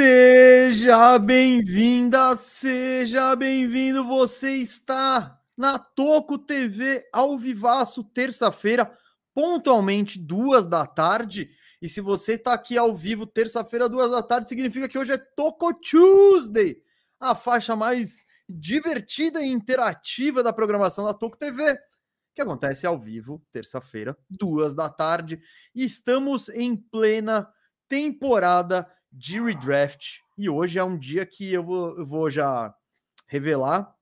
Seja bem-vinda, seja bem-vindo. Você está na Toco TV ao vivaço, terça-feira, pontualmente duas da tarde. E se você está aqui ao vivo, terça-feira, duas da tarde, significa que hoje é Toco Tuesday, a faixa mais divertida e interativa da programação da Toco TV, que acontece ao vivo, terça-feira, duas da tarde. E estamos em plena temporada de redraft. E hoje é um dia que eu vou, eu vou já revelar.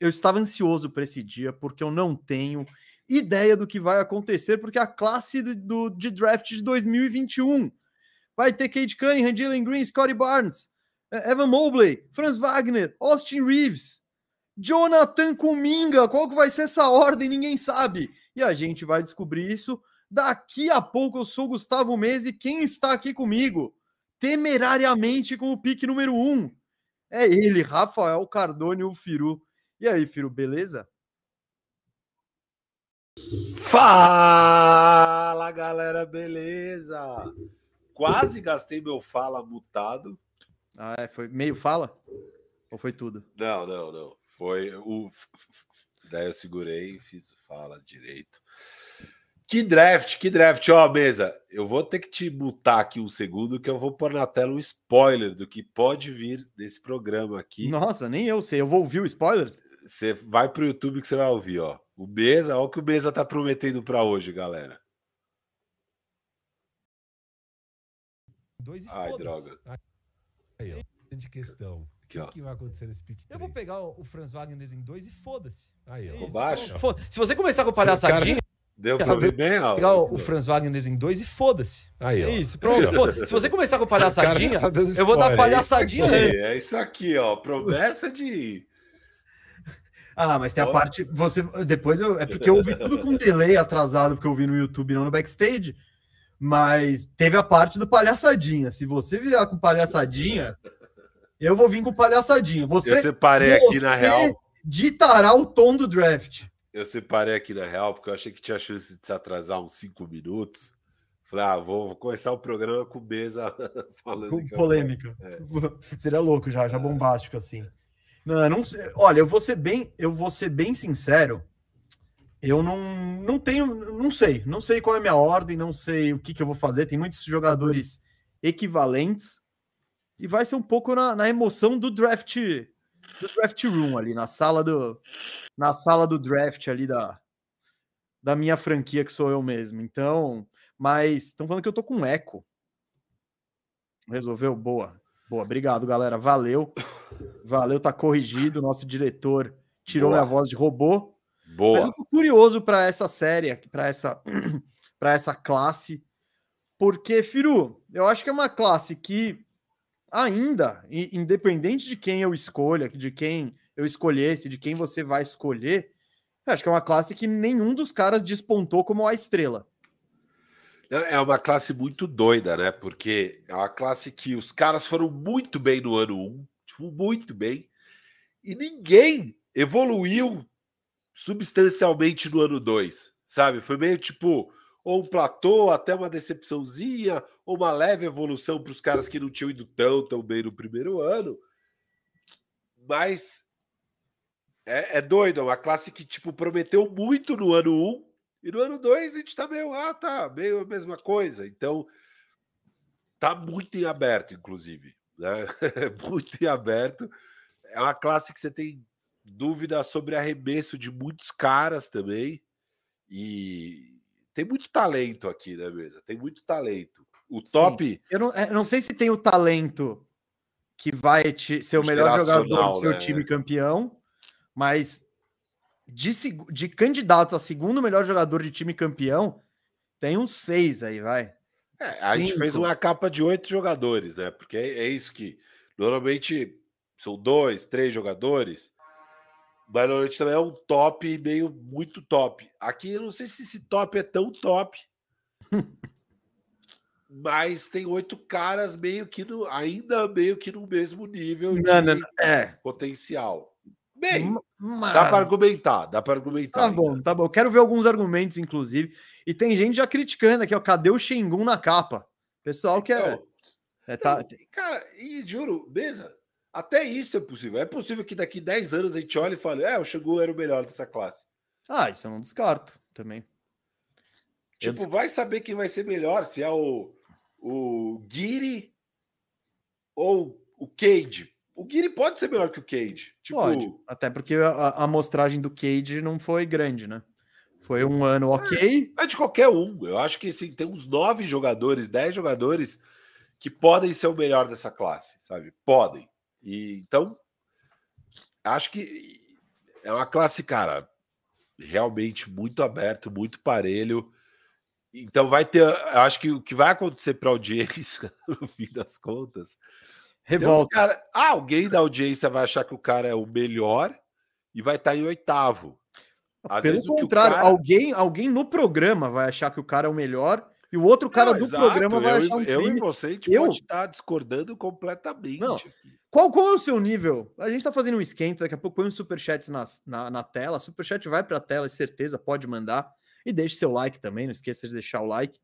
Eu estava ansioso para esse dia, porque eu não tenho ideia do que vai acontecer, porque a classe do, do, de draft de 2021 vai ter Kate Cunningham, Jalen Green, Scotty Barnes, Evan Mobley, Franz Wagner, Austin Reeves, Jonathan Kuminga. Qual que vai ser essa ordem? Ninguém sabe. E a gente vai descobrir isso daqui a pouco. Eu sou Gustavo Mese quem está aqui comigo? Temerariamente com o pique número um. É ele, Rafael Cardone, o Firu. E aí, Firu, beleza? Fala, galera, beleza? Quase gastei meu fala mutado. Ah, é, foi meio fala? Ou foi tudo? Não, não, não. Foi o. Daí eu segurei e fiz fala direito. Que draft, que draft, ó, mesa. Eu vou ter que te mutar aqui um segundo, que eu vou pôr na tela um spoiler do que pode vir nesse programa aqui. Nossa, nem eu sei. Eu vou ouvir o spoiler? Você vai pro YouTube que você vai ouvir, ó. O Mesa, olha o que o Mesa tá prometendo para hoje, galera. Dois e Ai, droga. Aí, ó. De questão. Aqui, o ó. que, que vai acontecer nesse pick 3? Eu vou pegar o Franz Wagner em dois e foda-se. Aí, ó. É isso. Baixo? Foda- Se você começar com palhaçadinha, Deu pra ouvir bem, ó. pegar o, o Franz Wagner em dois e foda-se. Aí, ó. É isso, pronto. foda- Se você começar com palhaçadinha, tá eu vou dar palhaçadinha antes. É isso aqui, ó. Promessa de. Ah, mas tem a parte. Você depois eu, é porque eu ouvi tudo com delay atrasado, porque eu vi no YouTube, não no backstage. Mas teve a parte do palhaçadinha. Se você vier com palhaçadinha, eu vou vir com palhaçadinha. Você, Eu separei aqui na você real. ditará o tom do draft. Eu separei aqui na real, porque eu achei que tinha chance de se atrasar uns cinco minutos. Falei, ah, vou, vou começar o programa com Mesa falando. Com polêmica. É. Seria louco já, já bombástico assim. Não, não. Olha, eu vou ser bem, eu vou ser bem sincero. Eu não, não tenho, não sei, não sei qual é a minha ordem, não sei o que, que eu vou fazer. Tem muitos jogadores equivalentes e vai ser um pouco na, na emoção do draft, do draft room ali na sala do, na sala do draft ali da, da minha franquia que sou eu mesmo. Então, mas estão falando que eu tô com eco. Resolveu? Boa. Boa, obrigado, galera. Valeu. Valeu, tá corrigido. Nosso diretor tirou Boa. minha voz de robô. Mas Boa. eu tô curioso para essa série, para essa, para essa classe, porque, Firu, eu acho que é uma classe que ainda, independente de quem eu escolha, de quem eu escolhesse, de quem você vai escolher, acho que é uma classe que nenhum dos caras despontou como a estrela. É uma classe muito doida, né? Porque é uma classe que os caras foram muito bem no ano 1, tipo, muito bem, e ninguém evoluiu substancialmente no ano 2, sabe? Foi meio tipo, ou um platô, até uma decepçãozinha, ou uma leve evolução para os caras que não tinham ido tão, tão bem no primeiro ano. Mas é, é doido, é uma classe que, tipo, prometeu muito no ano 1, e no ano 2 a gente tá meio, ah, tá, meio a mesma coisa. Então, tá muito em aberto, inclusive. Né? muito em aberto. É uma classe que você tem dúvida sobre arremesso de muitos caras também. E tem muito talento aqui, né, mesa? Tem muito talento. O top. Eu não, é, eu não sei se tem o talento que vai te, ser o melhor jogador do seu né? time campeão, mas de, de candidatos a segundo melhor jogador de time campeão, tem uns seis aí, vai. É, a gente fez uma capa de oito jogadores, né? Porque é, é isso que normalmente são dois, três jogadores, mas normalmente também é um top meio muito top. Aqui eu não sei se esse top é tão top, mas tem oito caras meio que no, ainda meio que no mesmo nível de Não, não, não, é. potencial. Bem, dá para argumentar, dá para argumentar. Tá ainda. bom, tá bom. Eu quero ver alguns argumentos, inclusive. E tem gente já criticando aqui, ó. Cadê o Xingun na capa? Pessoal que é. Então, É, tá, cara, e juro, mesa, até isso é possível. É possível que daqui 10 anos a gente olhe e fale, é, o Xangu era o melhor dessa classe. Ah, isso eu não descarto também. Tipo, vai saber quem vai ser melhor, se é o, o Guiri ou o Cage. O Guiri pode ser melhor que o Cage. Tipo, Pode. Até porque a, a amostragem do Cage não foi grande, né? Foi um ano ok. é de qualquer um. Eu acho que assim, tem uns nove jogadores, dez jogadores que podem ser o melhor dessa classe, sabe? Podem. E então acho que é uma classe, cara, realmente muito aberto, muito parelho. Então vai ter, acho que o que vai acontecer para a audiência, no fim das contas, Revolta. cara, ah, alguém da audiência vai achar que o cara é o melhor e vai estar em oitavo. Às Pelo vezes contrário, cara- alguém, alguém no programa vai achar que o cara é o melhor e o outro cara Não, do exato, programa vai eu, achar um eu e crime. você, a gente Eu- pode estar discordando completamente. Não. Qual, qual é o seu nível? A gente tá fazendo um esquenta, daqui a pouco põe uns superchats na, na, na tela. Superchat vai pra tela, certeza, pode mandar. E deixe seu like também, não esqueça de deixar o like.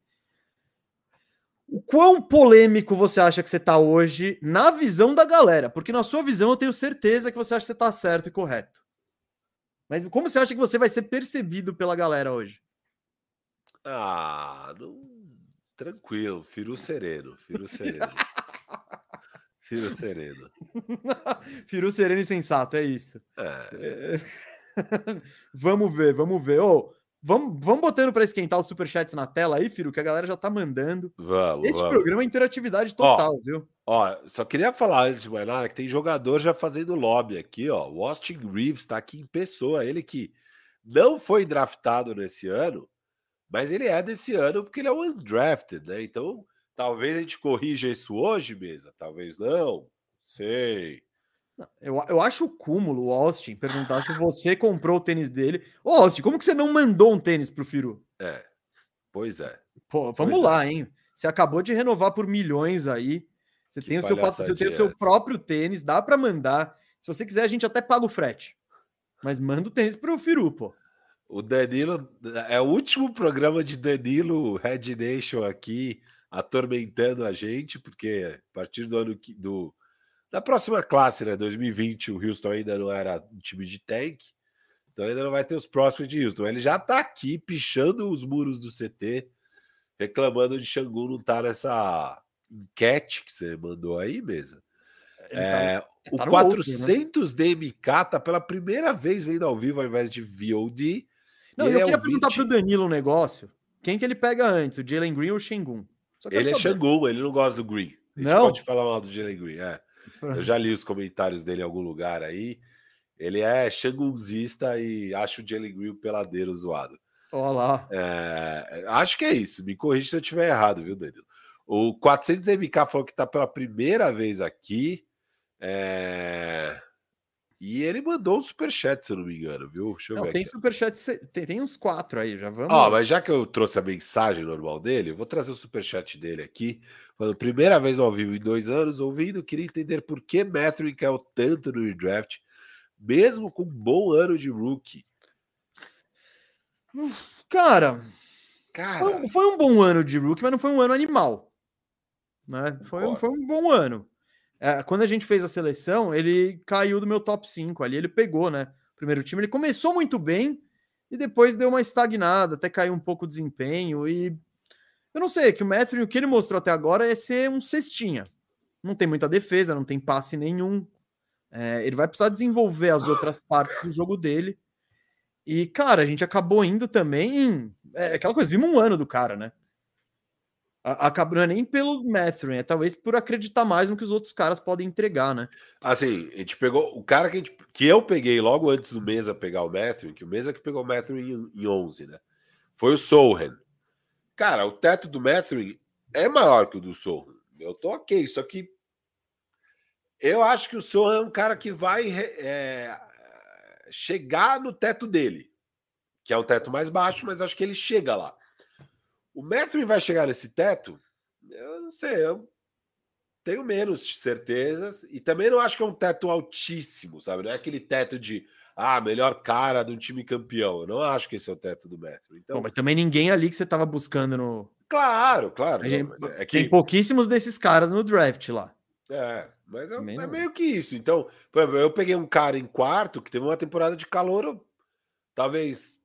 O quão polêmico você acha que você tá hoje na visão da galera? Porque na sua visão eu tenho certeza que você acha que você tá certo e correto. Mas como você acha que você vai ser percebido pela galera hoje? Ah, não... tranquilo, Firu sereno, Firu sereno. Firu sereno. Firu sereno e sensato, é isso. É, vamos ver, vamos ver. Ô, vamos, vamos botando para esquentar os superchats na tela aí, Firu, que a galera já tá mandando. vamos, Esse vamos. programa é interatividade total, viu? Ó, só queria falar antes de mais nada que tem jogador já fazendo lobby aqui, ó. O Austin Reeves tá aqui em pessoa, ele que não foi draftado nesse ano, mas ele é desse ano porque ele é um undrafted, né? Então, talvez a gente corrija isso hoje, mesa, talvez não. Sei. Eu, eu acho o cúmulo, o Austin, perguntar se você comprou o tênis dele. Ô, Austin, como que você não mandou um tênis pro Firu? É. Pois é. Pô, vamos Pois é. lá, hein? Você acabou de renovar por milhões aí. Você Que tem o seu você tem o seu palhaçadinha próprio tênis, dá para mandar. Se você quiser, a gente até paga o frete. Mas manda o tênis pro Firu, pô. O Danilo é o último programa de Danilo Red Nation aqui atormentando a gente, porque a partir do ano que- do da próxima classe, né, 2020, o Houston ainda não era um time de tank, então ainda não vai ter os próximos de Houston. Ele já tá aqui pichando os muros do CT, reclamando de Xangu não estar nessa enquete que você mandou aí. Ele tá- É, o tá no outro, né? 400 DMK tá pela primeira vez vendo ao vivo ao invés de VOD. Não, E eu ele é queria perguntar 20 pro Danilo um negócio. Quem que ele pega antes, o Jalen Green ou o Shengun? Ele é saber. Xangu, ele não gosta do Green. A gente Não? pode falar mal do Jalen Green, é. Eu já li os comentários dele em algum lugar aí. Ele é Xanguzista e acha o Jalen Green peladeiro zoado. Ó lá. É, acho que é isso. Me corrija se eu estiver errado, viu, Danilo? O 400 MK falou que tá pela primeira vez aqui. é, E ele mandou um superchat, se eu não me engano, viu? Deixa eu Não, ver tem aqui. superchat, tem, tem uns quatro aí, já vamos. Ó, mas já que eu trouxe a mensagem normal dele, eu vou trazer o superchat dele aqui. Falando, primeira vez ao vivo em dois anos, ouvindo, queria entender por que Matthew caiu tanto no redraft, mesmo com um bom ano de rookie. Cara, Cara, foi, um- foi um bom ano de rookie, mas não foi um ano animal. Né? Foi, foi um bom ano. É, quando a gente fez a seleção, ele caiu do meu top 5 ali, ele pegou, né? Primeiro time, ele começou muito bem e depois deu uma estagnada, até caiu um pouco o desempenho. E eu não sei, que o Matthew, o que ele mostrou até agora é ser um cestinha. Não tem muita defesa, não tem passe nenhum. É, ele vai precisar desenvolver as outras partes do jogo dele. E, cara, a gente acabou indo também. em- É aquela coisa, vimos um ano do cara, né? Acabou não é nem pelo Matthew, é talvez por acreditar mais no que os outros caras podem entregar, né? assim, a gente pegou o cara que, gente- que eu peguei logo antes do Mesa pegar o Matthew, que o Mesa que pegou o Matthew em, em 11, né? Foi o Sohan. Cara, o teto do Matthew é maior que o do Sohan. Eu tô ok, só que eu acho que o Sohan é um cara que vai é, chegar no teto dele, que é um teto mais baixo, mas acho que ele chega lá. O Matthew vai chegar nesse teto? Eu não sei, eu tenho menos certezas e também não acho que é um teto altíssimo, sabe? Não é aquele teto de ah, melhor cara de um time campeão. Eu não acho que esse é o teto do Matthew. Então, Bom, mas também ninguém ali que você tava buscando no. Claro, claro. Não, gente- mas é Tem que pouquíssimos desses caras no draft lá. É, mas é, é não- meio que isso. Então, por exemplo, eu peguei um cara em quarto que teve uma temporada de calor, talvez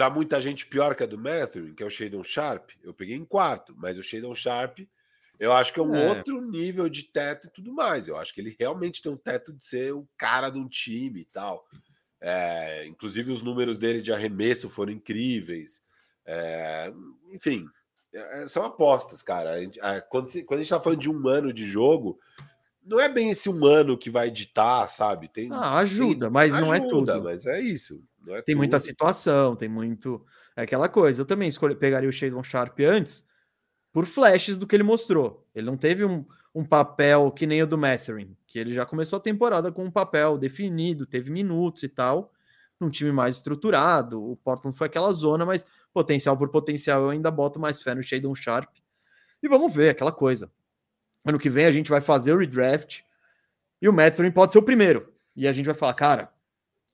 para muita gente pior que a do Matthew, que é o Shadon Sharp. Eu peguei em quarto, mas o Shadon Sharp eu acho que é um É. outro nível de teto e tudo mais. Eu acho que ele realmente tem um teto de ser o cara de um time e tal. É, inclusive, os números dele de arremesso foram incríveis. É, enfim, é, são apostas, cara. Quando, quando a gente tá falando de um ano de jogo, não é bem esse um ano que vai ditar, sabe? Tem, Ah, ajuda, mas não é ajuda, tudo. Mas é isso. É Tem muita tudo. situação, tem muito. É aquela coisa. Eu também escolhi, pegaria o Shadon Sharp antes por flashes do que ele mostrou. Ele não teve um, um papel que nem o do Matherin, que ele já começou a temporada com um papel definido, teve minutos e tal, num time mais estruturado. O Portland foi aquela zona, mas potencial por potencial eu ainda boto mais fé no Shadon Sharp. E vamos ver aquela coisa. Ano que vem a gente vai fazer o redraft e o Matherin pode ser o primeiro. E a gente vai falar, cara,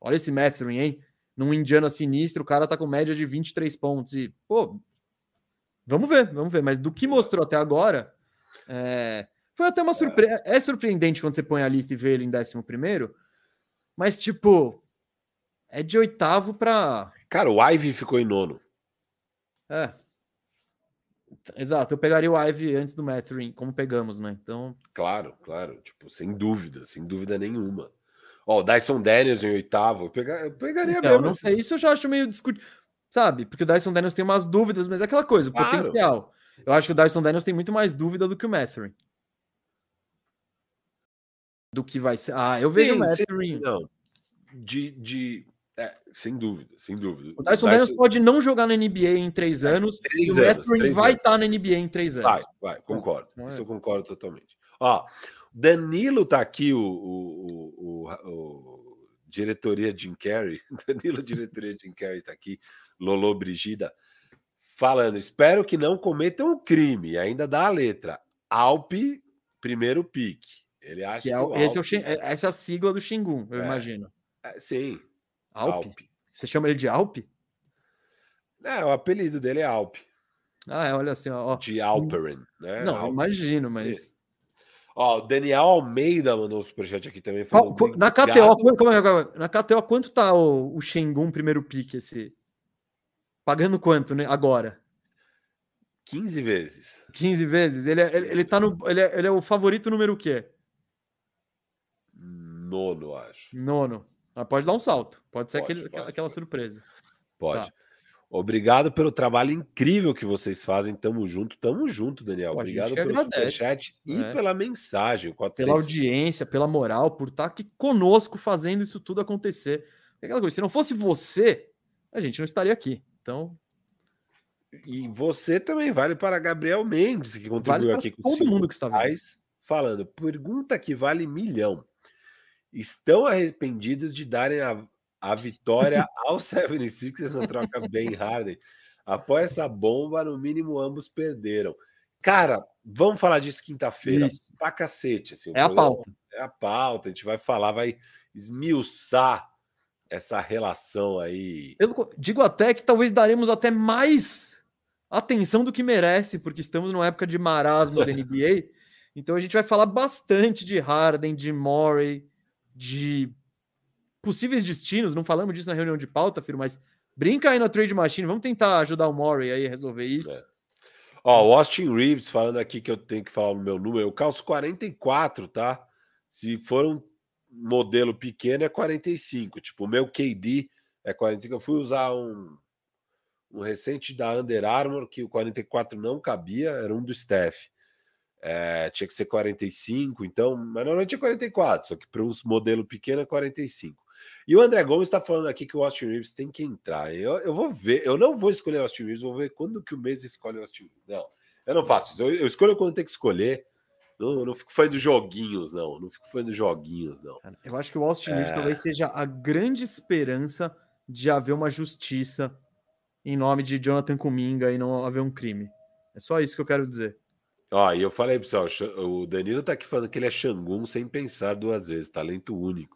olha esse Matherin, hein? Num Indiana sinistro, o cara tá com média de 23 pontos. E, pô, vamos ver, vamos ver. Mas do que mostrou até agora, é, foi até uma surpresa. É surpreendente quando você põe a lista e vê ele em 11, mas, tipo, é de oitavo pra. Cara, o Ivy ficou em nono. É. Exato, eu pegaria o Ivy antes do Matherin, como pegamos, né? Então, Claro, claro. Tipo, sem dúvida, sem dúvida nenhuma. Ó, o Dyson Daniels em oitavo. Eu, pega- eu pegaria então mesmo. não sei, isso eu já acho meio discutível, sabe? Porque o Dyson Daniels tem umas dúvidas, mas é aquela coisa, o Claro. potencial. Eu acho que o Dyson Daniels tem muito mais dúvida do que o Matherin. Do que vai ser. Ah, eu vejo Sim, o sim. Matherin. Não. De. de é, sem dúvida, sem dúvida. O Dyson Daniels pode não jogar na NBA em três anos, É, três e o três vai estar na NBA em três anos. Vai, vai, concordo. é? Isso eu concordo totalmente. Ó, Danilo tá aqui, o, o, o, o- diretoria Jim Carrey. Danilo, diretoria Jim Carrey, tá aqui. Lolo Brigida falando. Espero que não cometam um crime. E ainda dá a letra. Alpe, primeiro pique. Ele acha Que que, é, o o- esse é o Alpe- é- essa é a sigla do Xingun, eu É. imagino. É, sim, Alpe? Alpe. Você chama ele de Alpe? É, o apelido dele é Alpe, Ah, é, olha assim, ó. de Alperen, né? não, Alpe. imagino, mas. Ó, o Daniel Almeida mandou um superchat aqui também. Qual- qu- na. KTO, quanto, calma calma na KTO, quanto tá o, o Shengun primeiro pique esse? Pagando quanto, né? Agora? 15 vezes. 15 vezes? Ele, é, ele, ele tá no. Ele é, ele é o favorito número o quê? Nono, acho. Nono. Ah, pode dar um salto. Pode ser Pode, aquele, pode, aquela pode. surpresa. Pode. Tá. Obrigado pelo trabalho incrível que vocês fazem. Tamo junto, tamo junto, Daniel. Pô, Obrigado pelo agradece. superchat e É. pela mensagem. 400. Pela audiência, pela moral, por estar aqui conosco fazendo isso tudo acontecer. É Aquela coisa, se não fosse você, a gente não estaria aqui. Então, E você também vale para Gabriel Mendes, que vale contribuiu para aqui com todo mundo que está vendo. falando: pergunta que vale milhão. Estão arrependidos de darem a, a vitória ao 76ers na troca Ben Harden? Após essa bomba, no mínimo ambos perderam. Cara, vamos falar disso quinta-feira. Pra cacete. Assim, É a pauta. É a pauta, a gente vai falar, vai esmiuçar essa relação aí. Eu digo até que talvez daremos até mais atenção do que merece, porque estamos numa época de marasmo da NBA. Então a gente vai falar bastante de Harden, de Morey, de possíveis destinos. Não falamos disso na reunião de pauta, filho, mas brinca aí na Trade Machine. Vamos tentar ajudar o Morey aí a resolver isso. É. Ó, o Austin Reeves falando aqui que eu tenho que falar no meu número. Eu calço 44, tá? Se for um modelo pequeno, é 45. Tipo, o meu KD é 45. Eu fui usar um, um recente da Under Armour, que o 44 não cabia, era um do Steph. É, tinha que ser 45, então, mas normalmente é 44, só que para uns modelo pequeno é 45. E o André Gomes está falando aqui que o Austin Reeves tem que entrar. Eu, eu vou ver, eu não vou escolher o Austin Reeves, vou ver quando que o mês escolhe o Austin Reeves. Não, eu não faço isso. Eu, eu escolho quando tem que escolher. Não, eu não fico fã dos joguinhos, não. Não fico fã dos joguinhos, não. Eu acho que o Austin Reeves É. talvez seja a grande esperança de haver uma justiça em nome de Jonathan Kuminga e não haver um crime. É só isso que eu quero dizer. Ó, e eu falei pessoal, o Danilo tá aqui falando que ele é Xangun sem pensar duas vezes, talento único.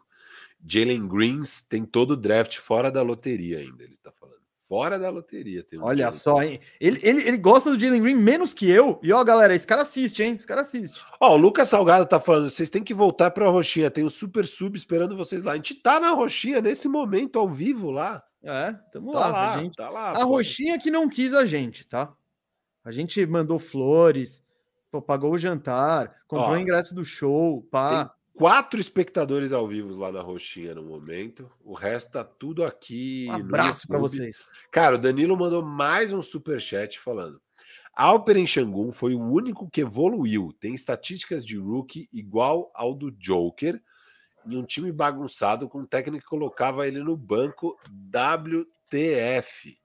Jalen Greens tem todo o draft fora da loteria ainda, ele tá falando. fora da loteria. Tem um Olha Jalen só, hein? Ele, ele, ele gosta do Jalen Green menos que eu. E ó, galera, esse cara assiste, hein? Esse cara assiste. Ó, o Lucas Salgado tá falando, vocês têm que voltar pra Roxinha, tem um super sub esperando vocês lá. A gente tá na Roxinha nesse momento ao vivo lá. É, tamo Tá lá. lá, a gente, tá lá. a. Roxinha que não quis a gente, tá? A gente mandou flores, pô, pagou o jantar, comprou Ó, o ingresso do show, pá. Quatro espectadores ao vivo lá na Roxinha no momento. O resto tá tudo aqui. Um abraço YouTube. vocês. Cara, o Danilo mandou mais um superchat falando. Alperen Shangun foi o único que evoluiu. Tem estatísticas de rookie igual ao do Joker. Em um time bagunçado com um técnico que colocava ele no banco WTF.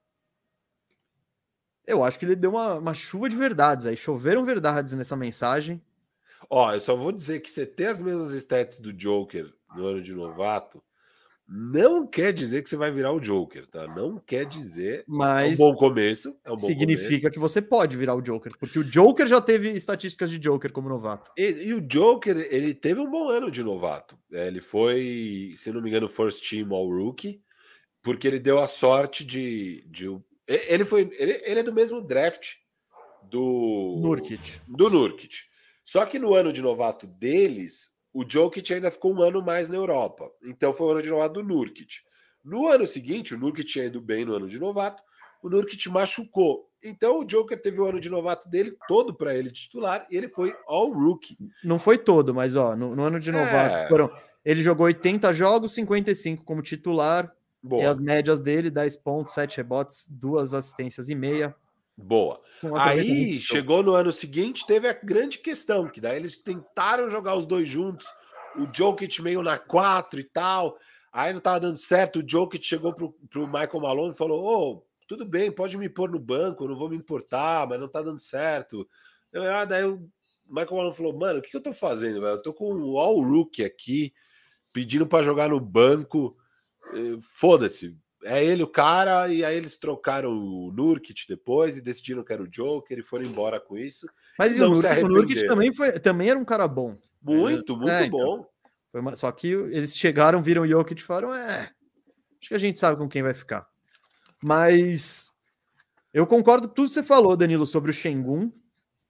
Eu acho que ele deu uma, uma chuva de verdades aí. Choveram verdades nessa mensagem. Ó, eu só vou dizer que você ter as mesmas stats do Joker no ano de novato não quer dizer que você vai virar o Joker, tá? Não quer dizer. É um Mas bom começo. É um bom significa começo. que você pode virar o Joker. Porque o Joker já teve estatísticas de Joker como novato. E, e o Joker, ele teve um bom ano de novato. É, Ele foi, se não me engano, first team all rookie, porque ele deu a sorte de. de ele foi. Ele, ele é do mesmo draft do. Nurkic. Do Nurkic. Só que no ano de novato deles, o Jokic ainda ficou um ano mais na Europa. Então foi o ano de novato do Nurkic. No ano seguinte, o Nurkic tinha ido bem no ano de novato, o Nurkic machucou. Então o Joker teve o ano de novato dele todo para ele titular e ele foi all rookie. Não foi todo, mas ó, no, no ano de novato É. foram. Ele jogou 80 jogos, 55 como titular. Boa. E as médias dele, 10 pontos, 7 rebotes, duas assistências e meia. Boa. aproveitamento Aí chegou no ano seguinte, teve a grande questão, que daí eles tentaram jogar os dois juntos, o Jokic meio na 4 e tal. Aí não tava dando certo, o Jokic chegou pro, pro Michael Malone e falou: Ô, tudo bem, pode me pôr no banco, não vou me importar, mas não tá dando certo. Ah, daí o Michael Malone falou: Mano, o que, que eu tô fazendo, velho? Eu tô com o All Rookie aqui, pedindo para jogar no banco. Eh, Foda-se, é ele o cara, e aí eles trocaram o Nurkic depois e decidiram que era o Joker e foram embora com isso. Mas e o arrependeram. também, foi, também era um cara bom. Muito, muito É, então. bom. Foi uma- só que eles chegaram, viram o Jokic e falaram: é, acho que a gente sabe com quem vai ficar. Mas eu concordo com tudo que você falou, Danilo, sobre o Shengun.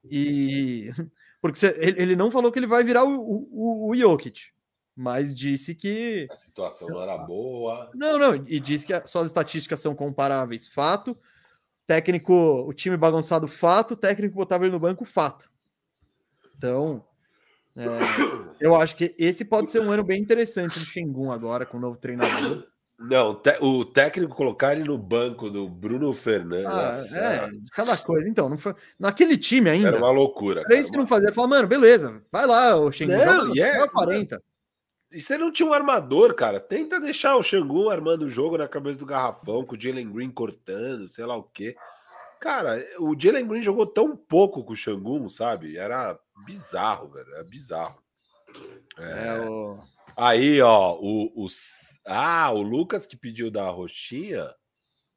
E porque você- ele, ele não falou que ele vai virar o, o, o Jokic, mas disse que. A situação não era boa. Não, não, e disse que a- suas estatísticas são comparáveis, fato. Técnico, o time bagunçado, fato. Técnico botava ele no banco, fato. Então, é, eu acho que esse pode ser um ano bem interessante do Shengun agora, com o novo treinador. Não, o técnico colocar ele no banco do Bruno Fernandes Ah, nossa, é, cada coisa. Então, não foi, naquele time ainda, era uma loucura. era cara, isso que não fazia. Fala, mano, beleza, vai lá, o Shengun. Não, joga, e é- joga 40. E você não tinha um armador, cara? Tenta deixar o Xangu armando o jogo na cabeça do garrafão, com o Jalen Green cortando, sei lá o quê. Cara, o Jalen Green jogou tão pouco com o Xangu, sabe? Era bizarro, velho. Era bizarro. É, o... Aí, ó, o, o- Ah, o Lucas que pediu da roxinha.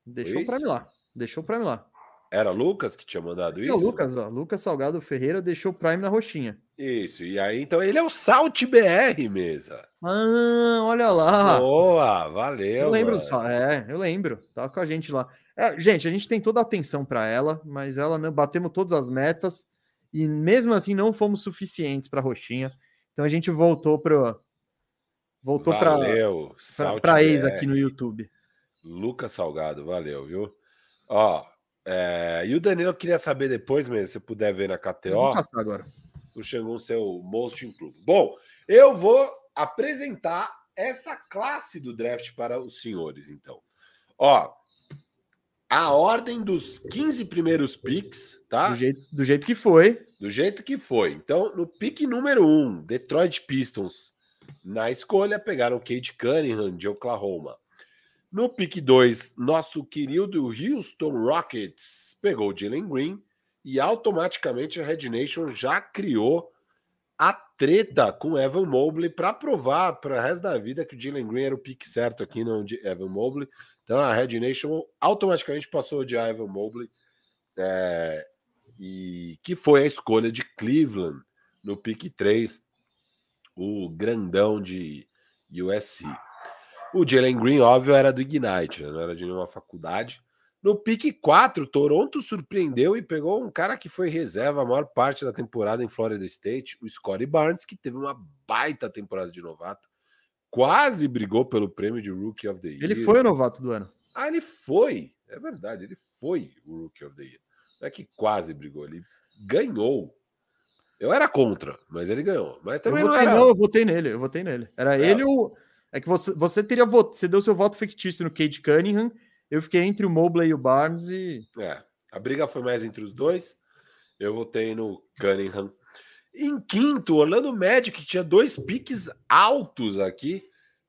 Deixou pra mim lá. Deixou pra mim lá. Era Lucas que tinha mandado isso? o Lucas, ó, Lucas Salgado Ferreira deixou o Prime na roxinha. Isso, e aí, então ele é o Salt BR, mesa. Ah, olha lá. Boa, valeu. eu lembro mano. só, é, eu lembro. Tava com a gente lá. É, gente, a gente tem toda a atenção para ela, mas ela não batemos todas as metas e mesmo assim não fomos suficientes para roxinha. Então a gente voltou pro voltou para para ex aqui no YouTube. Lucas Salgado, valeu, viu? Ó, é, e o Danilo queria saber depois, mesmo, se puder ver na Eu vou KTO, passar agora. o Xangun ser o Most Improved. Bom, eu vou apresentar essa classe do draft para os senhores, então. Ó, a ordem dos 15 primeiros picks, tá? Do jeito, do jeito que foi. Do jeito que foi. Então, no pique número 1, um, Detroit Pistons, na escolha, pegaram o Cade Cunningham de Oklahoma. No pique 2, nosso querido Houston Rockets pegou o Jalen Green e automaticamente a Red Nation já criou a treta com Evan Mobley para provar para o resto da vida que o Jalen Green era o pique certo aqui, não de Evan Mobley. Então a Red Nation automaticamente passou de Evan Mobley. É, e que foi a escolha de Cleveland no pick 3, o grandão de USC. O Jalen Green, óbvio, era do Ignite, né? não era de nenhuma faculdade, No pique 4, Toronto surpreendeu e pegou um cara que foi reserva a maior parte da temporada em Florida State, o Scottie Barnes, que teve uma baita temporada de novato. Quase brigou pelo prêmio de Rookie of the Year. Ele foi o novato do ano. Ah, ele foi. É verdade, ele foi o Rookie of the Year. Não é que quase brigou, ele ganhou. Eu era contra, mas ele ganhou. Mas Eu também não votei, era. não, eu votei nele, eu votei nele. Era É, ele ou. É que você, você teria voto, você deu seu voto fictício no Cade Cunningham. Eu fiquei entre o Mobley e o Barnes e. É, a briga foi mais entre os dois. Eu votei no Cunningham. Em quinto, Orlando Magic, que tinha dois piques altos aqui,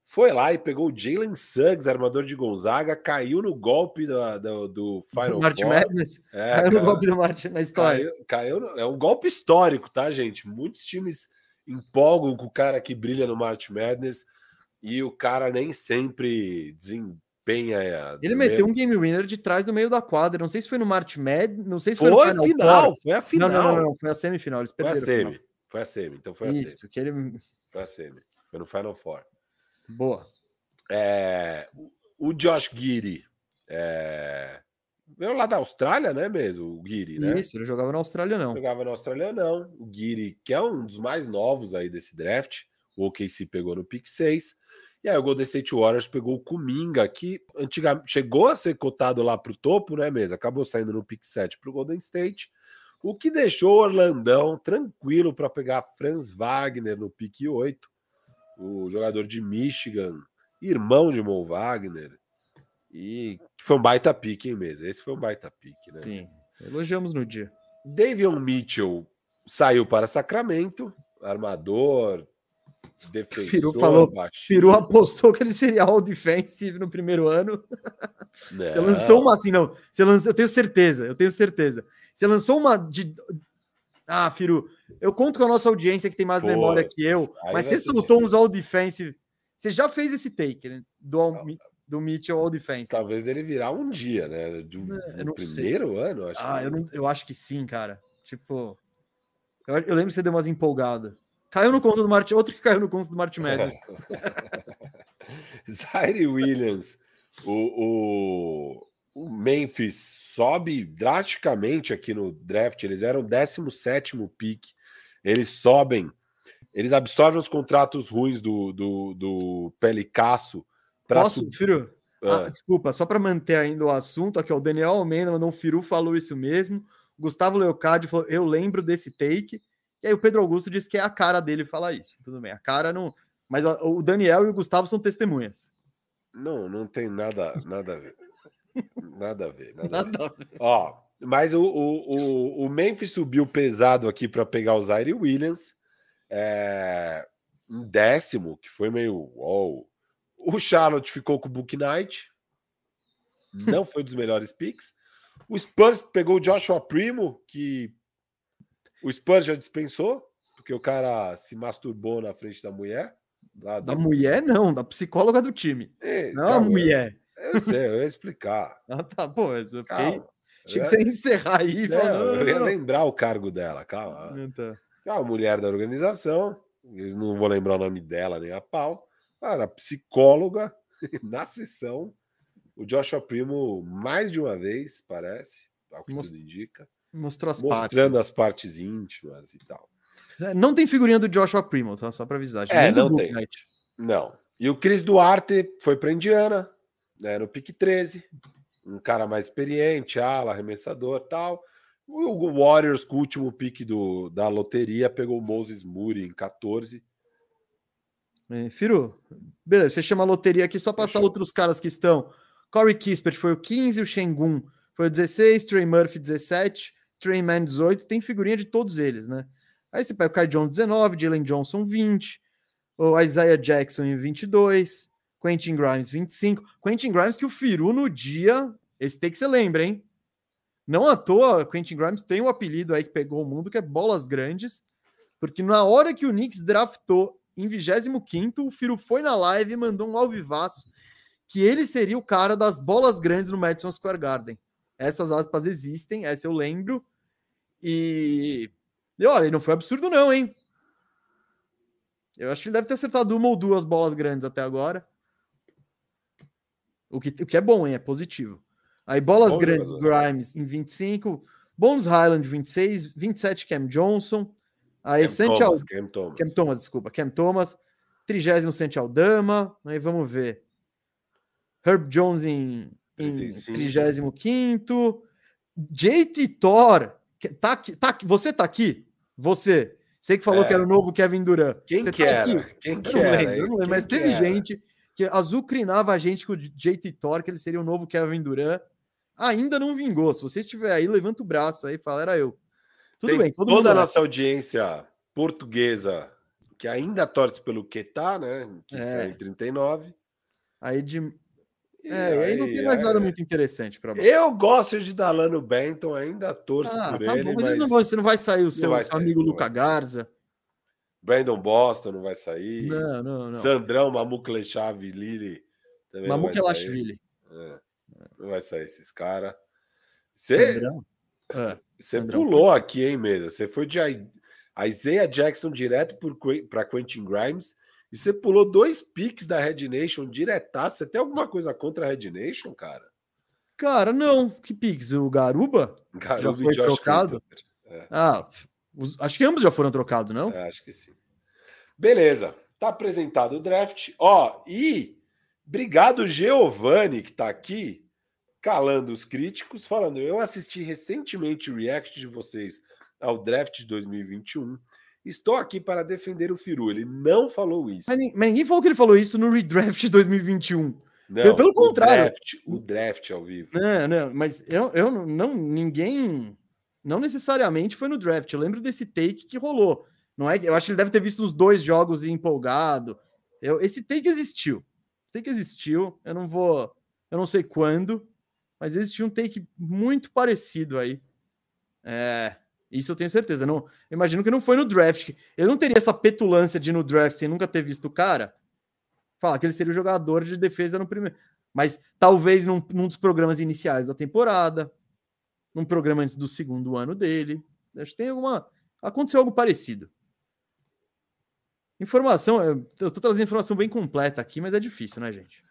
foi lá e pegou o Jalen Suggs, armador de Gonzaga, caiu no golpe da- do, do Final do Martin. Madness. É, caiu no golpe do Martin na história. caiu, caiu é um golpe histórico, tá, gente? Muitos times empolgam com o cara que brilha no March Madness e o cara nem sempre desempenha. é, Ele meteu mesmo- um game winner de trás no meio da quadra. Não sei se foi no March Madness, não sei se Foi, foi, no final, Four. foi a final. Não, não, não, não, foi a semifinal. Eles Foi a perderam. semi. final. Foi a semi, então foi a semi. Isso, que ele. Foi a semi. Foi no Final Four. Boa. É, o- Josh Giri é, veio lá da Austrália, né, mesmo? O Giri, né? Isso, ele jogava na Austrália, não. Jogava na Austrália, não. O Giri, que é um dos mais novos aí desse draft. O OKC pegou no pick 6. E aí o Golden State Warriors pegou o Kuminga, que antigamente chegou a ser cotado lá para o topo, né, mesmo? Acabou saindo no pick 7 para o Golden State. O que deixou o Orlandão tranquilo para pegar Franz Wagner no pick 8. O jogador de Michigan, irmão de Mo Wagner. E foi um baita pique, hein, mesmo? Esse foi um baita pique, né? Sim. Elogiamos no dia. Davion Mitchell saiu para Sacramento, armador, defensor, Firu falou- baixinho. Firu apostou que ele seria all defensive no primeiro ano. Você Não, lançou uma assim, não. Você lançou, eu tenho certeza, eu tenho certeza. Você lançou uma de. Ah, Firu, eu conto com a nossa audiência que tem mais Pô, memória que eu, mas vai você ser soltou difícil. uns all defensive. Você já fez esse take, né? Do, all, do Mitchell all defensive. Talvez dele virar um dia, né? Eu no não sei. primeiro ano, acho Ah, que eu, não, eu acho que sim, cara. Tipo, eu, eu lembro que você deu umas empolgadas. Caiu no conto do Martin, outro que caiu no conto do Martin Madness. Zaire Williams, o, o, o Memphis sobe drasticamente aqui no draft. Eles eram 17 pick. Eles sobem, eles absorvem os contratos ruins do, do, do Pelicasso Posso, Firu? Ah, desculpa, só para manter ainda o assunto, aqui ó, o Daniel Almeida mandou um Firu, falou isso mesmo. O Gustavo Leocádio falou, eu lembro desse take. E aí o Pedro Augusto disse que é a cara dele falar isso. Tudo bem, a cara não. Mas ó, o Daniel e o Gustavo são testemunhas. Não, não tem nada, nada a ver. Nada a ver. Nada a ver. Nada a ver. Ó, mas o, o, o, o Memphis subiu pesado aqui para pegar o Zaire Williams. É, um décimo, que foi meio uou. O Charlotte ficou com o Book Knight. Não foi dos melhores picks. O Spurs pegou o Joshua Primo, que o Spurs já dispensou, porque o cara se masturbou na frente da mulher. Da do- mulher, não, da psicóloga do time. Ei, Não a mulher. Eu sei, eu ia explicar. Ah, tá, pô, eu fiquei. Calma. Achei que você ia encerrar aí. Não, falando, eu ia não, lembrar o cargo dela, calma. não. Tá. É uma mulher da organização, eu não vou lembrar o nome dela nem a pau. Ela era psicóloga na sessão. O Joshua Primo, mais de uma vez, parece, ao que Most- tudo indica, Mostrou as partes. mostrando as partes íntimas e tal. Não tem figurinha do Joshua Primo, tá? Só pra avisar. É, Nem não tem. Knight. Não. E o Cris Duarte foi para Indiana, né, no pique 13. Um cara mais experiente, ala, arremessador tal. O Warriors, com o último pique do, da loteria, pegou o Moses Moody em 14. É, Firu, beleza, fechamos a loteria aqui, só passar Fechou. outros caras que estão. Corey Kispert foi o 15, o Shengun foi o 16, Trey Murphy 17, Trey Man 18, tem figurinha de todos eles, né? Aí você pega o Kai Jones 19, Jalen Johnson 20, o Isaiah Jackson em 22, Quentin Grimes 25. Quentin Grimes que o Firu no dia, esse tem que você lembra, hein? Não à toa, Quentin Grimes tem um apelido aí que pegou o mundo, que é bolas grandes, porque na hora que o Knicks draftou em 25 o Firo foi na live e mandou um alvivaço que ele seria o cara das bolas grandes no Madison Square Garden. Essas aspas existem, essa eu lembro. E, e olha, ele não foi absurdo não, hein? Eu acho que ele deve ter acertado uma ou duas bolas grandes até agora. O que, o que é bom, hein? É positivo. Aí bolas Bom grandes, jogador. Grimes em 25, Bones Highland 26, 27 Cam Johnson, aí Cam Santi Thomas, Cam Thomas. Cam Thomas, desculpa, Cam Thomas, 30 Santi Aldama, aí vamos ver. Herb Jones em, em 35. 35 JT Thor, tá aqui, tá aqui, você tá aqui? Você. Você que falou É. que era o novo Kevin Durant. Quem Você que tá era? aqui? Quem Eu que não era? lembro, eu não lembro, mas que teve era? gente que azucrinava a gente com o JT Thor, que ele seria o novo Kevin Durant. Ainda não vingou. Se você estiver aí, levanta o braço aí e fala, era eu. Tudo Tem bem, toda a nossa audiência portuguesa que ainda torce pelo Quetá, né? Que É. saiu em 39. Aí de. É, e aí não tem mais é. nada muito interessante para Eu gosto de Dalano Benton, ainda torço Ah, por tá ele, bom, mas, mas não vão- você não vai sair o seu, vai seu amigo Luca vai. Garza. Brandon Boston não vai sair. Não, não, não. Sandrão, Mamuco Lechave, Lili vai. Elashvili. É, não vai sair esses caras. Você. É. pulou aqui, hein, mesa? Você foi de Isaiah Jackson direto para Quentin Grimes e você pulou dois picks da Red Nation diretaço. Você tem alguma coisa contra a Red Nation, cara? Cara, não. Que Pix? O Garuba? Garoto foi e Josh trocado? Christopher. Ah, os- acho que ambos já foram trocados, não? É, acho que sim. Beleza, tá apresentado o draft. Ó, e obrigado Giovanni que tá aqui calando os críticos, falando: "Eu assisti recentemente o react de vocês ao draft de 2021. Estou aqui para defender o Firu". Ele não falou isso. Mas, nin- mas ninguém falou que ele falou isso no redraft de 2021. Não, pelo o contrário. Draft, o draft ao vivo. Não, não, mas eu, eu não- ninguém, não necessariamente foi no draft. Eu lembro desse take que rolou. Não é? que- Eu acho que ele deve ter visto os dois jogos e empolgado. Eu, esse take existiu. Esse take existiu. Eu não vou, eu não sei quando, mas existiu um take muito parecido aí. É, isso eu tenho certeza. Não, imagino que não foi no draft. Ele não teria essa petulância de ir no draft sem nunca ter visto o cara. Falar que ele seria o jogador de defesa no primeiro. Mas talvez num, num dos programas iniciais da temporada, num programa antes do segundo ano dele. Acho que tem alguma. Aconteceu algo parecido. Informação, eu tô trazendo informação bem completa aqui, mas é difícil, né, gente?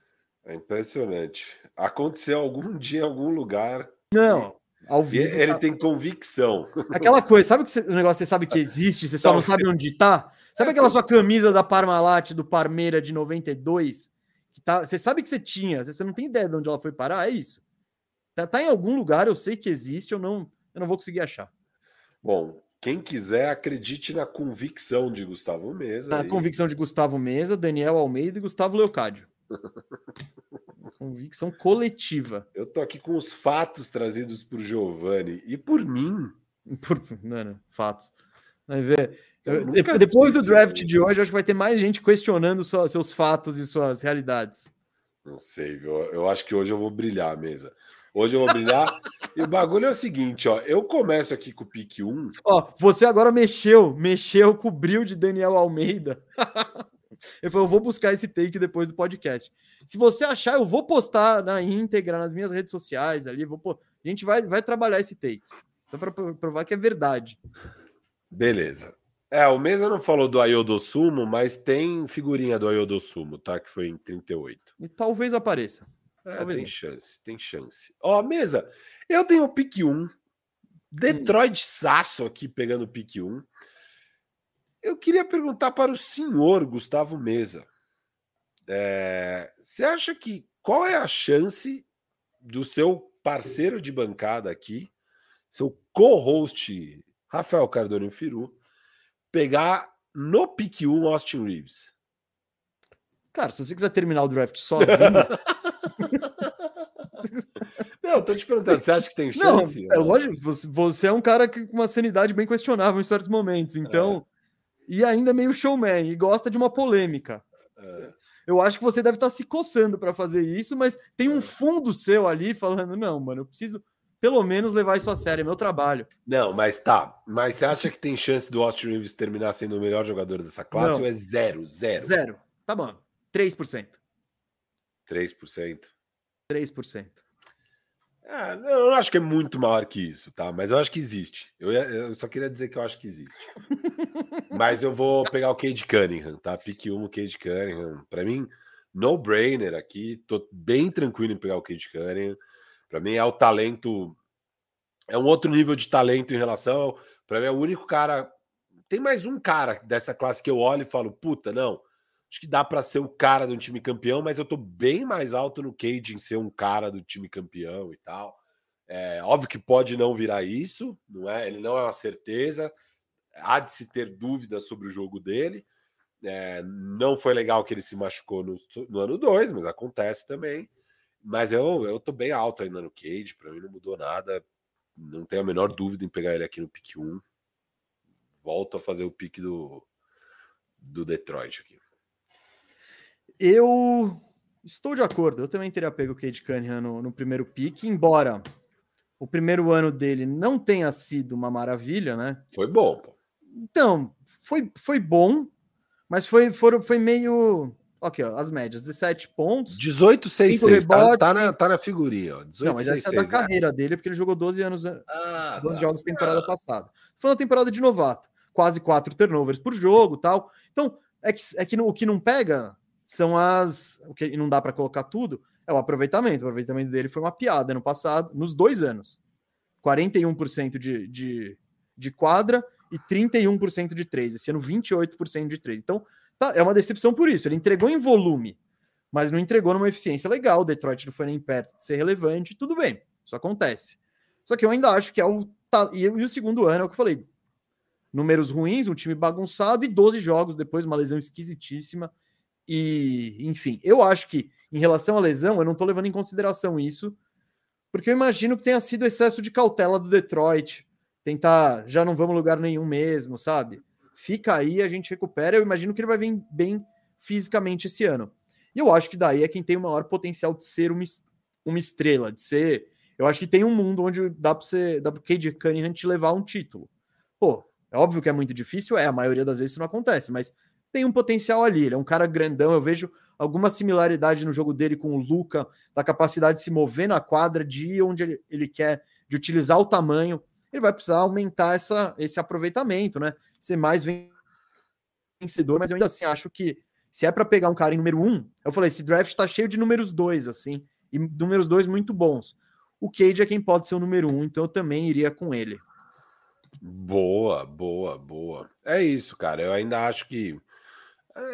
É impressionante. Aconteceu algum dia em algum lugar. Não, ao E vivo. ele tá- tem convicção. Aquela coisa, sabe que você- o negócio você sabe que existe, você só não sabe onde tá? Sabe aquela sua camisa da Parmalat do Parmeira de 92? Que tá, você sabe que você tinha, você não tem ideia de onde ela foi parar? É isso. Tá, tá em algum lugar, eu sei que existe, eu não, eu não vou conseguir achar. Bom, quem quiser, acredite na convicção de Gustavo Mesa. Na aí. convicção de Gustavo Mesa, Daniel Almeida e Gustavo Leocádio. convicção coletiva. Eu tô aqui com os fatos trazidos por Giovanni e por mim. Por, mano, fatos. Vai ver. Eu Eu- depois do draft de hoje, eu acho que vai ter mais gente questionando sua- seus fatos e suas realidades. Não sei, viu? Eu acho que hoje eu vou brilhar a mesa. Hoje eu vou brilhar. e o bagulho é o seguinte, ó. Eu começo aqui com o pique 1. Ó, você agora mexeu, mexeu com o brilho de Daniel Almeida. Ele falou, eu vou buscar esse take depois do podcast. Se você achar, eu vou postar na íntegra, nas minhas redes sociais ali. Vou A gente vai, vai trabalhar esse take. Só para provar que é verdade. Beleza. É, o Mesa não falou do Ayodossumo, mas tem figurinha do Ayodossumo, tá? Que foi em 38. E talvez apareça. É, Talvez tem não. chance, tem chance. Ó, Mesa, eu tenho o pique 1. Detroit Saço aqui pegando o pique 1. Eu queria perguntar para o senhor Gustavo Mesa. É, você acha que qual é a chance do seu parceiro de bancada aqui, seu co-host Rafael Cardone Firu, pegar no pique 1 Austin Reeves? Cara, se você quiser terminar o draft sozinho, Não, eu tô te perguntando, você acha que tem Não, chance? é lógico, você, você é um cara que- com uma sanidade bem questionável em certos momentos, então. E ainda meio showman, e gosta de uma polêmica. É. Eu acho que você deve estar se coçando para fazer isso, mas tem um fundo seu ali falando: não, mano, eu preciso pelo menos levar isso a sério, é meu trabalho. Não, mas tá. Mas você acha que tem chance do Austin Reeves terminar sendo o melhor jogador dessa classe Não. ou é zero? Zero. Zero. Tá bom. 3%. 3%. 3%. Ah, não, eu acho que é muito maior que isso, tá? Mas eu acho que existe. Eu, eu só queria dizer que eu acho que existe. Mas eu vou pegar o Cade Cunningham, tá? Pique 1, o Cade Cunningham. Pra mim, no brainer aqui. Tô bem tranquilo em pegar o Cade Cunningham. Para mim é o talento, é um outro nível de talento em relação. Para mim é o único cara. Tem mais um cara dessa classe que eu olho e falo, puta, não. Acho que dá para ser o cara do time campeão, mas eu tô bem mais alto no Cade em ser um cara do time campeão e tal. É óbvio que pode não virar isso, não é? Ele não é uma certeza. Há de se ter dúvidas sobre o jogo dele. É, não foi legal que ele se machucou no, no ano 2, mas acontece também. Mas eu, eu tô bem alto ainda no Cade, para mim não mudou nada. Não tenho a menor dúvida em pegar ele aqui no pick 1. Volto a fazer o pick do, do Detroit aqui. Eu estou de acordo. Eu também teria pego o Cade Cunningham no, no primeiro pick, embora o primeiro ano dele não tenha sido uma maravilha, né? Foi bom, pô. Então, foi, foi bom, mas foi, foi, foi meio. Ok, ó, as médias: 17 pontos. 18, 6, Cinco 6. Tá, rebotes. tá, na, tá na figurinha, ó. 18, Não, mas 6, essa é da 6, né? carreira dele, porque ele jogou 12 anos, Ah, 12 tá. jogos temporada passada. Foi uma temporada de novato, quase quatro turnovers por jogo tal. Então, é que, é que no- o que não pega são as. O que não dá para colocar tudo é o aproveitamento. O aproveitamento dele foi uma piada no passado, nos dois anos. 41% de, de, de quadra e 31% de três. Esse ano, 28% de três. Então, tá, é uma decepção por isso. Ele entregou em volume, mas não entregou numa eficiência legal. O Detroit não foi nem perto de ser relevante. Tudo bem, isso acontece. Só que eu ainda acho que é o. ta- E, e o segundo ano é o que eu falei. Números ruins, um time bagunçado e 12 jogos depois, uma lesão esquisitíssima. E, enfim, eu acho que em relação à lesão, eu não tô levando em consideração isso, porque eu imagino que tenha sido excesso de cautela do Detroit. Tentar, já não vamos lugar nenhum mesmo, sabe? Fica aí, a gente recupera. Eu imagino que ele vai vir bem fisicamente esse ano. E eu acho que daí é quem tem o maior potencial de ser uma, uma estrela, de ser. Eu acho que tem um mundo onde dá para você, dá pro Cade Cunningham te levar um título. Pô, é óbvio que é muito difícil, é, a maioria das vezes isso não acontece, mas tem um potencial ali. Ele é um cara grandão, eu vejo alguma similaridade no jogo dele com o Luca, da capacidade de se mover na quadra, de ir onde ele, ele quer, de utilizar o tamanho. Ele vai precisar aumentar essa, esse aproveitamento, né? Ser mais vencedor, mas eu ainda assim acho que se é para pegar um cara em número um, eu falei, esse draft tá cheio de números dois, assim, e números dois muito bons. O Cade é quem pode ser o número um, então eu também iria com ele. Boa, boa, boa. É isso, cara. Eu ainda acho que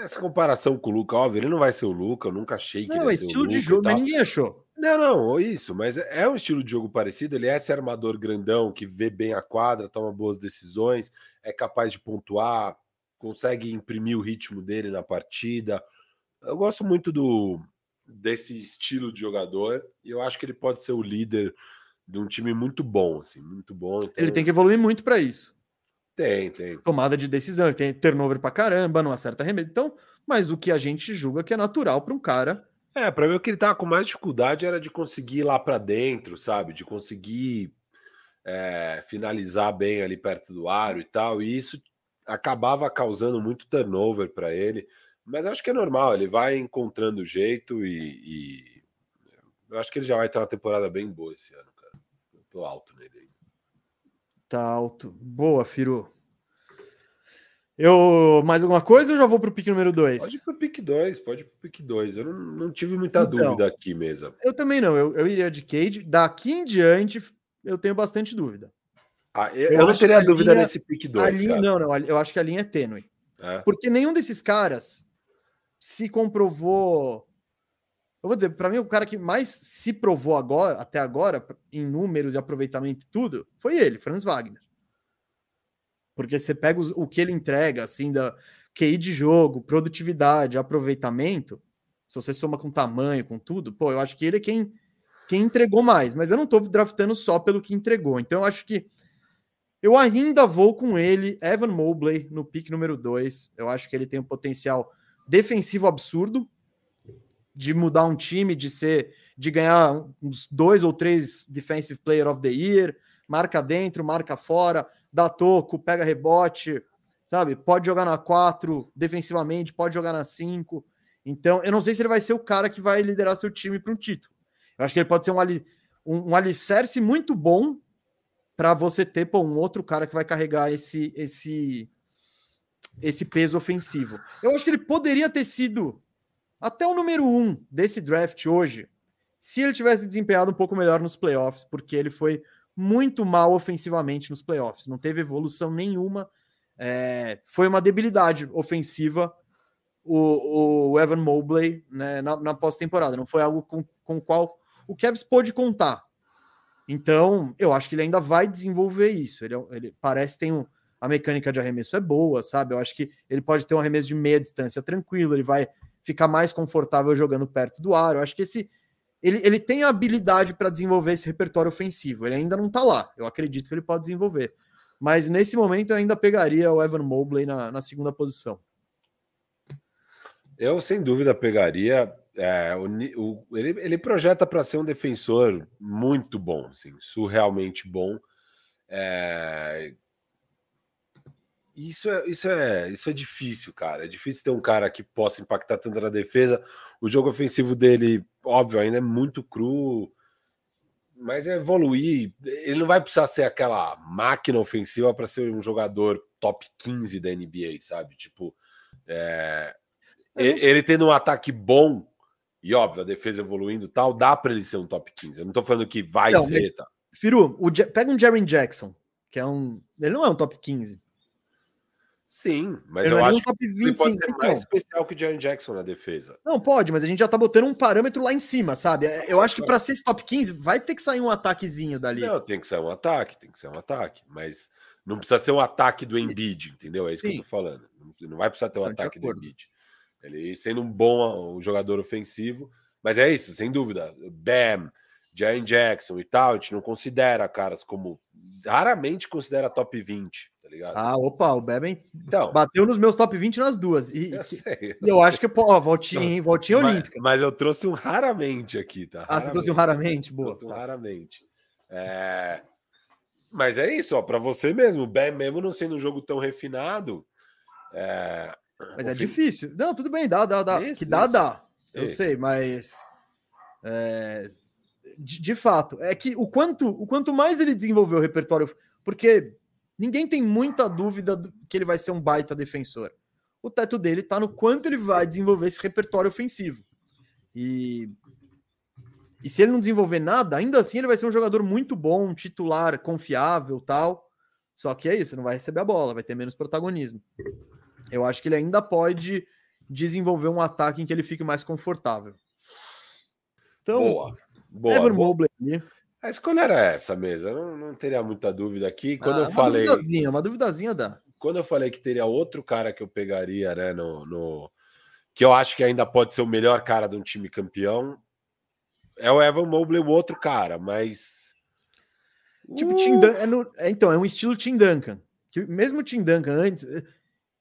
essa comparação com o Luca, óbvio, ele não vai ser o Luca. Eu nunca achei que Não, ele é ia ser o estilo de Luka e jogo, mas ninguém achou. Não, não, isso, mas é um estilo de jogo parecido. Ele é esse armador grandão que vê bem a quadra, toma boas decisões, é capaz de pontuar, consegue imprimir o ritmo dele na partida. Eu gosto muito do desse estilo de jogador e eu acho que ele pode ser o líder de um time muito bom, assim, muito bom. Então, Ele tem que evoluir muito para isso. Tem, tem. Tomada de decisão, ele tem turnover pra caramba, não acerta arremesso. Então, mas o que a gente julga que é natural para um cara. É, para mim o que ele tava com mais dificuldade era de conseguir ir lá para dentro, sabe? De conseguir é, finalizar bem ali perto do aro e tal. E isso acabava causando muito turnover para ele. Mas acho que é normal, ele vai encontrando o jeito e, e eu acho que ele já vai ter uma temporada bem boa esse ano, cara. Eu tô alto nele. Tá alto. Boa, Firu. Eu. Mais alguma coisa ou já vou pro pique número 2? Pode ir pro pick 2, pode ir pro pick 2. Eu não, não tive muita Então. dúvida aqui mesmo. Eu também não, eu, eu iria de Cade. Daqui em diante, eu tenho bastante dúvida. Ah, eu, Eu não teria dúvida linha- nesse A 2, linha, cara. não, não, eu acho que a linha é tênue. É. Porque nenhum desses caras se comprovou. Eu vou dizer, para mim, o cara que mais se provou agora, até agora, em números e aproveitamento e tudo, foi ele, Franz Wagner. Porque você pega os- o que ele entrega, assim, da QI de jogo, produtividade, aproveitamento, se você soma com tamanho, com tudo, pô, eu acho que ele é quem, quem entregou mais. Mas eu não tô draftando só pelo que entregou. Então eu acho que eu ainda vou com ele, Evan Mobley, no pick número 2. Eu acho que ele tem um potencial defensivo absurdo de mudar um time, de ser, de ganhar uns dois ou três Defensive Player of the Year, marca dentro, marca fora, dá toco, pega rebote, sabe? Pode jogar na 4 defensivamente, pode jogar na 5. Então, eu não sei se ele vai ser o cara que vai liderar seu time para um título. Eu acho que ele pode ser um, ali, um, um alicerce muito bom para você ter pô, um outro cara que vai carregar esse, esse, esse peso ofensivo. Eu acho que ele poderia ter sido até o número um desse draft hoje, se ele tivesse desempenhado um pouco melhor nos playoffs, porque ele foi muito mal ofensivamente nos playoffs, não teve evolução nenhuma. É, foi uma debilidade ofensiva o, o Evan Mobley né, na, na pós-temporada. Não foi algo com, com o qual o Kevs pôde contar. Então, eu acho que ele ainda vai desenvolver isso. Ele, é ele parece ter um, a mecânica de arremesso é boa, sabe? Eu acho que ele pode ter um arremesso de meia distância tranquilo, ele vai ficar mais confortável jogando perto do ar. Eu acho que esse ele, ele tem a habilidade para desenvolver esse repertório ofensivo. Ele ainda não está lá. Eu acredito que ele pode desenvolver. Mas nesse momento eu ainda pegaria o Evan Mobley na, na segunda posição. Eu, sem dúvida, pegaria. É, o, o, ele, ele projeta para ser um defensor muito bom, assim, surrealmente bom. É, isso é, isso, é, isso é difícil, cara. É difícil ter um cara que possa impactar tanto na defesa. O jogo ofensivo dele, óbvio, ainda é muito cru, mas é evoluir. Ele não vai precisar ser aquela máquina ofensiva para ser um jogador top 15 da NBA, sabe? Tipo, é, ele tendo um ataque bom, e óbvio, a defesa evoluindo tal, dá para ele ser um top 15. Eu não tô falando que vai não, ser. Mas, tá. Firu, o, pega um Jaren Jackson, que é um. Ele não é um top 15. Sim, mas eu, eu é acho que ele pode ser então. mais especial que o Jaron Jackson na defesa. Não, pode, mas a gente já tá botando um parâmetro lá em cima, sabe? É, eu acho que para ser esse top 15 vai ter que sair um ataquezinho dali. Não, tem que sair um ataque, tem que ser um ataque, mas não precisa ser um ataque do Embiid, entendeu? É isso Sim. que eu tô falando. Não vai precisar ter um ataque do Embiid. Ele sendo um bom um jogador ofensivo, mas é isso, sem dúvida. Bam, Jaren Jackson e tal, a gente não considera caras como raramente considera top 20 ligado? Ah, opa, o Beben então, bateu nos meus top 20 nas duas. E eu, sei, eu, eu acho que, pô, voltinha, voltinha mas, olímpica. Mas eu trouxe um raramente aqui, tá? Ah, você trouxe um raramente? Boa. Trouxe um raramente. É... Mas é isso, ó, para você mesmo, o mesmo não sendo um jogo tão refinado. É... Mas é fim... difícil. Não, tudo bem, dá, dá, dá. Isso, que dá, isso. dá. Eu isso. sei, mas. É... De, de, fato, é que o quanto, o quanto mais ele desenvolveu o repertório, porque Ninguém tem muita dúvida que ele vai ser um baita defensor. O teto dele está no quanto ele vai desenvolver esse repertório ofensivo. E, e se ele não desenvolver nada, ainda assim ele vai ser um jogador muito bom, titular, confiável, tal. Só que é isso, não vai receber a bola, vai ter menos protagonismo. Eu acho que ele ainda pode desenvolver um ataque em que ele fique mais confortável. Então, boa. Boa, Evan boa. Mobley a escolha era essa mesmo, eu não, não teria muita dúvida aqui. Quando ah, eu uma falei. Duvidazinha, uma duvidazinha dá. Quando eu falei que teria outro cara que eu pegaria, né, no, no, que eu acho que ainda pode ser o melhor cara de um time campeão, é o Evan Mobley, o outro cara, mas. Tipo, uh... Tim Dun é no... é, então, é um estilo Tim Duncan. Que mesmo o Tim Duncan antes,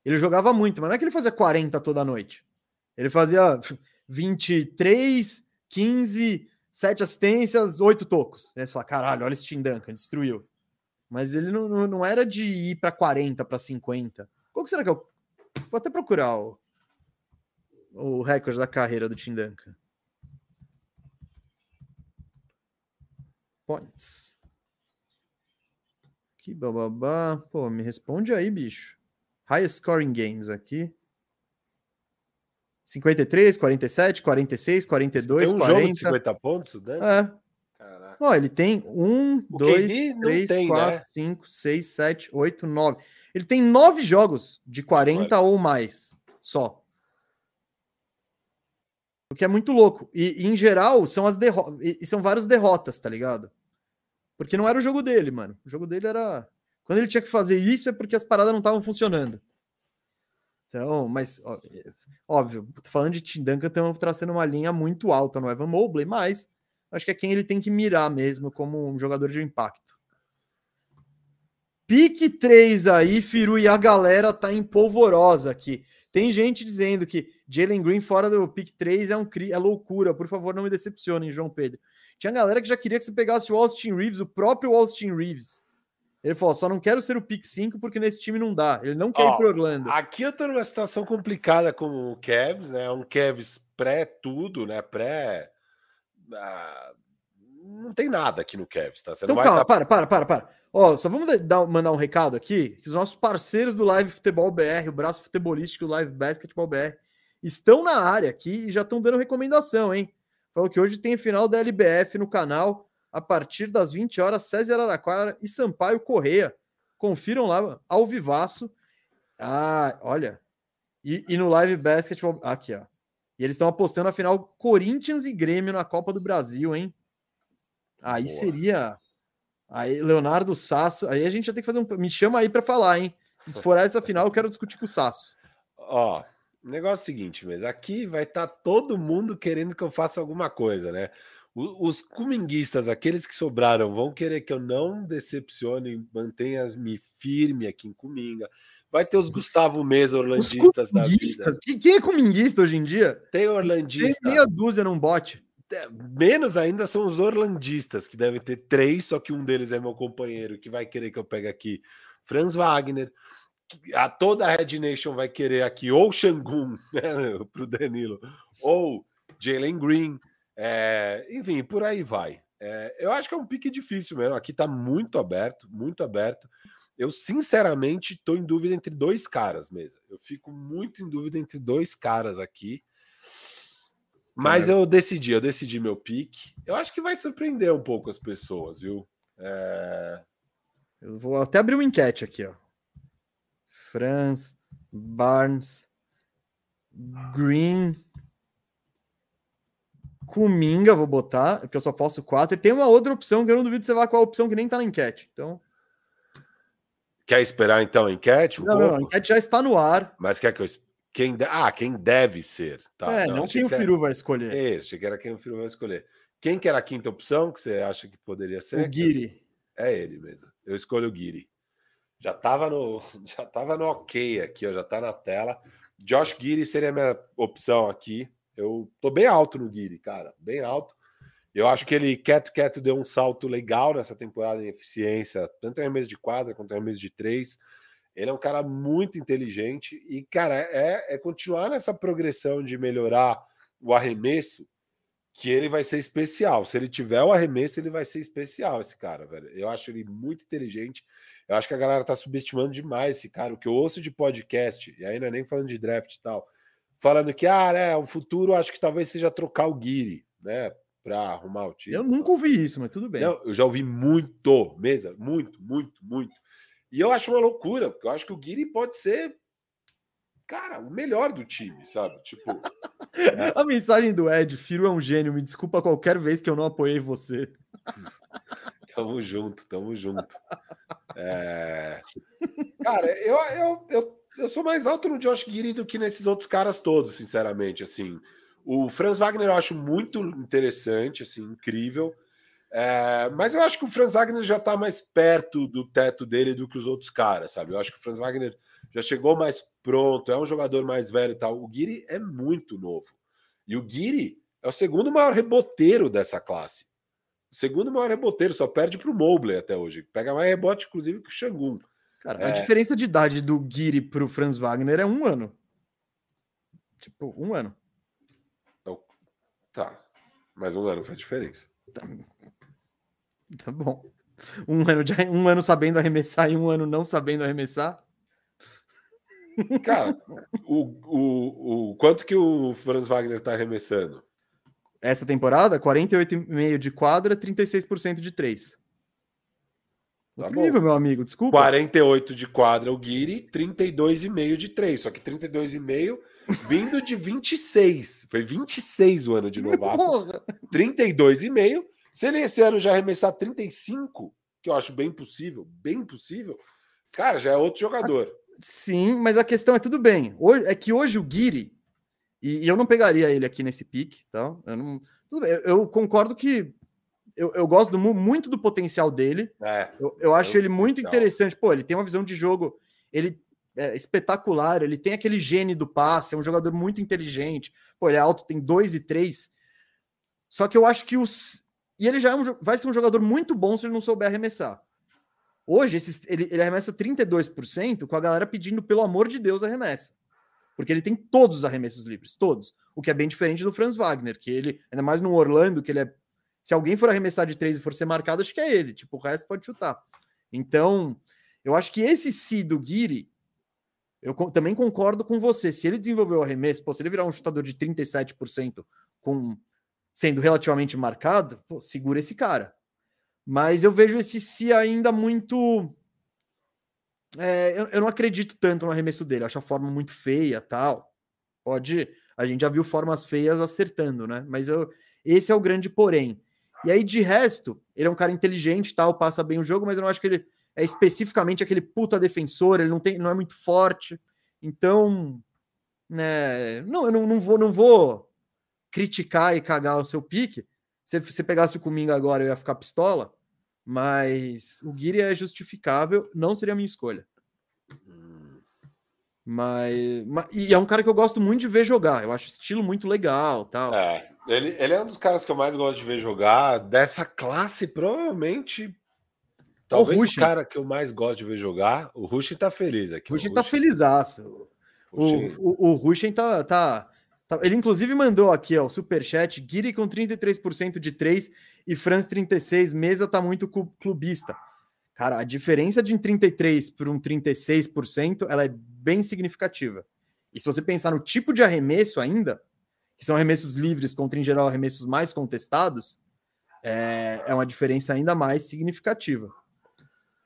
ele jogava muito, mas não é que ele fazia 40 toda noite. Ele fazia 23, 15, sete assistências, oito tocos. Aí você fala, caralho, olha esse Tim Duncan, destruiu. Mas ele não, não, não era de ir para 40, para 50. Qual que será que eu. Vou até procurar o, o recorde da carreira do Tim Duncan. Points. Que bababá. Pô, me responde aí, bicho. Highest scoring games aqui. 53, 47, 46, 42, tem um 40. Jogo de 50 pontos, né? É. Caraca. Ó, ele tem 1, 2, 3, 4, 5, 6, 7, 8, 9. Ele tem 9 jogos de 40 ou mais só. O que é muito louco. E, e em geral, são as derrotas. E são várias derrotas, tá ligado? Porque não era o jogo dele, mano. O jogo dele era. Quando ele tinha que fazer isso é porque as paradas não estavam funcionando. Então, mas ó, óbvio, falando de Tim Duncan, estamos traçando uma linha muito alta no Evan Mobley, mas acho que é quem ele tem que mirar mesmo como um jogador de impacto. Pique 3 aí, Firu, e a galera tá em polvorosa aqui. Tem gente dizendo que Jalen Green fora do pick 3 é, um, é loucura. Por favor, não me decepcionem, João Pedro. Tinha galera que já queria que você pegasse o Austin Reeves, o próprio Austin Reeves. Ele falou: só não quero ser o pick 5 porque nesse time não dá. Ele não quer Ó, ir pro Orlando. Aqui eu tô numa situação complicada com o Kevs, né? Um Kevs pré-tudo, né? Pré. Ah, não tem nada aqui no Kevs, tá? Você então, calma, tá... para, para, para, para. Ó, só vamos dar, mandar um recado aqui: que os nossos parceiros do Live Futebol BR, o braço futebolístico do Live Basketball BR, estão na área aqui e já estão dando recomendação, hein? falou que hoje tem final da LBF no canal a partir das 20 horas, César Araquara e Sampaio Correia. Confiram lá ao vivaço. Ah, olha. E, e no Live Basketball. Aqui, ó. E eles estão apostando a final Corinthians e Grêmio na Copa do Brasil, hein? Aí Boa. seria. Aí, Leonardo Sasso. Aí a gente já tem que fazer um. Me chama aí para falar, hein? Se for essa final, eu quero discutir com o Sasso. Ó, o negócio é o seguinte, mas aqui vai estar todo mundo querendo que eu faça alguma coisa, né? Os cuminguistas, aqueles que sobraram, vão querer que eu não decepcione, mantenha-me firme aqui em Cuminga. Vai ter os Gustavo Mesa Os orlandistas da vida. cominguistas. Quem é cominguista hoje em dia? Tem Tem orlandista. meia dúzia num bote. É, Menos ainda são os orlandistas, que devem ter três, só que um deles é meu companheiro, que vai querer que eu pegue aqui Franz Wagner. A toda a Red Nation vai querer aqui ou Shangun né, para o Danilo, ou Jalen Green. É, enfim, por aí vai. É, eu acho que é um pique difícil mesmo. Aqui está muito aberto, muito aberto. Eu, sinceramente, estou em dúvida entre dois caras mesmo. Eu fico muito em dúvida entre dois caras aqui. Mas eu decidi, eu decidi meu pique. Eu acho que vai surpreender um pouco as pessoas, viu? É, Eu vou até abrir uma enquete aqui, ó. Franz, Barnes, Green, Kuminga, vou botar, porque eu só posso quatro. E tem uma outra opção que eu não duvido que você vá com a opção que nem tá na enquete. Então, Quer esperar então a enquete? Um não, não, a enquete já está no ar. Mas quer que eu. Quem de- Ah, quem deve ser. Tá, é, não, achei quem o Firu vai escolher. Isso, achei que era quem o Firu vai escolher. Quem que era a quinta opção que você acha que poderia ser? o Guiri. É ele mesmo. Eu escolho o Guiri. Já tava no, já tava no ok aqui, ó, já tá na tela. Josh Guiri seria a minha opção aqui. Eu tô bem alto no Guiri, cara, bem alto. Eu acho que ele, quieto, quieto, deu um salto legal nessa temporada em eficiência, tanto em arremesso de quadra quanto em arremesso de três. Ele é um cara muito inteligente e, cara, é, é continuar nessa progressão de melhorar o arremesso que ele vai ser especial. Se ele tiver o arremesso, ele vai ser especial, esse cara, velho. Eu acho ele muito inteligente. Eu acho que a galera tá subestimando demais esse cara. O que eu ouço de podcast, e ainda nem falando de draft e tal, falando que, ah, né, o futuro acho que talvez seja trocar o Guiri, né, para arrumar o time. Eu nunca ouvi isso, mas tudo bem. Não, eu já ouvi muito, mesa, muito, muito, muito. E eu acho uma loucura, porque eu acho que o Guiri pode ser, cara, o melhor do time, sabe? Tipo, A mensagem do Ed, Firu é um gênio, me desculpa qualquer vez que eu não apoiei você. Tamo junto, tamo junto. É, Cara, eu, eu, eu, eu sou mais alto no Josh Giri do que nesses outros caras todos, sinceramente. Assim, o Franz Wagner eu acho muito interessante, assim, incrível. É, Mas eu acho que o Franz Wagner já tá mais perto do teto dele do que os outros caras, sabe? Eu acho que o Franz Wagner já chegou mais pronto, é um jogador mais velho e tal. O Guiri é muito novo. E o Guiri é o segundo maior reboteiro dessa classe. O segundo maior reboteiro, só perde para o Mobley até hoje. Pega mais rebote, inclusive, que o Xangun. Cara, a É. diferença de idade do Guiri pro Franz Wagner é um ano. Tipo, um ano. Tá. Mas um ano faz diferença. Tá bom. Um ano, de, um ano sabendo arremessar e um ano não sabendo arremessar. Cara, o, o, o quanto que o Franz Wagner tá arremessando? Essa temporada, 48,5% de quadra, 36% de 3. Tá Outro bom. nível, meu amigo, desculpa. 48 de quadra o Guiri, 32,5 de 3. Só que 32,5 vindo de 26. Foi 26 o ano de novato. Porra. 32,5. Se ele esse ano já arremessar 35, que eu acho bem possível, bem possível, cara, já é outro jogador. Sim, mas a questão é tudo bem. Hoje, é que hoje o Guiri, e, e eu não pegaria ele aqui nesse pique, tá? Eu, não, eu concordo que eu, eu gosto do mu- muito do potencial dele. É. Eu, eu acho ele muito potencial. interessante. Pô, ele tem uma visão de jogo, ele é espetacular, ele tem aquele gene do passe, é um jogador muito inteligente. Pô, ele é alto, tem 2 e 3. Só que eu acho que os. E ele já é um vai ser um jogador muito bom se ele não souber arremessar. Hoje, esses, ele, ele arremessa 32% com a galera pedindo, pelo amor de Deus, arremessa. Porque ele tem todos os arremessos livres, todos. O que é bem diferente do Franz Wagner, que ele, ainda mais no Orlando, que ele é. Se alguém for arremessar de três e for ser marcado, acho que é ele. Tipo, o resto pode chutar. Então, eu acho que esse si do Guiri, eu também concordo com você. Se ele desenvolver o arremesso, pô, se ele virar um chutador de 37% com sendo relativamente marcado, pô, segura esse cara. Mas eu vejo esse si ainda muito. É, eu, eu, não acredito tanto no arremesso dele, acho a forma muito feia tal. Pode. A gente já viu formas feias acertando, né? Mas eu, esse é o grande porém. E aí, de resto, ele é um cara inteligente tal, passa bem o jogo, mas eu não acho que ele é especificamente aquele puta defensor, ele não, tem, não é muito forte. Então, né, não, eu não, não, vou, não vou criticar e cagar o seu pique. Se você pegasse o Cominga agora, eu ia ficar pistola. Mas o Guiri é justificável, não seria a minha escolha. Mas, mas, E é um cara que eu gosto muito de ver jogar. Eu acho o estilo muito legal. tal. É, ele, ele é um dos caras que eu mais gosto de ver jogar. Dessa classe, provavelmente. Talvez o, o cara que eu mais gosto de ver jogar. O Rushin tá feliz aqui. O Rushin tá felizaço. O, o, o Rushin tá, tá, tá, Ele, inclusive, mandou aqui, ó, o superchat. Guiri com 33% de 3 e Franz 36. Mesa tá muito clubista. Cara, a diferença de um 33 para um 36%, ela é bem significativa. E se você pensar no tipo de arremesso ainda, que são arremessos livres contra, em geral, arremessos mais contestados, é, é uma diferença ainda mais significativa.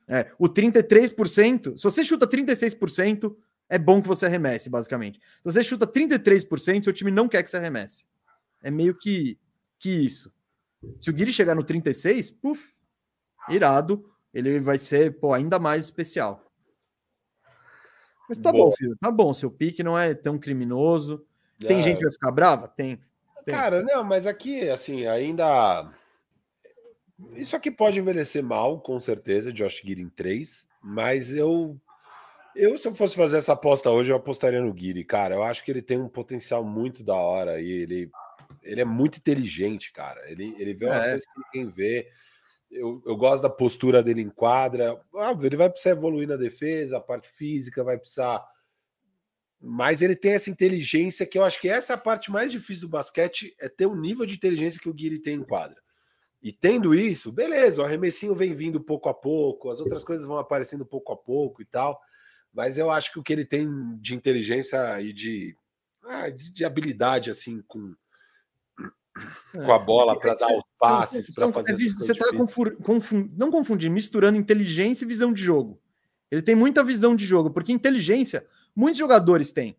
É, o 33%, se você chuta 36%, é bom que você arremesse, basicamente. Se você chuta 33%, seu time não quer que você arremesse. É meio que, que isso. Se o Guiri chegar no 36, puf, irado ele vai ser pô, ainda mais especial. Mas tá bom, filho, tá bom. Seu pique não é tão criminoso. Tem é. gente que vai ficar brava? Tem. Tem. Cara, não, mas aqui, assim, ainda. Isso aqui pode envelhecer mal, com certeza, Josh Giri em 3, mas eu. Eu, se eu fosse fazer essa aposta hoje, eu apostaria no Giri, cara. Eu acho que ele tem um potencial muito da hora e ele, ele é muito inteligente, cara. Ele, ele vê umas é. coisas que ninguém vê. Eu, eu gosto da postura dele em quadra. Óbvio, ele vai precisar evoluir na defesa, a parte física vai precisar. Mas ele tem essa inteligência que eu acho que essa é a parte mais difícil do basquete é ter o nível de inteligência que o Guiri tem em quadra. E tendo isso, beleza, o arremessinho vem vindo pouco a pouco, as outras coisas vão aparecendo pouco a pouco e tal. Mas eu acho que o que ele tem de inteligência e de, ah, de, de habilidade, assim, com, com a bola para dar os passes, para fazer Você está confundindo, não confundir, misturando inteligência e visão de jogo. Ele tem muita visão de jogo, porque inteligência muitos jogadores têm.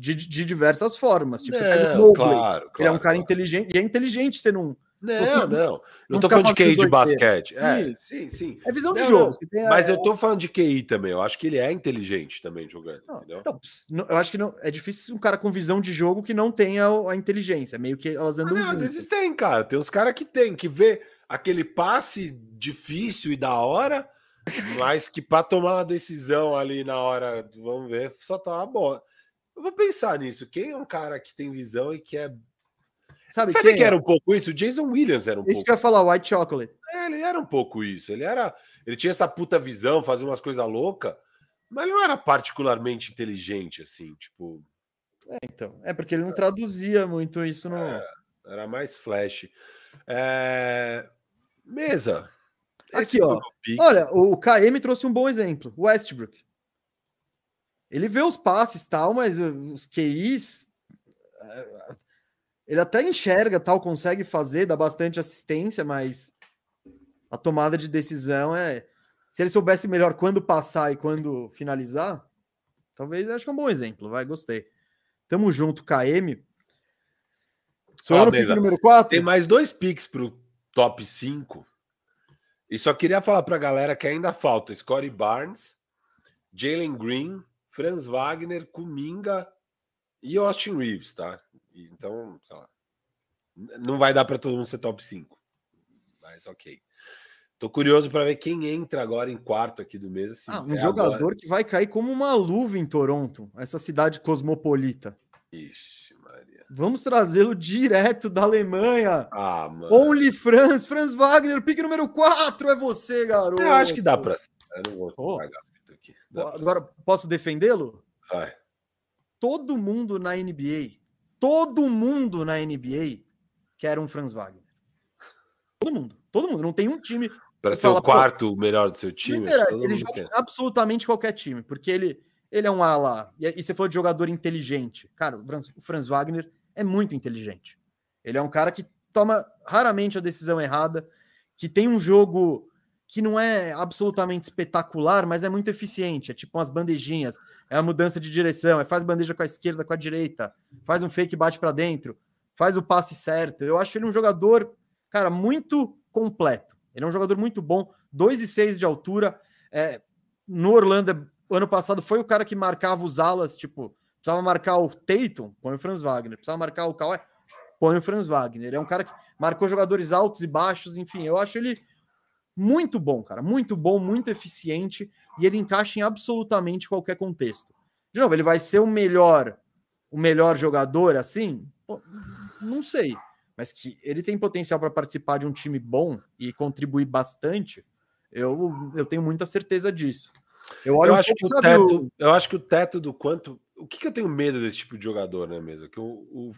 De, de diversas formas. Tipo, não, você pega o Mobley, claro, claro, ele é um cara claro. inteligente, e é inteligente ser um. Não, não. Não, não tô falando de QI de basquete. É, sim, sim. É visão de jogo. Mas eu tô falando de QI também. Eu acho que ele é inteligente também jogando. Não, eu acho que não, é difícil um cara com visão de jogo que não tenha a, inteligência. Meio que elas andam. Ah, não, às vezes tem, cara. Tem uns caras que tem, que vê aquele passe difícil e da hora, mas que para tomar uma decisão ali na hora, vamos ver, só tá uma bola. Eu vou pensar nisso. Quem é um cara que tem visão e que é Sabe, Sabe que era um pouco isso? O Jason Williams era um isso pouco. Isso que eu ia falar, White Chocolate. É, ele era um pouco isso. Ele era. Ele tinha essa puta visão, fazia umas coisas loucas, mas ele não era particularmente inteligente, assim, tipo. É, então. É porque ele não traduzia muito isso no. É, era mais flash. É... Mesa. Aqui, ó. Olha, o KM trouxe um bom exemplo. Westbrook. Ele vê os passes tal, mas os QIs ele até enxerga, tal, consegue fazer, dá bastante assistência, mas a tomada de decisão é. Se ele soubesse melhor quando passar e quando finalizar, talvez acho que é um bom exemplo. Vai, gostei. Tamo junto, KM. Sou no pick número 4. Tem mais dois picks pro top 5. E só queria falar pra galera que ainda falta Scottie Barnes, Jalen Green, Franz Wagner, Kuminga e Austin Reeves, tá? Então, sei lá. Não vai dar para todo mundo ser top 5. Mas ok. Tô curioso para ver quem entra agora em quarto aqui do mês. Assim, ah, um é jogador agora. que vai cair como uma luva em Toronto, essa cidade cosmopolita. Ixi, Maria. Vamos trazê-lo direto da Alemanha. Ah, mano. Only Franz, Franz Wagner, pique número 4 é você, garoto. Eu acho que dá para. Eu não vou oh. pagar aqui. Agora, posso defendê-lo? Vai. Todo mundo na NBA todo mundo na NBA quer um Franz Wagner. Todo mundo. Todo mundo. Não tem um time. Para ser fala, o quarto melhor do seu time. ele joga quer. absolutamente qualquer time, porque ele, ele é um ala. E, você falou de jogador inteligente. Cara, o Franz, o Franz Wagner é muito inteligente. Ele é um cara que toma raramente a decisão errada, que tem um jogo que não é absolutamente espetacular, mas é muito eficiente. É tipo umas bandejinhas, é a mudança de direção, é faz bandeja com a esquerda, com a direita, faz um fake bate para dentro, faz o passe certo. Eu acho ele um jogador, cara, muito completo. Ele é um jogador muito bom, 2,6 de altura. É, no Orlando, ano passado, foi o cara que marcava os alas, tipo, precisava marcar o Tatum, põe o Franz Wagner, precisava marcar o Kawhi, põe o Franz Wagner. É um cara que marcou jogadores altos e baixos, enfim, eu acho ele muito bom, cara, muito bom, muito eficiente e ele encaixa em absolutamente qualquer contexto. De novo, ele vai ser o melhor, o melhor jogador assim? Pô, não sei, mas que ele tem potencial para participar de um time bom e contribuir bastante, eu, eu tenho muita certeza disso. Eu, olho eu um acho pouco, que o teto, o... eu acho que o teto do quanto, o que, que eu tenho medo desse tipo de jogador, né, mesmo? Que o, o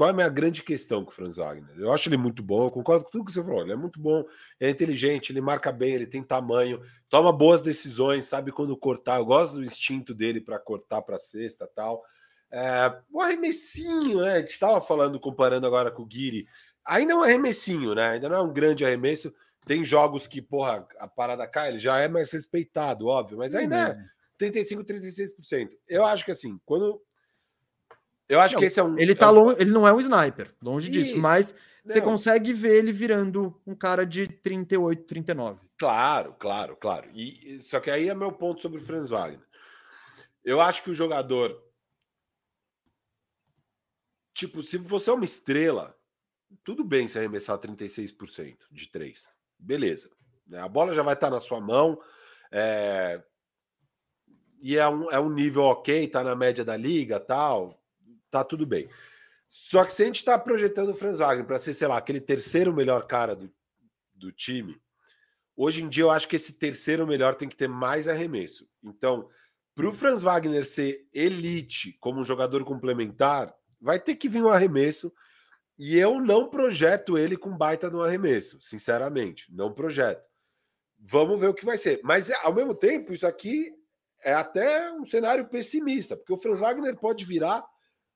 qual é a minha grande questão com o Franz Wagner? Eu acho ele muito bom, eu concordo com tudo que você falou. Ele é muito bom, é inteligente, ele marca bem, ele tem tamanho, toma boas decisões, sabe quando cortar. Eu gosto do instinto dele para cortar para cesta tal. É, um arremessinho, né? A gente estava falando, comparando agora com o Guiri. Ainda é um arremessinho, né? Ainda não é um grande arremesso. Tem jogos que, porra, a parada cai, ele já é mais respeitado, óbvio, mas ainda é 35, 36%. Eu acho que assim, quando eu acho não, que esse é um. Ele tá é um... longe, ele não é um sniper, longe Isso. disso, mas não. você consegue ver ele virando um cara de 38, 39. Claro, claro, claro. E só que aí é meu ponto sobre o Franz Wagner. Eu acho que o jogador tipo, se você é uma estrela, tudo bem se arremessar 36% de três. Beleza. A bola já vai estar na sua mão. É... E é um, é um nível ok, tá na média da liga tal tá tudo bem. Só que se a gente está projetando o Franz Wagner para ser, sei lá, aquele terceiro melhor cara do, do time, hoje em dia eu acho que esse terceiro melhor tem que ter mais arremesso. Então, para o Franz Wagner ser elite como um jogador complementar, vai ter que vir um arremesso. E eu não projeto ele com baita no arremesso, sinceramente. Não projeto. Vamos ver o que vai ser. Mas, ao mesmo tempo, isso aqui é até um cenário pessimista, porque o Franz Wagner pode virar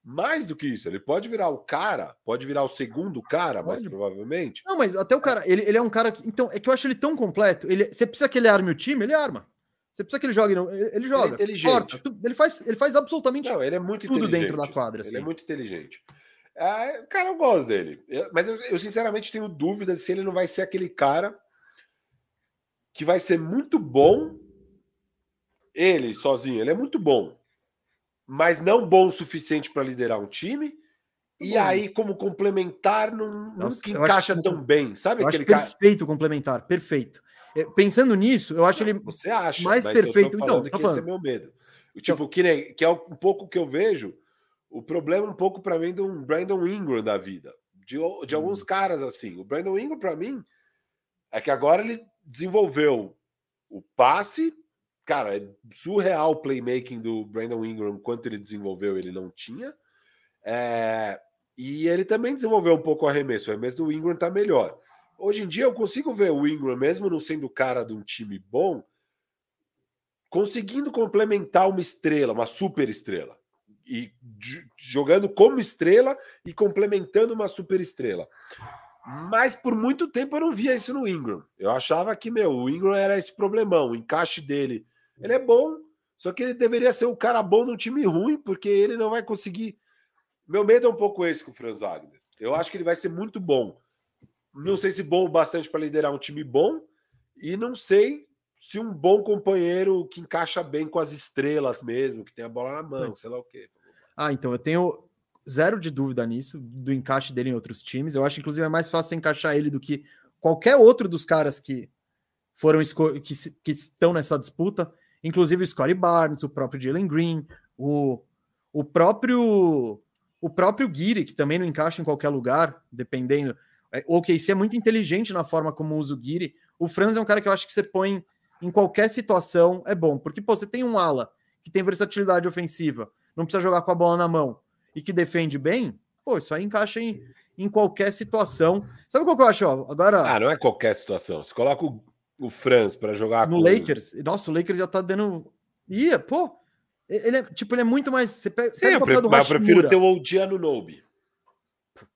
mais do que isso, ele pode virar o cara, pode virar o segundo cara, mais provavelmente. Não, mas até o cara, ele, ele é um cara que. Então, é que eu acho ele tão completo. Ele, você precisa que ele arme o time, ele arma. Você precisa que ele jogue, ele, ele joga. Ele é inteligente. Corta, ele, faz, ele faz absolutamente Não, ele é muito tudo dentro da quadra. Ele é assim. muito inteligente. É, cara, eu gosto dele. Eu, mas eu, eu, sinceramente tenho dúvidas se ele não vai ser aquele cara que vai ser muito bom. Ele sozinho, ele é muito bom mas não bom o suficiente para liderar um time. E aí, como complementar, não, Nossa, nunca encaixa tão bem. Sabe eu aquele cara? Perfeito complementar, perfeito. É, pensando nisso, eu acho ele Você acha, mais perfeito. então, que falando. esse é meu medo. Tipo, que, nem, que é um pouco que eu vejo. O problema um pouco para mim de um Brandon Ingram da vida. De, de alguns hum. caras assim. O Brandon Ingram, para mim, é que agora ele desenvolveu o passe cara, é surreal o playmaking do Brandon Ingram, quanto ele desenvolveu, ele não tinha. É, e ele também desenvolveu um pouco o arremesso. O arremesso do Ingram tá melhor. Hoje em dia eu consigo ver o Ingram, mesmo não sendo cara de um time bom, conseguindo complementar uma estrela, uma super estrela. E jogando como estrela e complementando uma super estrela. Mas por muito tempo eu não via isso no Ingram. Eu achava que, meu, o Ingram era esse problemão, o encaixe dele ele é bom, só que ele deveria ser um cara bom num time ruim, porque ele não vai conseguir. Meu medo é um pouco esse com o Franz Wagner. Eu acho que ele vai ser muito bom. Não sei se bom o bastante para liderar um time bom, e não sei se um bom companheiro que encaixa bem com as estrelas mesmo, que tem a bola na mão, sei lá o quê. Ah, então eu tenho zero de dúvida nisso, do encaixe dele em outros times. Eu acho, inclusive, é mais fácil encaixar ele do que qualquer outro dos caras que foram que, que estão nessa disputa inclusive o Scottie Barnes, o próprio Jalen Green, o, o próprio o próprio Guiri, que também não encaixa em qualquer lugar, dependendo. É, o OKC é muito inteligente na forma como usa o Guiri. O Franz é um cara que eu acho que você põe em qualquer situação, é bom. Porque, pô, você tem um ala que tem versatilidade ofensiva, não precisa jogar com a bola na mão e que defende bem, pô, isso aí encaixa em, em qualquer situação. Sabe qual que eu acho? Ó, agora... Ah, não é qualquer situação. Você coloca o o Franz para jogar no. Lakers. Nossa, o Lakers já tá dando. Ia, pô. Ele é, tipo, ele é muito mais. Você pega, Sim, pega eu, prefiro, mas eu prefiro ter o Odiano Nobe.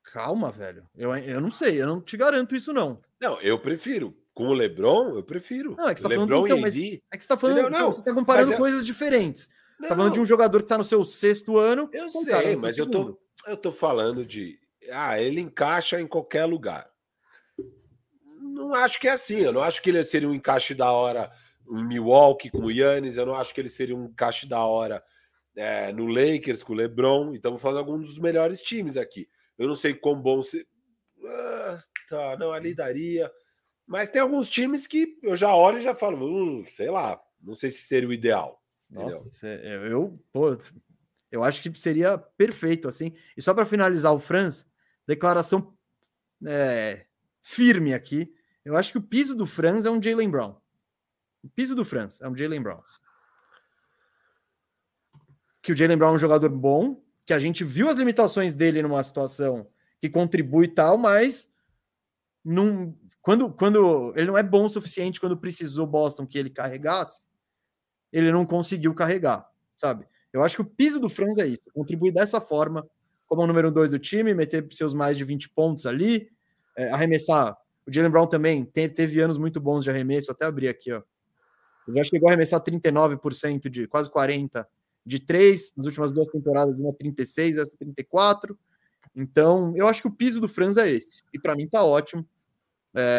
Calma, velho. Eu, eu não sei, eu não te garanto isso, não. Não, eu prefiro. Com o LeBron, eu prefiro. Não, é que você tá LeBron falando. Então, mas é que você tá falando. Entendeu? Não, Não, você tá comparando é- coisas diferentes. Você tá Não, falando de um jogador que tá no seu sexto ano. Eu cara sei, seu mas eu tô, eu tô falando de. Ah, ele encaixa em qualquer lugar. Não acho que é assim. Eu não acho que ele seria um encaixe da hora em Milwaukee com o Yannis. Eu não acho que ele seria um encaixe da hora é, no Lakers com o LeBron. Então, vou falar de alguns dos melhores times aqui. Eu não sei quão bom se. Ah, tá, não, ali daria. Mas tem alguns times que eu já olho e já falo, hum, sei lá, não sei se seria o ideal. entendeu? Nossa, cê- eu, eu, pô, eu acho que seria perfeito assim. E só para finalizar o Franz, declaração é, firme aqui. Eu acho que o piso do Franz é um Jalen Brown. O piso do Franz é um Jalen Brown. Que o Jalen Brown é um jogador bom, que a gente viu as limitações dele numa situação que contribui e tal, mas não, quando, quando ele não é bom o suficiente quando precisou Boston que ele carregasse, ele não conseguiu carregar, sabe? Eu acho que o piso do Franz é isso, contribuir dessa forma, como o número dois do time, meter seus mais de 20 pontos ali, é, arremessar. O Jalen Brown também te- teve anos muito bons de arremesso, até abrir aqui, ó. Ele já chegou a arremessar 39% de quase 40% de 3, nas últimas duas temporadas, uma 36, essa 34. Então, eu acho que o piso do Franz é esse. E para mim tá ótimo. É,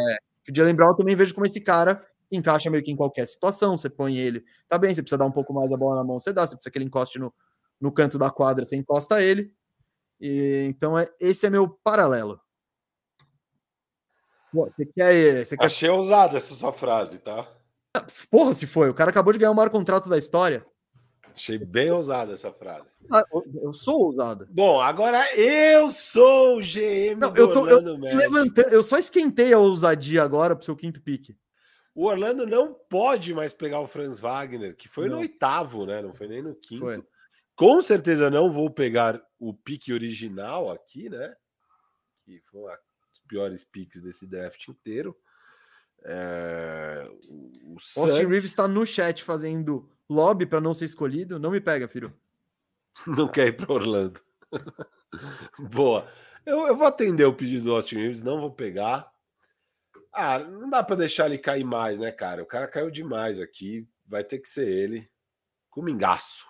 o Jalen Brown também vejo como esse cara encaixa meio que em qualquer situação. Você põe ele, tá bem, você precisa dar um pouco mais a bola na mão, você dá. Você precisa que ele encoste no, no canto da quadra, você encosta ele. E, então, é, esse é meu paralelo. Você quer, você quer. Achei ousada essa sua frase, tá? Porra, se foi. O cara acabou de ganhar o maior contrato da história. Achei bem ousada essa frase. Ah, eu- eu sou ousado. Bom, agora eu sou o GM Não, do eu tô- eu Orlando Magic. Levantando, eu só esquentei a ousadia agora pro seu quinto pique. O Orlando não pode mais pegar o Franz Wagner, que foi no Não. oitavo, né? Não foi nem no quinto. Foi. Com certeza não vou pegar o pique original aqui, né? Que foi dos piores piques desse draft inteiro. É, o Austin Suns Reeves está no chat fazendo lobby para não ser escolhido. Não me pega, filho. não quer ir para Orlando. Boa. Eu, eu vou atender o pedido do Austin Reeves, não vou pegar. Ah, não dá para deixar ele cair mais, né, cara? O cara caiu demais aqui. Vai ter que ser ele. Comingaço.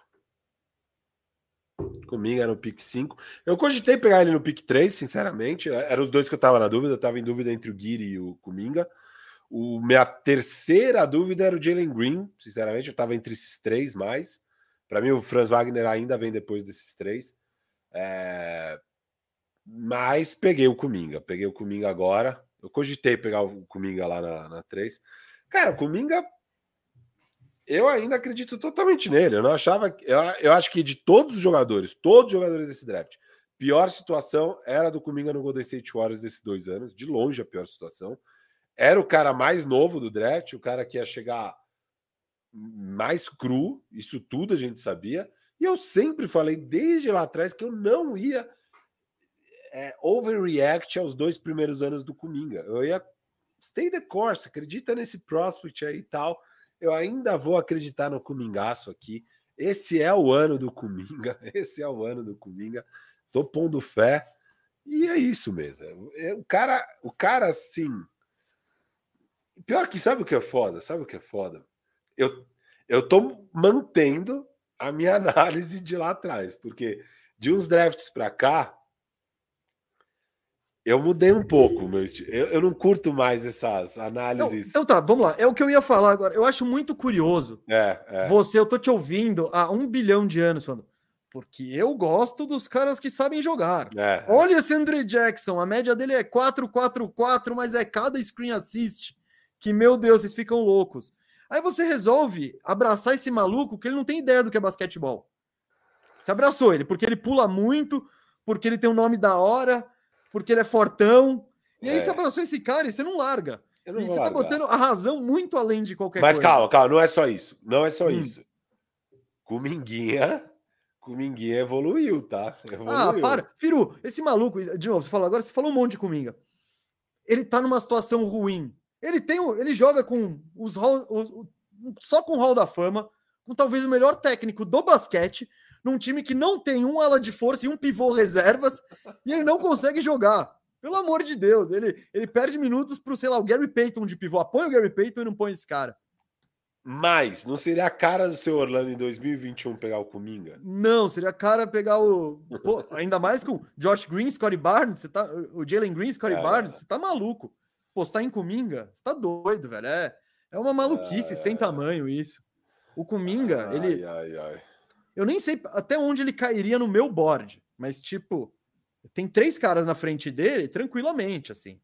Cominga no pick 5. Eu cogitei pegar ele no pick 3, sinceramente. Eram os dois que eu tava na dúvida. Eu tava em dúvida entre o Guiri e o Cominga. O, minha terceira dúvida era o Jalen Green, sinceramente. Eu tava entre esses três mais. Para mim, o Franz Wagner ainda vem depois desses três. É, Mas peguei o Cominga. Peguei o Cominga agora. Eu cogitei pegar o Cominga lá na, na 3. Cara, o Cominga. Eu ainda acredito totalmente nele. Eu não achava. Eu, eu acho que de todos os jogadores, todos os jogadores desse draft, pior situação era do Cominga no Golden State Warriors desses dois anos. De longe a pior situação. Era o cara mais novo do draft, o cara que ia chegar mais cru, isso tudo a gente sabia. E eu sempre falei desde lá atrás que eu não ia é, overreact aos dois primeiros anos do Cominga. Eu ia stay the course, acredita nesse prospect aí e tal. Eu ainda vou acreditar no Comingaço aqui. Esse é o ano do Cominga, esse é o ano do Cominga. Tô pondo fé. E é isso mesmo. É, O cara, o cara assim. Pior que sabe o que é foda? Sabe o que é foda? Eu, eu tô mantendo a minha análise de lá atrás, porque de uns drafts para cá, eu mudei um pouco meu estilo. Eu, eu não curto mais essas análises. então tá, vamos lá. É o que eu ia falar agora. Eu acho muito curioso. É, é. Você, eu tô te ouvindo há um bilhão de anos falando. Porque eu gosto dos caras que sabem jogar. é. Olha esse Andre Jackson, a média dele é 4-4-4, mas é cada screen assist. Que, meu Deus, vocês ficam loucos. Aí você resolve abraçar esse maluco que ele não tem ideia do que é basquetebol. Você abraçou ele porque ele pula muito, porque ele tem um nome da hora, porque ele é fortão. E aí É. você abraçou esse cara e você não larga. Não E você tá largar. botando a razão muito além de qualquer Mas coisa. calma, calma, não é só isso. Não é só Hum. isso. Cominguinha, Cominguinha evoluiu, tá? Evoluiu. Ah, para. Firu, esse maluco, de novo, você falou agora, você falou um monte de cominga. Ele tá numa situação ruim. Ele tem, o- ele joga com os hall- só com o Hall da Fama, com talvez o melhor técnico do basquete, num time que não tem um ala de força e um pivô reservas e ele não consegue jogar. Pelo amor de Deus, ele, ele perde minutos pro, sei lá, o Gary Payton de pivô. Apoia o Gary Payton e não põe esse cara. Mas não seria a cara do seu Orlando em 2021 pegar o Cominga? Não, seria cara pegar o. Pô, ainda mais com Josh Green, Scotty Barnes, você tá. O Jalen Green, Scotty É. Barnes, você tá maluco. Você tá em Cominga? Você tá doido, velho. É, é uma maluquice É. sem tamanho isso. O Cominga, ele. Ai, ai, ai. Eu nem sei até onde ele cairia no meu board, mas tipo, tem três caras na frente dele tranquilamente, assim.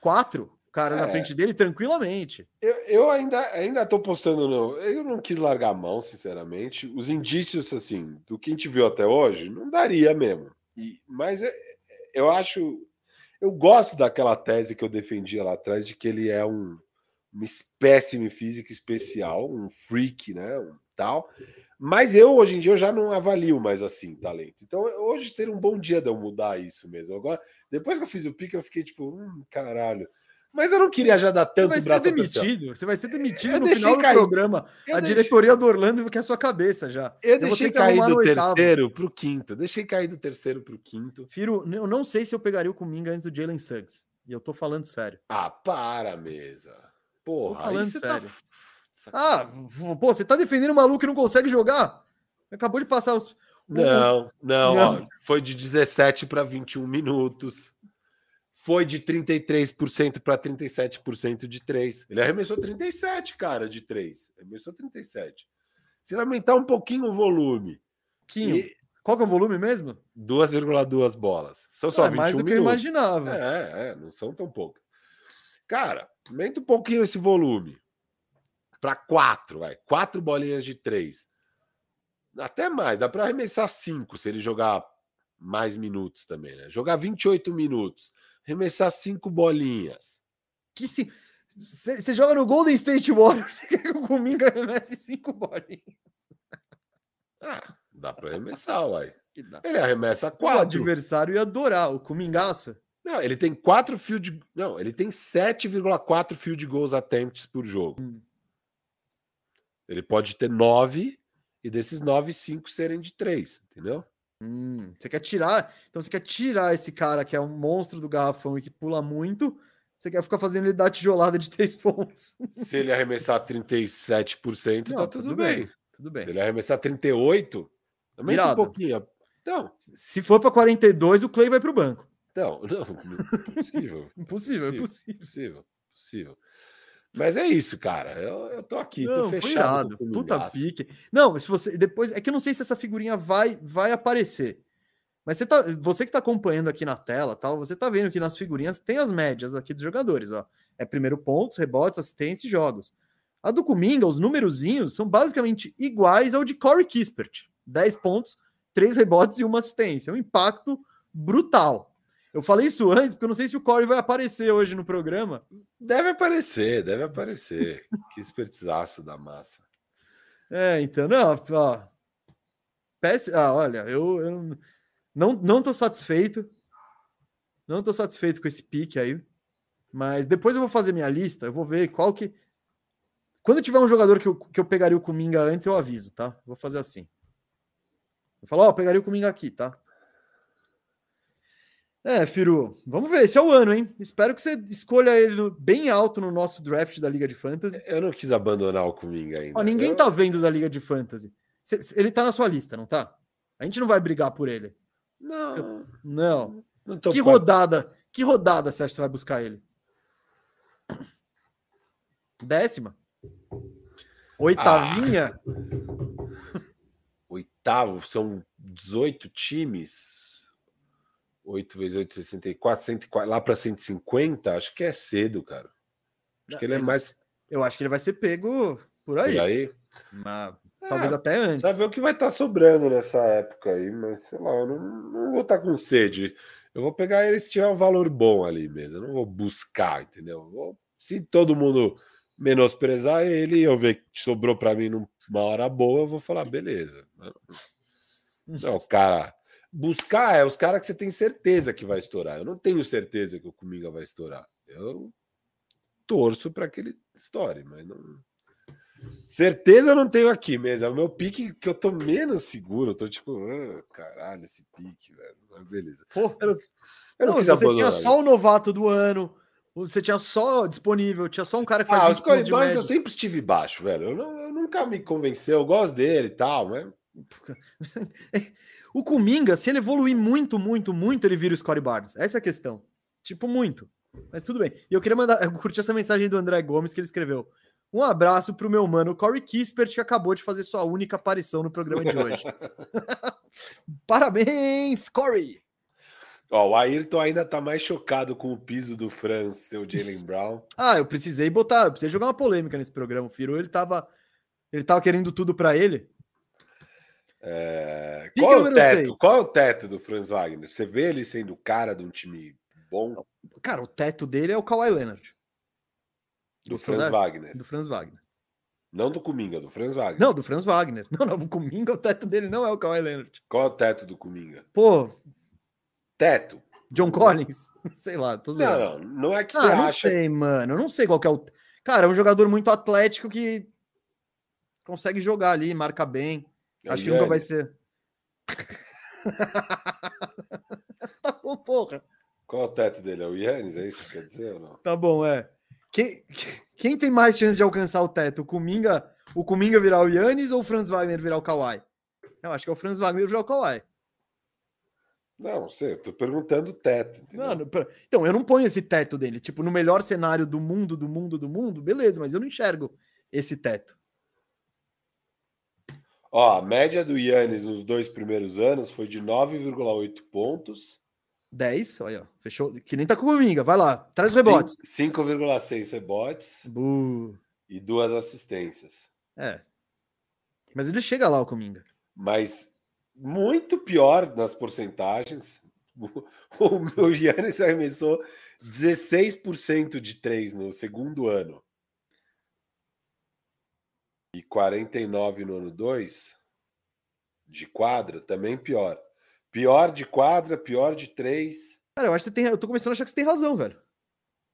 Quatro caras na É. frente dele tranquilamente. Eu, eu ainda, ainda tô postando no. Eu não quis largar a mão, sinceramente. Os indícios, assim, do que a gente viu até hoje, não daria mesmo. E, mas é- eu acho. Eu gosto daquela tese que eu defendia lá atrás de que ele é um, uma espécime física especial, um freak, né? Um tal. Mas eu, hoje em dia, eu já não avalio mais assim talento. Então, hoje seria um bom dia de eu mudar isso mesmo. Agora, depois que eu fiz o pique, eu fiquei tipo, hum, caralho. Mas eu não queria já dar Você tanto vai ser a demitido. Você vai ser demitido Eu no final do cair. programa. Eu a deixei- diretoria do Orlando quer sua cabeça já. Eu vou deixei cair do terceiro pro quinto. Deixei cair do terceiro pro quinto. Firo, eu não sei se eu pegaria o Cominga antes do Jalen Suggs. E eu tô falando sério. Ah, para, mesa. Porra, Tô falando você tá- sério. Ah, pô, você tá defendendo um maluco que não consegue jogar? Acabou de passar os. Não, não, Não. ó, foi de 17 para 21 minutos. Foi de 33% para 37% de 3. Ele arremessou 37, cara, de 3. Arremessou 37. Se ele aumentar um pouquinho o volume, Quinho. e Qual que é o volume mesmo? 2,2 bolas. São só Ah, é 21 mais do que eu minutos. imaginava. É, é, não são tão poucas. Cara, aumenta um pouquinho esse volume. Para quatro, vai. Quatro bolinhas de três. Até mais, dá para arremessar cinco se ele jogar mais minutos também, né? Jogar 28 minutos, arremessar cinco bolinhas. Que se. Você joga no Golden State Warriors, você quer que o Cominga arremesse cinco bolinhas? Ah, dá para arremessar, uai. Ele arremessa O quatro. adversário ia adorar. O Comingaço. Não, ele tem quatro field. Não, ele tem 7,4 field goals attempts por jogo. Hum. Ele pode ter nove e desses nove, cinco serem de três, entendeu? Hum, você quer tirar. Então você quer tirar esse cara que é um monstro do garrafão e que pula muito. Você quer ficar fazendo ele dar tijolada de três pontos. Se ele arremessar 37%, Não, tá tudo, bem. Tudo Se bem. ele arremessar 38, aumenta um pouquinho. Então, Se for para 42, o Clay vai para o banco. então, não, impossível. Impossível, é Possível. impossível. Mas é isso, cara. Eu, eu tô aqui, tô Não, foi fechado. irado. Puta pique. Não, se você depois é que eu não sei se essa figurinha vai vai aparecer. Mas você tá, você que tá acompanhando aqui na tela, tal, você tá vendo que nas figurinhas tem as médias aqui dos jogadores, ó. É primeiro pontos, rebotes, assistência e jogos. A do Kuminga, os númerozinhos são basicamente iguais ao de Corey Kispert. 10 pontos, 3 rebotes e uma assistência. Um impacto brutal. Eu falei isso antes, porque eu não sei se o Corey vai aparecer hoje no programa. Deve aparecer, deve aparecer. que espertizaço da massa. É, então, não, ó. Péss- Ah, olha, eu, eu não, não tô satisfeito. Não tô satisfeito com esse pique aí. Mas depois eu vou fazer minha lista, eu vou ver qual que. Quando tiver um jogador que eu, que eu pegaria o Cominga antes, eu aviso, tá? Vou fazer assim. Eu falo, ó, eu pegaria o Cominga aqui, tá? É, Firu, vamos ver, esse é o ano, hein? Espero que você escolha ele bem alto no nosso draft da Liga de Fantasy. Eu não quis abandonar o Cominga ainda. Ó, ninguém Eu- tá vendo da Liga de Fantasy. Ele tá na sua lista, não tá? A gente não vai brigar por ele. Não, Não. não tô Que a- rodada? Que rodada você acha que você vai buscar ele? Décima? Oitavinha? oitavo, são 18 times. 8 vezes 8, 64, 104, lá para 150, acho que é cedo, cara. Acho que ele é mais Eu acho que ele vai ser pego por por aí. aí. Mas, É, talvez até antes. Saber o que vai estar sobrando nessa época aí, mas sei lá, eu não, não vou estar com sede. Eu vou pegar ele se tiver um valor bom ali mesmo. Eu não vou buscar, entendeu? Eu vou- se todo mundo menosprezar ele e eu ver que sobrou para mim numa hora boa, eu vou falar, beleza. Não, cara. Buscar é os caras que você tem certeza que vai estourar. Eu não tenho certeza que o Cominga vai estourar. Eu torço para que ele estoure, mas não. Certeza eu não tenho aqui mesmo. É o meu pique que eu tô menos seguro. Eu tô tipo, ah, caralho, esse pique, velho. Mas beleza. Pô, Eu não, eu não não, você tinha só o novato do ano, você tinha só disponível, tinha só um cara que faz Ah, os 20 pontos de Corinthians eu sempre estive baixo, velho. Eu, não- eu nunca me convenceu. Eu gosto dele e tal, mas O Kuminga, se ele evoluir muito, muito, muito, ele vira o Scottie Barnes. Essa é a questão. Tipo, muito. Mas tudo bem. E eu queria mandar, eu curti essa mensagem do André Gomes que ele escreveu. Um abraço pro meu mano Corey Kispert, que acabou de fazer sua única aparição no programa de hoje. Parabéns, Corey! Ó, o Ayrton ainda tá mais chocado com o piso do Franz, seu Jalen Brown. Ah, eu precisei botar, eu precisei jogar uma polêmica nesse programa. O Firu, ele tava, ele tava querendo tudo pra ele. É, Qual é o teto? Qual é o teto do Franz Wagner? Você vê ele sendo o cara de um time bom Cara, o teto dele é o Kawhi Leonard. do Do Franz Wagner? Do Franz Wagner. Não do Cominga, do Franz Wagner. Não, do Franz Wagner. Não, não, o Kuminga, o teto dele não é o Kawhi Leonard. Qual é o teto do Cominga? Pô, Teto? John Collins? Sei lá, tô zoando. Não, não, não é que você ah, não acha. sei, mano. Eu não sei qual é o. Cara, é um jogador muito atlético que consegue jogar ali, marca bem. É Acho que nunca vai Yannis. ser. tá bom, porra. Qual é o teto dele? É o Yannis? É isso que quer dizer ou não? Tá bom, é. Quem, quem tem mais chance de alcançar o teto? O Kuminga, o Kuminga virar o Yannis ou o Franz Wagner virar o Kawhi? Eu acho que é o Franz Wagner virar o Kawhi. Não, sei, eu tô perguntando o teto. entendeu? Mano, pra- então, eu não ponho esse teto dele. Tipo, no melhor cenário do mundo, do mundo, do mundo, beleza, mas eu não enxergo esse teto. Ó, a média do Yannis nos dois primeiros anos foi de 9,8 pontos, 10, olha, fechou. Que nem tá com o Kuminga, vai lá, traz rebotes. 5,6 rebotes Bu. e duas assistências. É. Mas ele chega lá, o Kuminga. Mas muito pior nas porcentagens. O, meu Yannis arremessou 16% de 3 no segundo ano. E 49 no ano 2 de quadra, também pior. Pior de quadra, pior de 3. Cara, eu acho que você tem. Eu tô começando a achar que você tem razão, velho.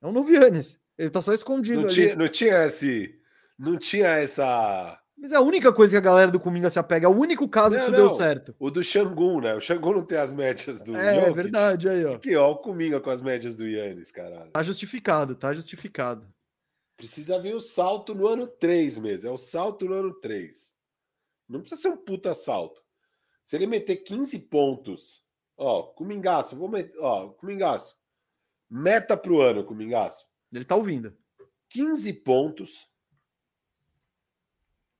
É um novo Yannis. Ele tá só escondido Não ali. tinha, não tinha esse. Não tinha essa. Mas é a única coisa que a galera do Kuminga se apega. É o único caso que Não, isso deu não. certo. O do Xangun, né? O Xangun não tem as médias do. É, Jokic. verdade, aí, ó. Aqui, ó, o Cominga com as médias do Yannis, caralho. Tá justificado, tá justificado. Precisa vir o salto no ano 3 mesmo. É o salto no ano 3. Não precisa ser um puta salto. Se ele meter 15 pontos, ó, Comingaço, vou meter, ó, Comingaço. Meta pro ano, Comingaço. Ele tá ouvindo. 15 pontos.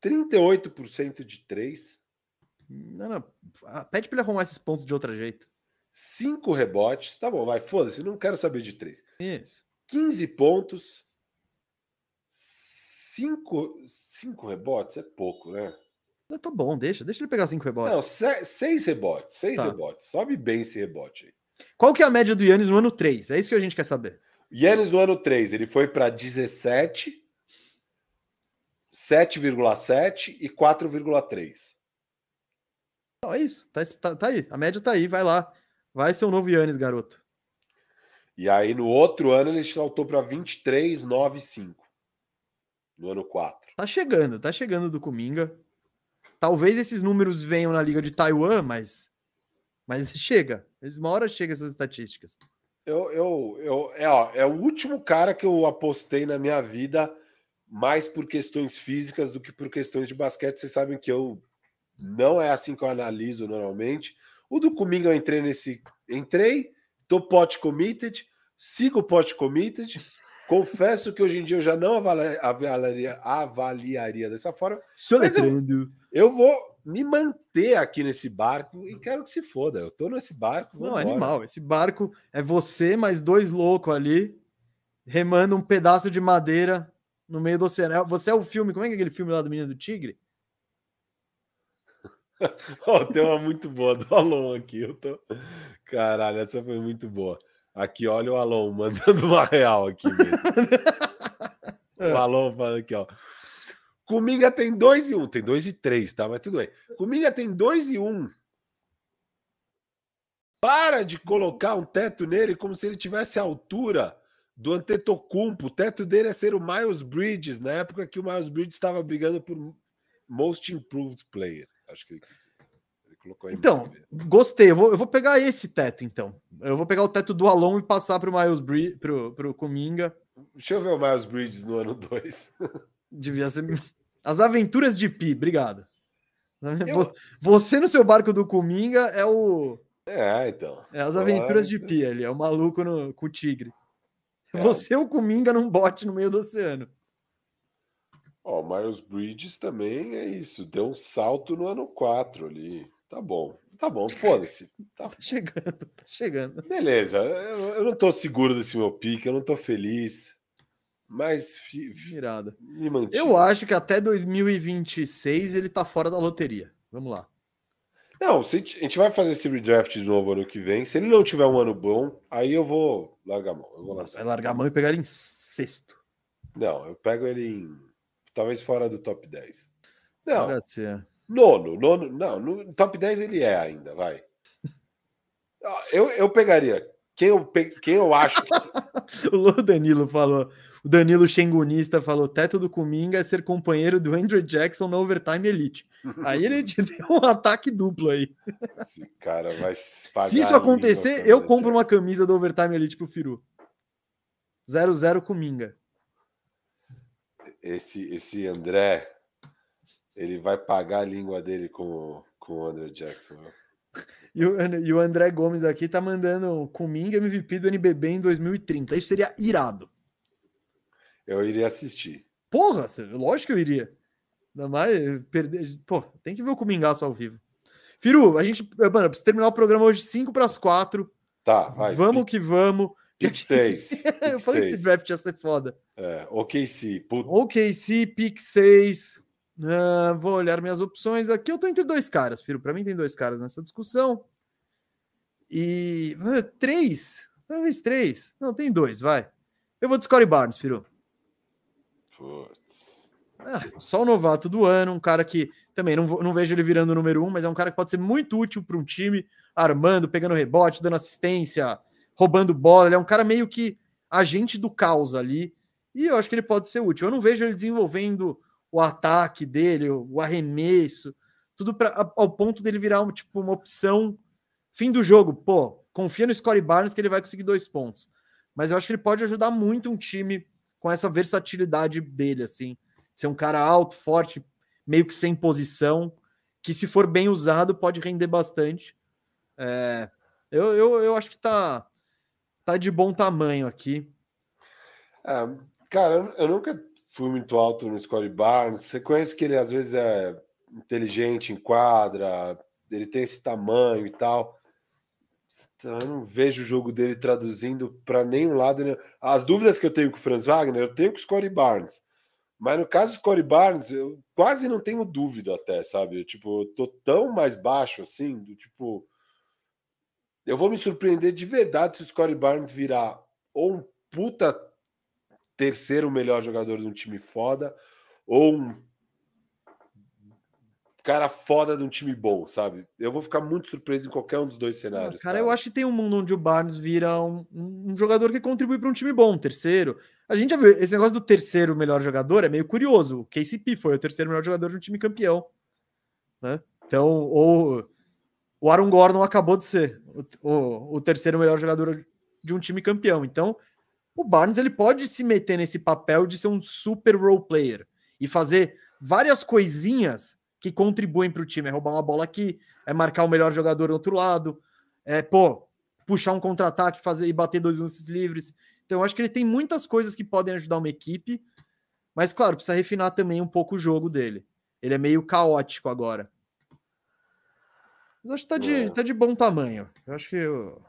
38% de 3, Não, não. ah, Pede pra ele arrumar esses pontos de outro jeito. 5 rebotes. Tá bom, vai, foda-se, não quero saber de 3. Isso. 15 pontos. 5 cinco rebotes é pouco, né? Ah, Tá bom, deixa. Deixa ele pegar cinco Não, rebotes. se- seis rebotes, seis Tá. rebotes. Sobe bem esse rebote aí. Qual que é a média do Yannis no ano 3? É isso que a gente quer saber. Yannis no ano 3, ele foi para 17, 7,7 e 4,3. Não, é isso. Tá, tá- tá aí. A média tá aí. Vai lá. Vai ser o novo Yannis, garoto. E aí no outro ano ele saltou para 23, 9 e 5. No ano 4. Tá chegando, tá chegando do Kuminga. Talvez esses números venham na Liga de Taiwan, mas. Mas chega. Uma hora chega essas estatísticas. Eu, eu, eu, é, ó, é o último cara que eu apostei na minha vida mais por questões físicas do que por questões de basquete. Vocês sabem que eu não é assim que eu analiso normalmente. O do Cominga eu entrei nesse. Entrei, tô pot committed, sigo pot committed. Confesso que hoje em dia eu já não avali- avaliaria, avaliaria dessa forma. Soletrando. Eu vou me manter aqui nesse barco e quero que se foda. Eu tô nesse barco. Não, é animal. Esse barco é você mais dois loucos ali, remando um pedaço de madeira no meio do oceano. É- Você é o filme, como é que é aquele filme lá do Menino do Tigre? Ó, tem uma muito boa do Alon aqui. Eu tô... Caralho, essa foi muito boa. Aqui, olha o Alon mandando uma real aqui mesmo. o Alon falando aqui, ó. Cominga tem 2 e 1. Um. Tem 2 e 3, tá? Mas tudo bem. Cominga tem 2 e 1. Um. Para de colocar um teto nele como se ele tivesse a altura do Antetokounmpo. O teto dele é ser o Miles Bridges, na época que o Miles Bridges estava brigando por Most Improved Player. Acho que ele, quis dizer. Colocou Então, gostei. Eu vou, eu vou pegar esse teto, então. Eu vou pegar o teto do Alon e passar pro Miles Bri pro, pro Kuminga. Deixa eu ver o Miles Bridges no ano 2. Devia ser. As aventuras de Pi, obrigado. Eu- Vo- Você no seu barco do Kuminga é o. É, então. É as aventuras de Pi ali, é o maluco no, com o tigre. É. Você o Kuminga num bote no meio do oceano. Ó, o Miles Bridges também é isso. Deu um salto no ano 4 ali. Tá bom. Tá bom, foda-se. Tá Tá chegando, tá chegando. Beleza, eu, eu não tô seguro desse meu pique, eu não tô feliz. Mas fi- Virada. me mantive. Eu acho que até 2026 ele tá fora da loteria. Vamos lá. Não, se a gente- vai fazer esse redraft de novo ano que vem. Se ele não tiver um ano bom, aí eu vou largar a mão. Eu vou Vai largar. largar a mão e pegar ele em sexto. Não, eu pego ele em. Talvez fora do top 10. Não. Nono, nono. Não, no top 10 ele é ainda, vai. Ah, Eu, eu pegaria. Quem eu, pe- quem eu acho que. O Danilo falou. O Danilo Xengunista falou: teto do Kuminga é ser companheiro do Andrew Jackson na Overtime Elite. Aí ele te deu um ataque duplo aí. Esse cara vai se. Se isso acontecer, eu compro uma camisa do Overtime Elite pro Firu. 0-0 Kuminga. esse, esse André, ele vai pagar a língua dele com, com o André Jackson. E o, e o André Gomes aqui tá mandando Kuminga MVP do NBB em 2030. Isso seria irado. Eu iria assistir. Porra, lógico que eu iria. Ainda mais eh, perder. Pô, tem que ver o Kumingaço ao vivo. Firu, a gente. eh, Mano, eu preciso terminar o programa hoje 5 para as 4. Tá, vai. vamos que vamos. Pick 6. eu falei que esse draft ia ser foda. É, OKC. Puta, OKC, pick 6. Ah, vou olhar minhas opções aqui. Eu tô entre dois caras, Firo. Para mim tem dois caras nessa discussão. E ah, três, talvez três. Não, tem dois, vai. Eu vou de Scottie Barnes, Firo. putz. Ah, só o novato do ano, um cara que também não, não vejo ele virando o número um, mas é um cara que pode ser muito útil para um time, armando, pegando rebote, dando assistência, roubando bola. Ele é um cara meio que agente do caos ali. E eu acho que ele pode ser útil. Eu não vejo ele desenvolvendo o ataque dele, o arremesso, tudo pra, ao ponto dele virar um, tipo, uma opção fim do jogo. Pô, confia no Scottie Barnes que ele vai conseguir dois pontos. Mas eu acho que ele pode ajudar muito um time com essa versatilidade dele, assim. Ser um cara alto, forte, meio que sem posição, que se for bem usado pode render bastante. É, eu, eu, eu acho que tá, tá de bom tamanho aqui. É, cara, eu, eu nunca fui muito alto no Scottie Barnes. Você conhece que ele às vezes é inteligente em quadra, ele tem esse tamanho e tal. Então, eu não vejo o jogo dele traduzindo para nenhum lado. né? As dúvidas que eu tenho com o Franz Wagner, eu tenho com o Scottie Barnes. Mas no caso do Scottie Barnes, eu quase não tenho dúvida até, sabe? Eu, tipo, eu tô tão mais baixo assim, do tipo. Eu vou me surpreender de verdade se o Scottie Barnes virar ou um puta terceiro melhor jogador de um time foda, ou um cara foda de um time bom, sabe? Eu vou ficar muito surpreso em qualquer um dos dois cenários. Cara, eu acho que tem um mundo onde o Barnes vira um, um jogador que contribui para um time bom, um terceiro. A gente já viu, esse negócio do terceiro melhor jogador é meio curioso. O KCP foi o terceiro melhor jogador de um time campeão. Né? Então, ou o Aaron Gordon acabou de ser o, o, o terceiro melhor jogador de um time campeão. Então, o Barnes ele pode se meter nesse papel de ser um super role player e fazer várias coisinhas que contribuem para o time. É roubar uma bola aqui, é marcar o melhor jogador do outro lado, é, pô, puxar um contra-ataque, fazer e bater dois lances livres. Então, eu acho que ele tem muitas coisas que podem ajudar uma equipe, mas, claro, precisa refinar também um pouco o jogo dele. Ele é meio caótico agora. Mas acho que tá de, É. tá de bom tamanho. Eu acho que. eu-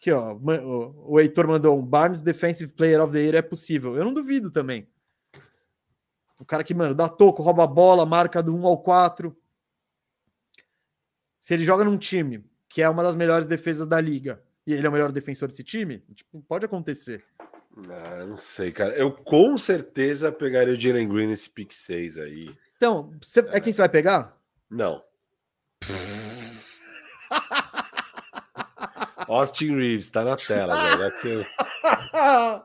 Aqui, ó. O, Heitor mandou um Barnes Defensive Player of the Year é possível. Eu não duvido também. O cara que, mano, dá toco, rouba a bola, marca do 1 ao 4. Se ele joga num time que é uma das melhores defesas da liga e ele é o melhor defensor desse time, tipo, pode acontecer. Ah, não sei, cara. Eu com certeza pegaria o Jalen Green nesse pick 6 aí. Então, você- é quem você vai pegar? Não. Austin Reeves, tá na tela, velho.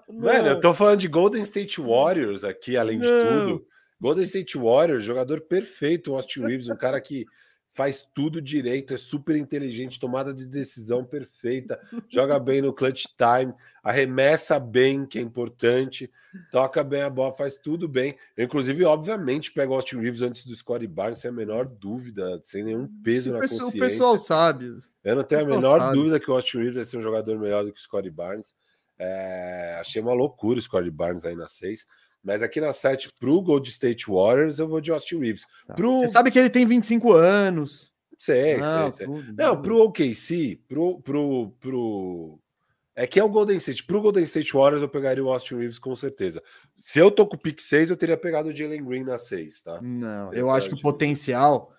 Mano, eu tô falando de Golden State Warriors aqui, além de Não. tudo. Golden State Warriors, jogador perfeito, Austin Reeves, um cara que faz tudo direito, é super inteligente, tomada de decisão perfeita, joga bem no clutch time, arremessa bem, que é importante, toca bem a bola, faz tudo bem. Eu, inclusive, obviamente, pego o Austin Reeves antes do Scottie Barnes, sem a menor dúvida, sem nenhum peso o, na pessoal, o consciência. pessoal sabe. Eu não tenho a menor sabe. dúvida que o Austin Reeves vai ser um jogador melhor do que o Scottie Barnes. É, achei uma loucura o Scottie Barnes aí na 6. Mas aqui na 7, pro Gold State Warriors, eu vou de Austin Reeves. Pro... Você sabe que ele tem 25 anos. Sei, Não, sei, sei. tudo, Não, pro OKC, pro, pro, pro... É que é o Golden State. Pro Golden State Warriors, eu pegaria o Austin Reeves com certeza. Se eu tô com o pick 6, eu teria pegado o Jalen Green na 6, tá? Não, Eu eu acho que o potencial.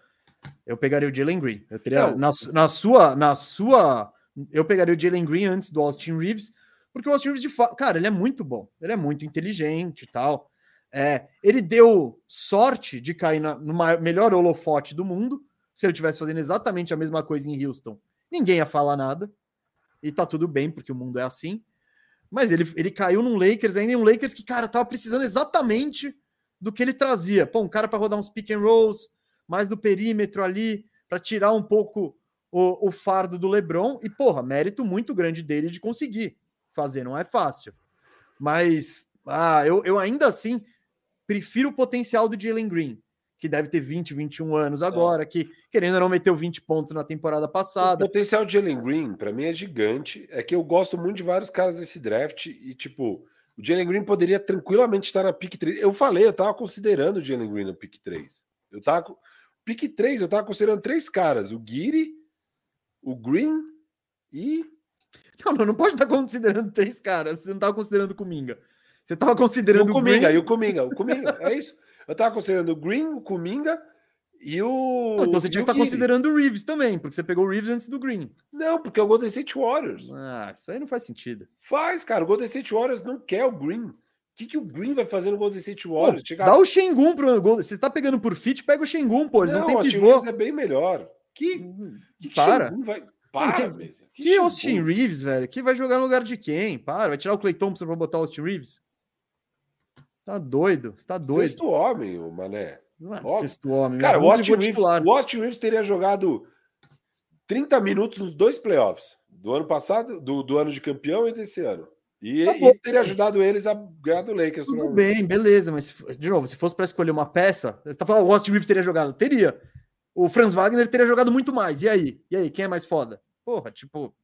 Eu pegaria o Jalen Green. Eu teria Não. na, na sua, na sua, eu pegaria o Jalen Green antes do Austin Reeves, porque o Austin Reeves de fato, cara, ele é muito bom, ele é muito inteligente e tal. É, ele deu sorte de cair na, no ma- melhor holofote do mundo. Se ele tivesse fazendo exatamente a mesma coisa em Houston, ninguém ia falar nada. E tá tudo bem, porque o mundo é assim. Mas ele, ele caiu num Lakers, ainda em um Lakers que, cara, tava precisando exatamente do que ele trazia. Pô, um cara para rodar uns pick and rolls, mais do perímetro ali, para tirar um pouco o, o fardo do LeBron. E, porra, mérito muito grande dele de conseguir fazer, não é fácil. Mas, ah, eu, eu ainda assim prefiro o potencial do Jalen Green, que deve ter 20, 21 anos agora, que querendo ou não meteu 20 pontos na temporada O passada. potencial de Jalen Green, pra mim, é gigante. É que eu gosto muito de vários caras desse draft e, tipo, o Jalen Green poderia tranquilamente estar na pick 3. Eu falei, eu tava considerando o Jalen Green no pick 3. Eu tava. Pick 3, eu tava considerando três caras: o Guiri, o Green e. Não, não, não pode estar considerando três caras. Você não estava considerando o Kuminga. Você estava considerando o o Green. e o Kuminga, o Kuminga, é isso. Eu tava considerando o Green, o Kuminga e o. Não, então você tinha o que estar Guiri. considerando o Reeves também, porque você pegou o Reeves antes do Green. Não, porque é o Golden State Warriors. Ah, isso aí não faz sentido. Faz, cara. O Golden State Warriors não quer o Green. O que, que o Green vai fazer no Golden State Warriors? Pô, Chegar- Dá o Shengun pro Golden. Você tá pegando por fit, pega o Shengun, pô. Eles não, o têm Austin pivô. Reeves é bem melhor. Que, que, que Para. Shengun vai... Para, que-. Que? Austin Reeves, velho? Que vai jogar no lugar de quem? Para, vai tirar o Clay Thompson pra botar o Austin Reeves? Tá doido, você tá doido. Sexto homem, o Mané. Não é óbvio. sexto homem. Cara, o Austin, Reeves, o Austin Reeves teria jogado 30 minutos nos dois playoffs. Do ano passado, do, do ano de campeão e desse ano. E, Tá e teria ajudado eles a ganhar do Lakers. Tudo bem, beleza, mas de novo, se fosse para escolher uma peça, você tá falando, o Austin Reeves teria jogado? Teria. O Franz Wagner teria jogado muito mais. E aí? E aí, quem é mais foda? Porra, tipo,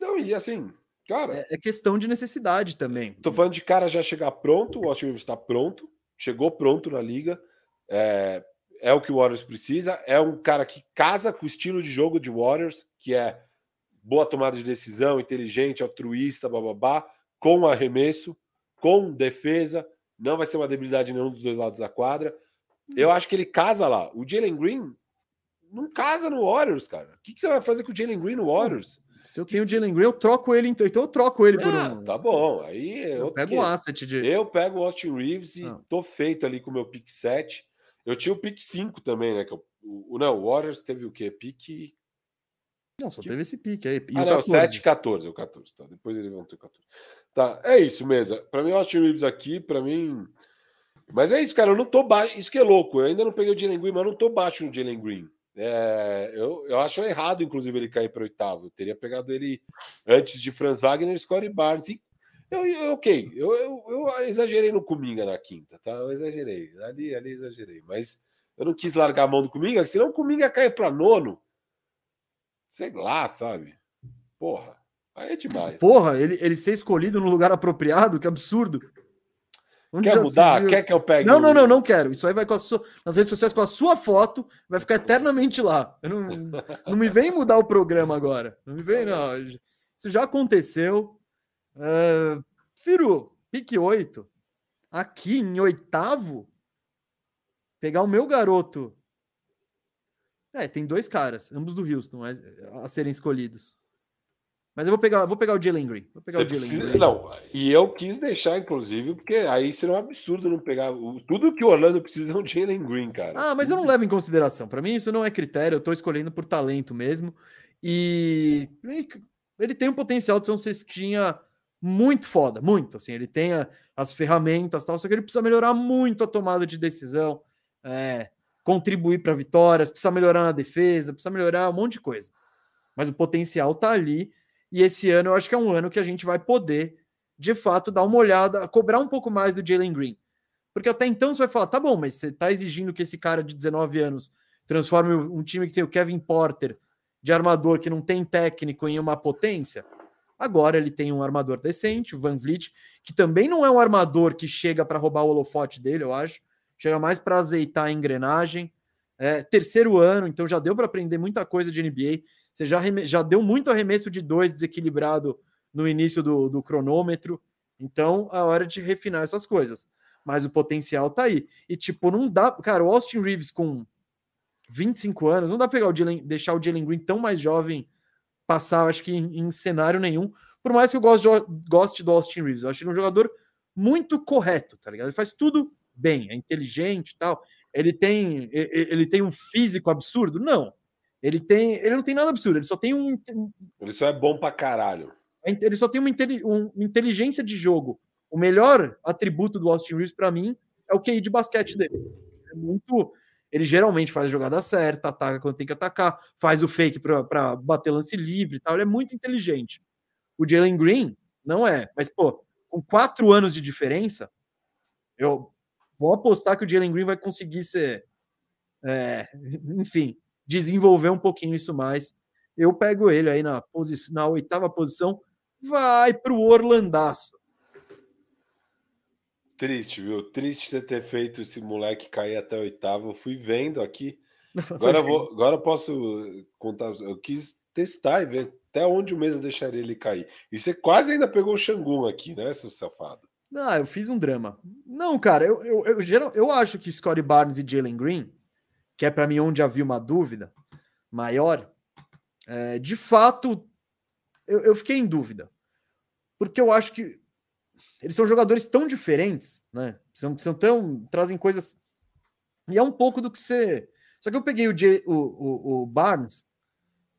Não, e assim, cara, é, é questão de necessidade também. Tô falando de cara já chegar pronto, o Austin Reeves está pronto, chegou pronto na liga, é, é o que o Warriors precisa, é um cara que casa com o estilo de jogo de Warriors, que é boa tomada de decisão, inteligente, altruísta, bababá, com arremesso, com defesa, não vai ser uma debilidade nenhum dos dois lados da quadra. Eu acho que ele casa lá. O Jalen Green não casa no Warriors, cara. O que, que você vai fazer com o Jalen Green no Warriors? Se eu tenho o Jalen Green, eu troco ele, então, então eu troco ele por Ah, um. tá bom, aí é eu pego um 500. asset de. Eu pego o Austin Reeves e Não. tô feito ali com o meu pick 7. Eu tinha o pick 5 também, né? Que eu- o, o- não, o Warriors teve o quê? Pick. Não, só teve esse pique aí. E ah, o não, 14. 7 e 14. O 14, tá? Depois eles vão ter o 14. Tá, é isso, mesa. Pra mim, o Austin Reeves aqui, pra mim. Mas é isso, cara. Eu não tô baixo. Isso que é louco. Eu ainda não peguei o Jalen Green, mas eu não tô baixo no Jalen Green. É, eu, eu acho errado, inclusive, ele cair para oitavo. Eu teria pegado ele antes de Franz Wagner Scottie Barnes. E eu, eu- ok, eu, eu, eu exagerei no Cominga na quinta, tá? Eu exagerei. Ali, ali exagerei. Mas eu não quis largar a mão do Cominga, senão o Cominga cai para nono. Sei lá, sabe? Porra, aí é demais. Porra, ele, ele ser escolhido no lugar apropriado, que absurdo. Onde Quer mudar? Quer que eu pegue? Não, não, não, não quero. Isso aí vai com a sua, nas redes sociais com a sua foto, vai ficar eternamente lá. Eu não, não me vem mudar o programa agora. Não me vem, não. Isso já aconteceu. Uh, Firu, pique 8. Aqui em oitavo, pegar o meu garoto. É, tem dois caras, ambos do Houston, a serem escolhidos. Mas eu vou pegar, vou pegar o Jalen Green. Vou pegar Você o Jalen precisa- Green. Não, e eu quis deixar, inclusive, porque aí seria um absurdo não pegar. o- Tudo que o Orlando precisa é um Jalen Green, cara. Ah, mas eu não levo em consideração. Para mim, isso não é critério. Eu tô escolhendo por talento mesmo. E, e, ele tem um potencial de ser um cestinha muito foda, muito. Assim, ele tem a- as ferramentas tal, só que ele precisa melhorar muito a tomada de decisão, é, contribuir para vitórias, precisa melhorar na defesa, precisa melhorar um monte de coisa. Mas o potencial tá ali. E esse ano eu acho que é um ano que a gente vai poder, de fato, dar uma olhada, cobrar um pouco mais do Jalen Green. Porque até então você vai falar, tá bom, mas você tá exigindo que esse cara de 19 anos transforme um time que tem o Kevin Porter de armador que não tem técnico em uma potência. Agora ele tem um armador decente, o Van Vliet, que também não é um armador que chega para roubar o holofote dele, eu acho. Chega mais para azeitar a engrenagem. É, terceiro ano, então já deu para aprender muita coisa de NBA. Você já, já deu muito arremesso de dois desequilibrado no início do, do cronômetro. Então, a hora de refinar essas coisas. Mas o potencial tá aí. E, tipo, não dá. Cara, o Austin Reeves com 25 anos, não dá pra pegar o deixar o Jalen Green tão mais jovem passar, acho que em, em cenário nenhum. Por mais que eu goste, goste do Austin Reeves, eu acho ele um jogador muito correto, tá ligado? Ele faz tudo bem, é inteligente e tal. Ele tem, ele tem um físico absurdo? Não. Ele tem, ele não tem nada absurdo, ele só tem um, Ele só é bom pra caralho. ele só tem uma, um- uma inteligência de jogo. O melhor atributo do Austin Reeves para mim é o QI de basquete dele. É muito, ele geralmente faz a jogada certa, ataca quando tem que atacar, faz o fake para bater lance livre e tal. Ele é muito inteligente. O Jalen Green não é, mas pô, com quatro anos de diferença, eu vou apostar que o Jalen Green vai conseguir ser, é, enfim, desenvolver um pouquinho isso mais. Eu pego ele aí na, posi na oitava posição, vai para o Orlandaço. Triste, viu? Triste você ter feito esse moleque cair até a oitava. Eu fui vendo aqui. Agora eu, vou, agora eu posso contar. Eu quis testar e ver até onde o mesmo deixaria ele cair. E você quase ainda pegou o Xangun aqui, né, seu safado? Não, eu fiz um drama. Não, cara, eu, eu, eu, geral- eu acho que Scottie Barnes e Jalen Green, que é para mim onde havia uma dúvida maior, é, de fato, eu, eu fiquei em dúvida. Porque eu acho que eles são jogadores tão diferentes, né? São, são tão. trazem coisas. E é um pouco do que você. Só que eu peguei o, J- o, o, o Barnes,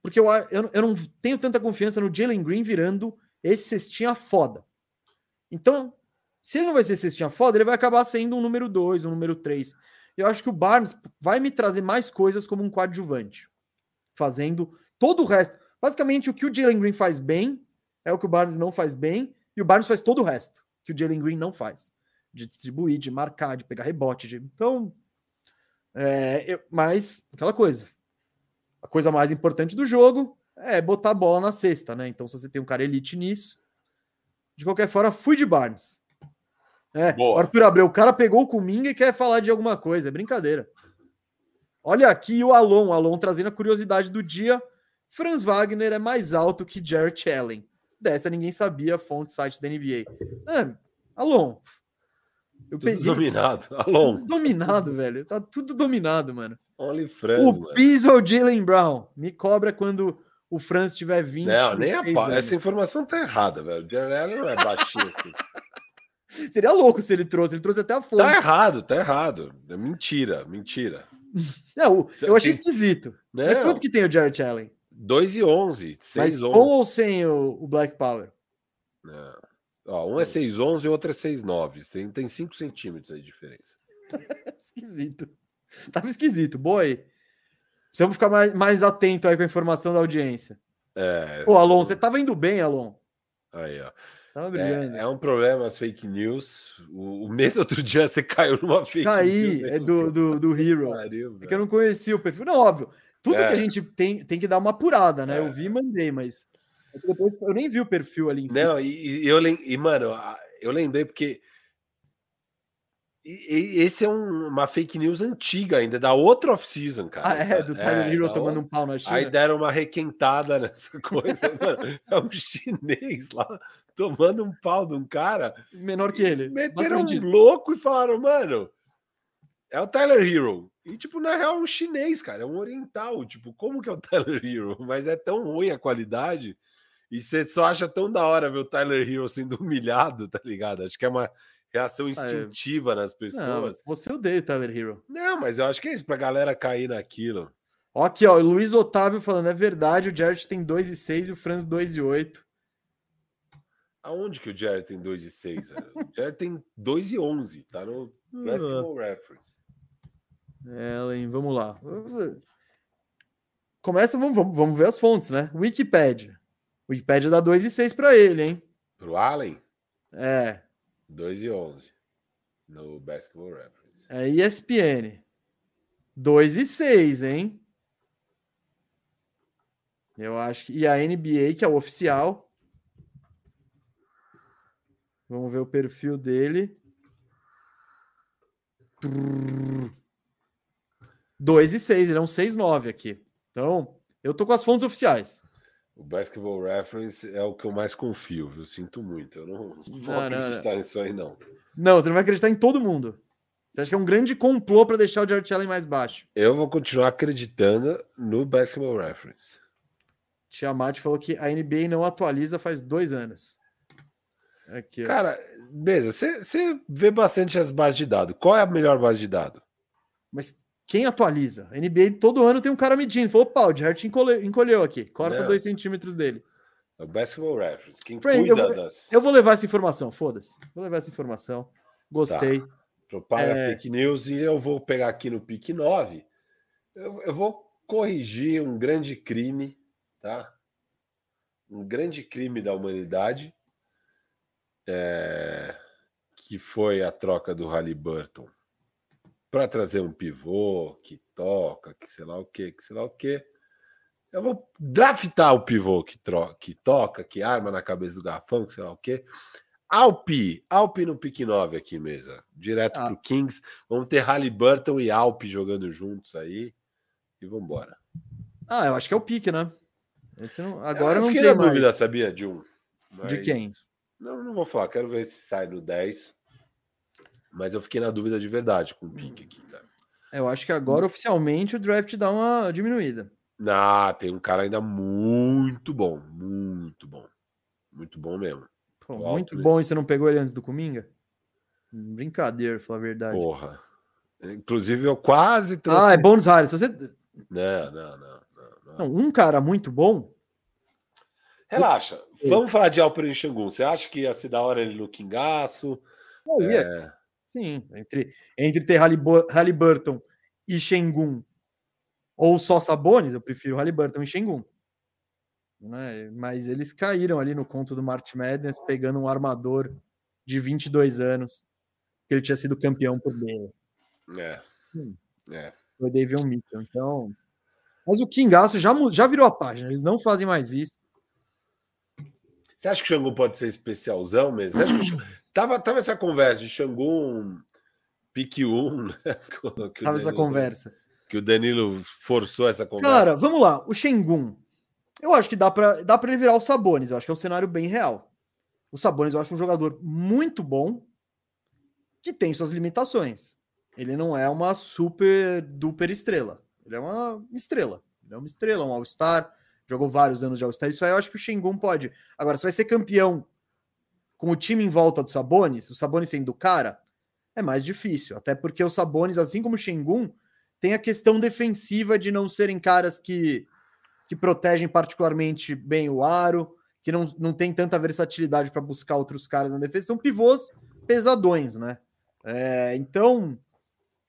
porque eu, eu, eu não tenho tanta confiança no Jalen Green virando esse cestinha foda. Então, se ele não vai ser cestinha foda, ele vai acabar sendo um número 2, um número 3. Eu acho que o Barnes vai me trazer mais coisas como um coadjuvante, fazendo todo o resto. Basicamente, o que o Jalen Green faz bem é o que o Barnes não faz bem, e o Barnes faz todo o resto que o Jalen Green não faz. De distribuir, de marcar, de pegar rebote. de- Então, é, eu- mas aquela coisa. A coisa mais importante do jogo é botar a bola na cesta, né? Então, se você tem um cara elite nisso, de qualquer forma, fui de Barnes. É, Boa. o Arthur Abreu, o cara pegou o Cominga e quer falar de alguma coisa, é brincadeira. Olha aqui o Alon, o Alon trazendo a curiosidade do dia. Franz Wagner é mais alto que Jarrett Allen. Dessa ninguém sabia, fonte site da NBA. É, Alon, eu Tudo peguei dominado. Alon, tudo dominado, velho. Tá tudo dominado, mano. Friends, O mano. piso é o Jalen Brown. Me cobra quando o Franz tiver 20. Não, nem a 26 pau. anos. Essa informação tá errada, velho. O Jared Allen não é baixinho assim. Seria louco se ele trouxe. Ele trouxe até a fonte. Tá errado, tá errado. É mentira, mentira. Não, eu achei Tem- esquisito. Mas Não. quanto que tem o Jarrett Allen? 2 e 11, 6 Mas 11. com ou sem o, o Black Power? Não. Ó, um é 6 11 e o outro é 6 9. Tem, tem 5 centímetros aí de diferença. Esquisito. Tava esquisito. Aí. Precisamos ficar mais, mais atento aí com a informação da audiência. É, Pô, Alon, você tava indo bem, Alon. aí, ó. Tava brilhando. É, é um problema as fake news. O, o mês outro dia você caiu numa fake Caí, news. é do, do, do Hero. Pariu, É que eu não conhecia o perfil. Não, óbvio. Tudo É. que a gente tem, tem que dar uma apurada, né? É. Eu vi e mandei, mas é depois eu nem vi o perfil ali em cima. Não, e, e eu e, mano, eu lembrei porque e- e esse é um- uma fake news antiga ainda, da outra off-season, cara. Ah, é, do Tyler É, Hero da tomando um pau na China. Aí deram uma requentada nessa coisa, mano. É um chinês lá tomando um pau de um cara. Menor que ele. Meteram um louco e falaram, mano, é o Tyler Hero. E, tipo, na real, é um chinês, cara, é um oriental. Tipo, como que é o Tyler Hero? Mas é tão ruim a qualidade. E você só acha tão da hora ver o Tyler Hero sendo humilhado, tá ligado? Acho que é uma reação instintiva nas Não, pessoas. você odeia o Tyler Hero. Não, mas eu acho que é isso, pra galera cair naquilo. Ó, Aqui, ó, o Luiz Otávio falando, é verdade, o Jared tem 2,6 e o Franz 2,8. Aonde que o Jared tem 2 e 6? velho? O Jared tem 2 e 11, tá no Basketball Reference. Ellen, vamos lá. Começa, vamos, vamos, vamos ver as fontes, né? Wikipedia. Wikipedia dá 2,6 para ele, hein? Pro Allen, É, 2 e 11 no Basketball Reference. é ESPN. 2,6, hein? Eu acho que. E a NBA, que é o oficial. Vamos ver o perfil dele. 2 e 6, ele é um 6,9 aqui. Então, eu tô com as fontes oficiais. O Basketball Reference é o que eu mais confio, viu? Sinto muito. Eu não, não vou Não, não, acreditar nisso aí, não. Não, você não vai acreditar em todo mundo. Você acha que é um grande complô para deixar o Jared Allen mais baixo? Eu vou continuar acreditando no Basketball Reference. Tiamat falou que a NBA não atualiza faz dois anos. Aqui. Cara, beleza, você vê bastante as bases de dados. Qual é a melhor base de dados? Mas quem atualiza? A NBA todo ano tem um cara medindo. Falou, opa, o Jared encolheu, encolheu aqui. Corta Não. dois centímetros dele. É o Basketball Reference. Quem Friend, eu cuida vou- das. Eu vou levar essa informação, foda-se. Vou levar essa informação. Gostei. Propaga É. fake news e eu vou pegar aqui no PIC 9. Eu, eu vou corrigir um grande crime, tá? Um grande crime da humanidade, é, que foi a troca do Halliburton para trazer um pivô que toca, que sei lá o que, que sei lá o que. Eu vou draftar o pivô que, tro que toca, que arma na cabeça do garfão, que sei lá o que. Alpe, Alpe no pick 9 aqui, mesa. Direto Ah. pro Kings. Vamos ter Halliburton e Alpe jogando juntos aí. E vamos embora. Ah, eu acho que é o pique, né? Esse não- agora eu não fiquei tem na mais. dúvida, sabia, de um. De quem? Não, não vou falar. Quero ver se sai no 10. Mas eu fiquei na dúvida de verdade com o pick aqui, cara. Eu acho que agora oficialmente o draft dá uma diminuída. Ah, tem um cara ainda muito bom. Muito bom. Muito bom mesmo. Pô, muito bom nesse. e você não pegou ele antes do Cominga? Brincadeira, falar a verdade. Porra. Inclusive, eu quase trouxe. ah, é bônus raro. Se você... Não, não, não. não, não. Não, um cara muito bom, Relaxa. Vamos falar de Alperin Xangun. Você acha que ia se da hora ele no Kingaço? eu ia. Sim, entre, entre ter Hallibur- Halliburton e Shengun ou só Sabonis, eu prefiro Halliburton e Shengun. Né? Mas eles caíram ali no conto do March Madness, pegando um armador de 22 anos, que ele tinha sido campeão por dele. é, Hum. é. Foi David Mitchell. Então. Mas o Kingaço já, já virou a página, eles não fazem mais isso. Você acha que o Xangun pode ser especialzão mesmo? Você acha que o tava, tava essa conversa de Xangun pique 1, né? Tava essa conversa. Que o Danilo forçou essa conversa. Cara, vamos lá. O Shengun. Eu acho que dá pra, dá pra ele virar o Sabonis. Eu acho que é um cenário bem real. O Sabonis eu acho um jogador muito bom que tem suas limitações. Ele não é uma super duper estrela. Ele é uma estrela. Ele é uma estrela, um All-Star. Jogou vários anos de All-Star. Isso aí eu acho que o Shengun pode. Agora, se vai ser campeão com o time em volta do Sabonis, o Sabonis sendo o cara, é mais difícil. Até porque o Sabonis, assim como o Shengun, tem a questão defensiva de não serem caras que, que protegem particularmente bem o aro, que não, não tem tanta versatilidade para buscar outros caras na defesa. São pivôs pesadões, né? É, então,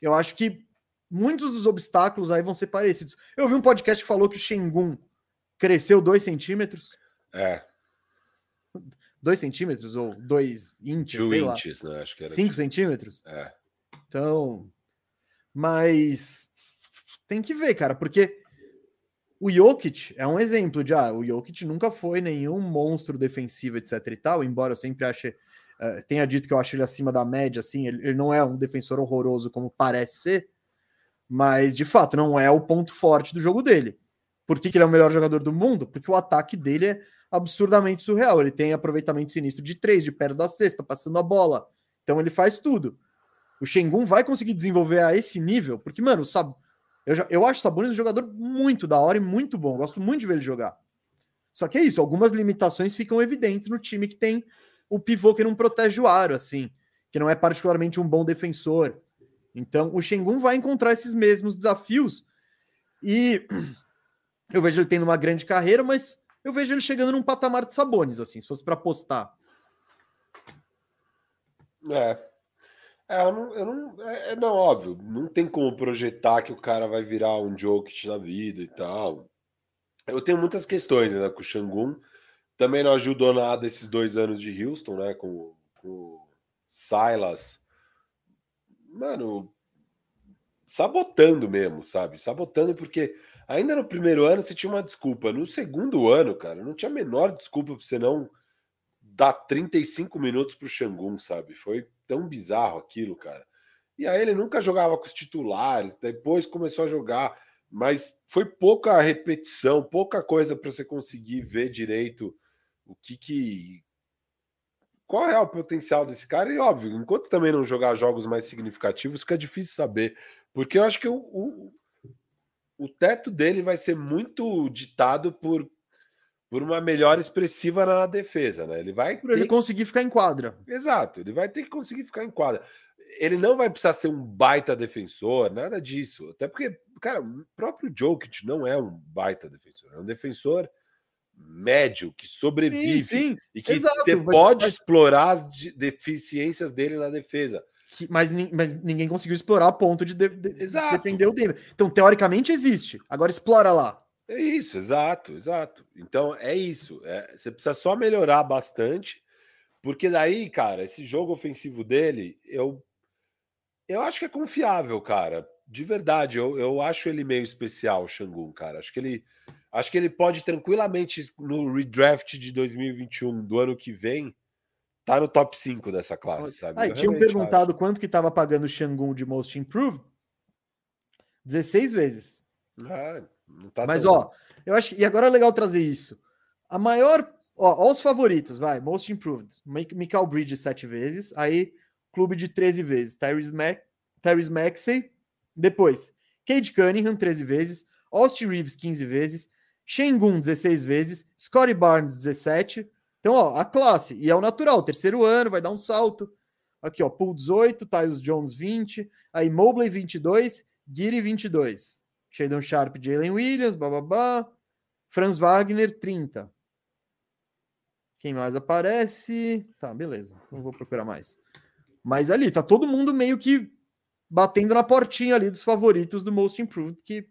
eu acho que muitos dos obstáculos aí vão ser parecidos. Eu vi um podcast que falou que o Shengun cresceu 2 centímetros. É, 2 centímetros ou 2 inches, sei lá. inches, né? Acho que era. 5 centímetros? É. Então, mas tem que ver, cara, porque o Jokic é um exemplo de, ah, o Jokic nunca foi nenhum monstro defensivo, etc e tal, embora eu sempre ache, eh, tenha dito que eu acho ele acima da média, assim, ele, ele não é um defensor horroroso como parece ser, mas de fato não é o ponto forte do jogo dele. Por que, que ele é o melhor jogador do mundo? Porque o ataque dele é absurdamente surreal. Ele tem aproveitamento sinistro de três, de perto da cesta, passando a bola. Então ele faz tudo. O Shengun vai conseguir desenvolver a esse nível, porque, mano, Sab... eu, já, eu acho o Sabonis um jogador muito da hora e muito bom. Gosto muito de ver ele jogar. Só que é isso, algumas limitações ficam evidentes no time que tem o pivô que não protege o aro, assim, que não é particularmente um bom defensor. Então, o Shengun vai encontrar esses mesmos desafios. E eu vejo ele tendo uma grande carreira, mas eu vejo ele chegando num patamar de Sabonis, assim, se fosse para apostar. É. É, eu não, eu não, é, é, não, óbvio, não tem como projetar que o cara vai virar um Jokic da vida e tal. Eu tenho muitas questões né, com o Shangun. Também não ajudou nada esses dois anos de Houston, né? Com, com o Silas. Mano, sabotando mesmo, sabe? Sabotando porque ainda no primeiro ano você tinha uma desculpa. No segundo ano, cara, não tinha a menor desculpa pra você não dar 35 minutos pro Xangun, sabe? Foi tão bizarro aquilo, cara. E aí ele nunca jogava com os titulares, depois começou a jogar, mas foi pouca repetição, pouca coisa para você conseguir ver direito o que que qual é o potencial desse cara? E óbvio, enquanto também não jogar jogos mais significativos, fica difícil saber, porque eu acho que o, o, o teto dele vai ser muito ditado por por uma melhora expressiva na defesa, né? Ele vai por ele conseguir ficar em quadra. Exato, ele vai ter que conseguir ficar em quadra. Ele não vai precisar ser um baita defensor, nada disso. Até porque, cara, o próprio Jokic não é um baita defensor, é um defensor médio que sobrevive sim, sim. e que Exato, você pode mas... explorar as deficiências dele na defesa. Mas, mas ninguém conseguiu explorar a ponto de, de, de defender o Denver. Então, teoricamente, existe. Agora explora lá. É isso, exato, exato. Então é isso. É, você precisa só melhorar bastante, porque daí, cara, esse jogo ofensivo dele, eu, eu acho que é confiável, cara. De verdade, eu, eu acho ele meio especial, o Xangun, cara. Acho que ele, acho que ele pode tranquilamente no redraft de 2021 do ano que vem tá no top 5 dessa classe, sabe? Ah, tinham perguntado acho. quanto que estava pagando o Xangun de Most Improved. 16 vezes. Ah, Tá Mas, tão... ó, eu acho que. E agora é legal trazer isso. A maior. Ó, ó os favoritos, vai. Most Improved. Michael Bridges sete vezes. Aí, clube de 13 vezes. Tyrese, Mac, Tyrese Maxey. Depois, Cade Cunningham, 13 vezes. Austin Reeves, 15 vezes. Shengun, 16 vezes. Scottie Barnes, 17. Então, ó, a classe. E é o natural. Terceiro ano, vai dar um salto. Aqui, ó, Pool 18, Tyus Jones 20, aí Mobley 22, Giri 22. Shadon Sharp, Jalen Williams, bababá. Franz Wagner, 30. Quem mais aparece? Tá, beleza. Não vou procurar mais. Mas ali, tá todo mundo meio que batendo na portinha ali dos favoritos do Most Improved, que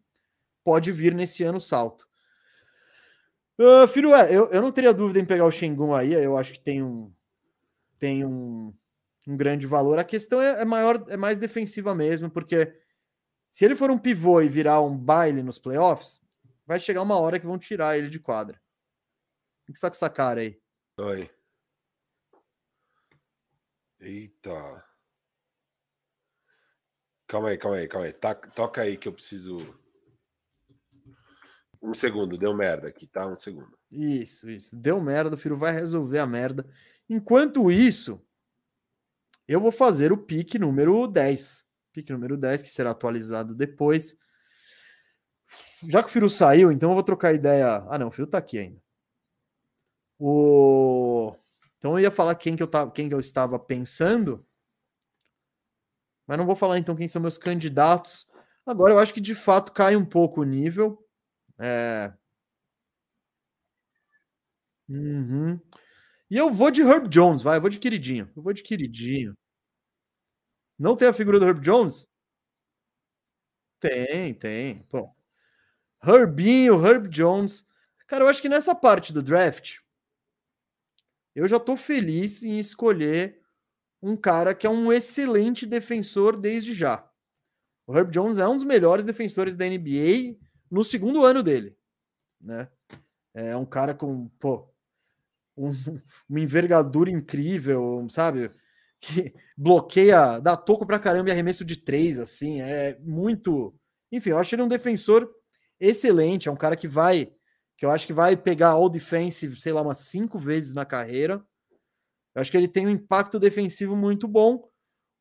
pode vir nesse ano salto. Uh, filho, eu, eu não teria dúvida em pegar o Shengun aí, eu acho que tem um tem um, um grande valor. A questão é, é maior, é mais defensiva mesmo, porque se ele for um pivô e virar um baile nos playoffs, vai chegar uma hora que vão tirar ele de quadra. O que está com essa cara aí? Oi. Eita. Calma aí, calma aí, calma aí. Tá, toca aí que eu preciso. Um segundo, deu merda aqui, tá? Um segundo. Isso, isso. Deu merda, o filho vai resolver a merda. Enquanto isso, eu vou fazer o pique número 10 pick número 10, que será atualizado depois. Já que o Firu saiu, então eu vou trocar ideia. Ah, não, o Firu tá aqui ainda. O... Então eu ia falar quem que eu, tava, quem que eu estava pensando, mas não vou falar então quem são meus candidatos. Agora eu acho que de fato cai um pouco o nível. É... Uhum. E eu vou de Herb Jones, vai, eu vou de queridinho. Eu vou de queridinho. Não tem a figura do Herb Jones? Tem, tem. Bom. Herbinho, Herb Jones. Cara, eu acho que nessa parte do draft, eu já tô feliz em escolher um cara que é um excelente defensor desde já. O Herb Jones é um dos melhores defensores da NBA no segundo ano dele, né? É um cara com, pô, um, uma envergadura incrível, sabe? que bloqueia, dá toco pra caramba e arremesso de três, assim, é muito. Enfim, eu acho ele um defensor excelente, é um cara que vai, que eu acho que vai pegar all defensive, sei lá, umas cinco vezes na carreira. Eu acho que ele tem um impacto defensivo muito bom.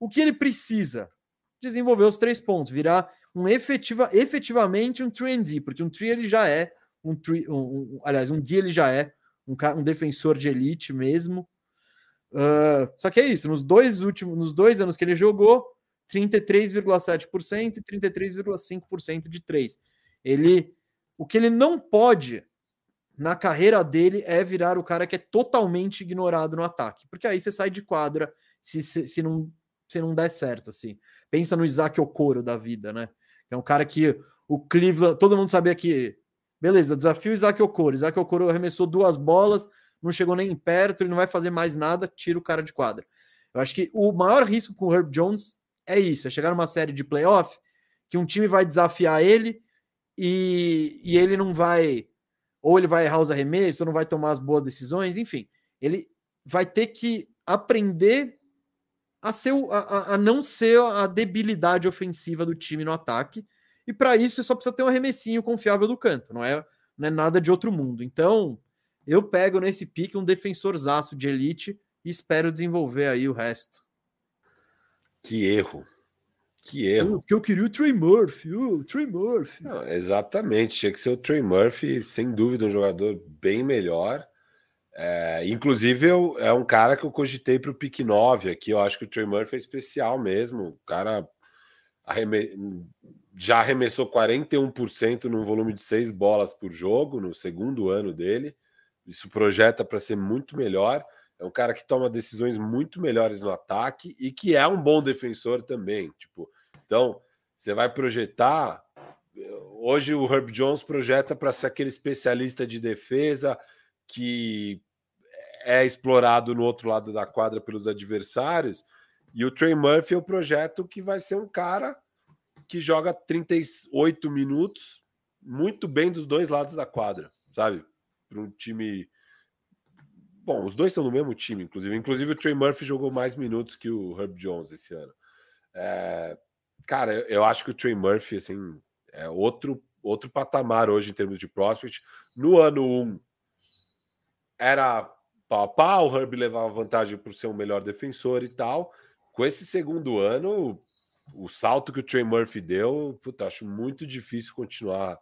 O que ele precisa? Desenvolver os três pontos, virar um efetiva, efetivamente um 3D, porque um 3 ele já é, um, three, um, um, aliás, um D ele já é, um, um defensor de elite mesmo. Uh, só que é isso, nos dois últimos, nos dois anos que ele jogou, 33,7% e 33,5% de 3. Ele, o que ele não pode na carreira dele é virar o cara que é totalmente ignorado no ataque, porque aí você sai de quadra se, se, se não se não der certo assim. Pensa no Isaac Okoro da vida, né? É um cara que o Cleveland, todo mundo sabia que beleza, desafio Isaac Okoro. Isaac Okoro arremessou duas bolas, não chegou nem perto, ele não vai fazer mais nada, tira o cara de quadra. Eu acho que o maior risco com o Herb Jones é isso, é chegar numa série de playoff que um time vai desafiar ele e, e ele não vai ou ele vai errar os arremessos, ou não vai tomar as boas decisões, enfim, ele vai ter que aprender a, ser, a, a não ser a debilidade ofensiva do time no ataque. E para isso, só precisa ter um arremessinho confiável do canto, não é, não é nada de outro mundo. Então, eu pego nesse pique um defensorzaço de elite e espero desenvolver aí o resto. Que erro. Que erro. Porque eu queria o Trey Murphy, o Trey Murphy. Não, exatamente, tinha que ser o Trey Murphy, sem dúvida, um jogador bem melhor. É, inclusive, eu, é um cara que eu cogitei para o pick 9 aqui. Eu acho que o Trey Murphy é especial mesmo. O cara arreme... já arremessou 41% num volume de seis bolas por jogo no segundo ano dele. Isso projeta para ser muito melhor. É um cara que toma decisões muito melhores no ataque e que é um bom defensor também. Tipo, então, você vai projetar. Hoje o Herb Jones projeta para ser aquele especialista de defesa que é explorado no outro lado da quadra pelos adversários. E o Trey Murphy é o projeto que vai ser um cara que joga 38 minutos muito bem dos dois lados da quadra, sabe? Para um time. Bom, os dois são no mesmo time, inclusive. Inclusive, o Trey Murphy jogou mais minutos que o Herb Jones esse ano. É... Cara, eu acho que o Trey Murphy, assim, é outro, outro patamar hoje em termos de prospect. No ano 1, um, era pau a pau, o Herb levava vantagem por ser um melhor defensor e tal. Com esse segundo ano, o salto que o Trey Murphy deu, puta, acho muito difícil continuar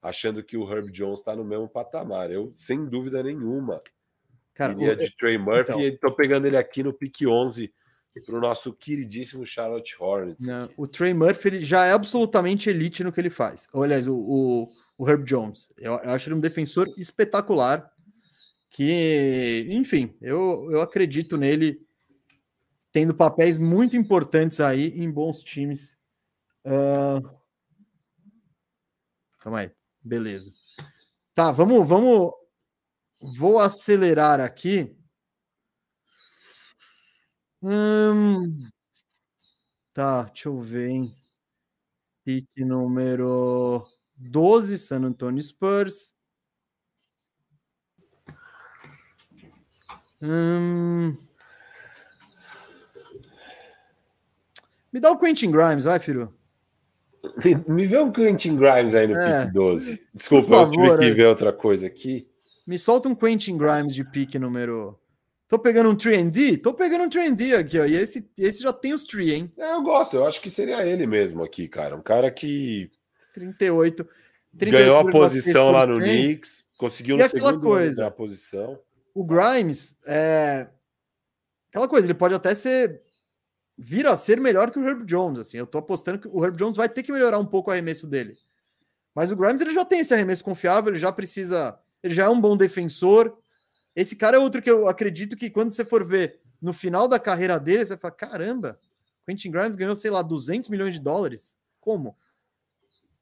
achando que o Herb Jones está no mesmo patamar. Eu, sem dúvida nenhuma, Cara, iria o... de Trey Murphy então... e estou pegando ele aqui no pick 11 para o nosso queridíssimo Charlotte Hornets. Não, o Trey Murphy ele já é absolutamente elite no que ele faz. Ou, aliás, o, o, o Herb Jones. Eu, eu acho ele um defensor espetacular que, enfim, eu, eu acredito nele tendo papéis muito importantes aí em bons times. Uh... Calma aí, beleza. Tá, vamos, vamos. Vou acelerar aqui. Hum... Tá, deixa eu ver, hein? Pique número 12, San Antonio Spurs. Hum... Me dá o Quentin Grimes, vai, filho. Me, me vê um Quentin Grimes aí no é, pique 12. Desculpa, favor, eu tive que ver outra coisa aqui. Me solta um Quentin Grimes de pique número. Tô pegando um 3D? Tô pegando um 3D aqui, ó. E esse, esse já tem os 3, hein? É, eu gosto, eu acho que seria ele mesmo aqui, cara. Um cara que. 38. 38 ganhou a posição lá no Knicks, conseguiu no segundo coisa, a posição o Grimes é aquela coisa, ele pode até ser vir a ser melhor que o Herb Jones, assim. Eu tô apostando que o Herb Jones vai ter que melhorar um pouco o arremesso dele. Mas o Grimes ele já tem esse arremesso confiável, ele já precisa, ele já é um bom defensor. Esse cara é outro que eu acredito que quando você for ver no final da carreira dele, você vai falar: caramba, Quentin Grimes ganhou, sei lá, 200 milhões de dólares. Como?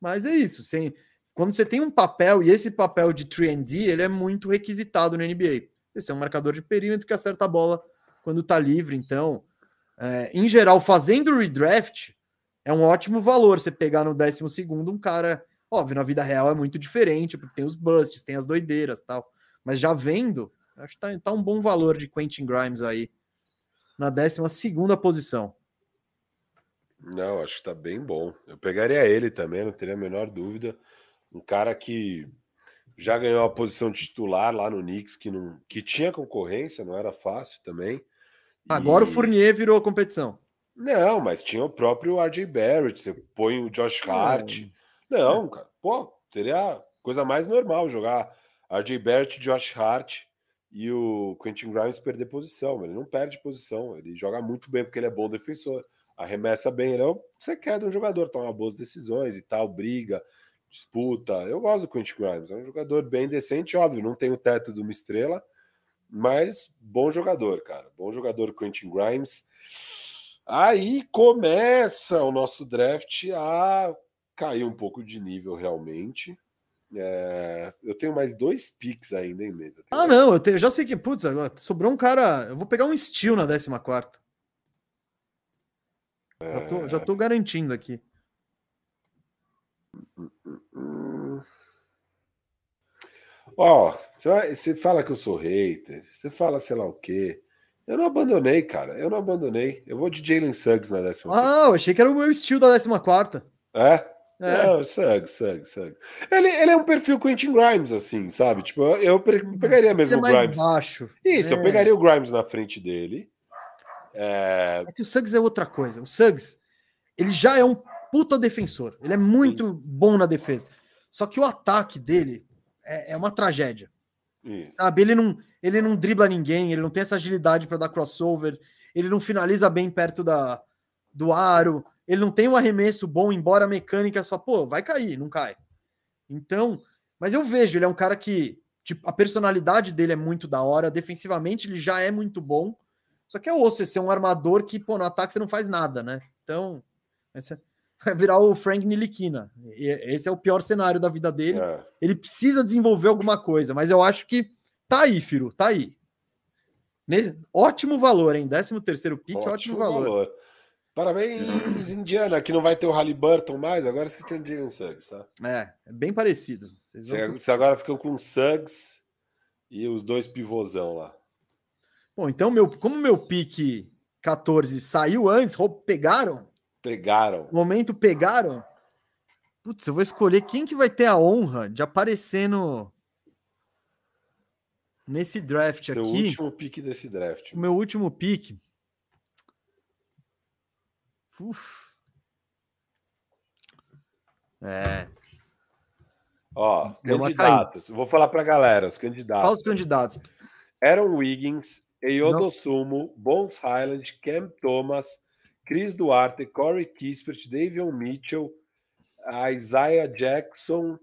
Mas é isso. Sem, quando você tem um papel, e esse papel de 3D, ele é muito requisitado no NBA. Esse é um marcador de perímetro que acerta a bola quando está livre. Então, é, em geral, fazendo redraft é um ótimo valor. Você pegar no décimo segundo um cara, óbvio, na vida real é muito diferente, porque tem os busts, tem as doideiras tal. Mas já vendo, acho que tá, tá um bom valor de Quentin Grimes aí na décima segunda posição. Não, acho que tá bem bom. Eu pegaria ele também, não teria a menor dúvida. Um cara que já ganhou a posição titular lá no Knicks, que, não, que tinha concorrência, não era fácil também. Agora e... o Fournier virou a competição. Não, mas tinha o próprio RJ Barrett, você põe o Josh Hart. Não, não cara, pô, teria coisa mais normal jogar RJ Barrett, Josh Hart e o Quentin Grimes perder posição. Ele não perde posição, ele joga muito bem porque ele é bom defensor, arremessa bem. Ele é o que você quer de um jogador, toma boas decisões e tal, briga disputa. Eu gosto do Quentin Grimes, é um jogador bem decente, óbvio, não tem o teto de uma estrela, mas bom jogador, cara. Bom jogador Quentin Grimes. Aí começa o nosso draft a cair um pouco de nível realmente. É, eu tenho mais dois picks ainda em tenho Ah, não, eu, te- eu já sei que, putz, agora sobrou um cara. Eu vou pegar um Steel na 14. Já tô, já tô garantindo aqui. Hum. Ó, você, vai- você fala que eu sou hater, você fala sei lá o quê. Eu não abandonei, cara. Eu não abandonei. Eu vou de Jalen Suggs na décima. Ah, eu achei que era o meu Steel da 14. É? É. Não, Suggs, Suggs, Suggs. Ele, ele é um perfil Quentin Grimes, assim, sabe? Tipo, eu, eu pre- pegaria mesmo é o Grimes. baixo. Isso, eu É. pegaria o Grimes na frente dele. É, É que o Suggs é outra coisa. O Suggs, ele já é um puta defensor. Ele é muito bom na defesa. Só que o ataque dele é, é uma tragédia. isso. Sabe? Ele não, ele não dribla ninguém, ele não tem essa agilidade para dar crossover, ele não finaliza bem perto da, do aro, ele não tem um arremesso bom, embora a mecânica só, pô, vai cair, não cai. Então, mas eu vejo, ele é um cara que, tipo, a personalidade dele é muito da hora, defensivamente ele já é muito bom, só que é osso esse é um armador que, pô, no ataque você não faz nada, né? Então, esse- vai virar o Frank Nilikina. E Esse é o pior cenário da vida dele É. ele precisa desenvolver alguma coisa, mas eu acho que tá aí, Firo, tá aí. Ne- Ótimo valor, hein? 13 terceiro pick, ótimo, valor. Parabéns, Indiana, que não vai ter o Halliburton mais, agora você tem o Jalen Suggs, tá? É, é bem parecido. Vocês agora ficou com o Suggs e os dois pivôzão lá. Bom, então, meu, como meu pick 14 saiu antes, pegaram, Pegaram. momento pegaram, putz, eu vou escolher quem que vai ter a honra de aparecer no nesse draft Seu aqui. último pique desse draft. O meu último pick. Uf. É, Ó, Deu uma candidatos. Vou falar pra galera, os candidatos. fala os candidatos. Aaron Wiggins, Eyodo Sumo, Bones Highland, Cam Thomas, Chris Duarte, Corey Kispert, Davion Mitchell, Isaiah Jackson,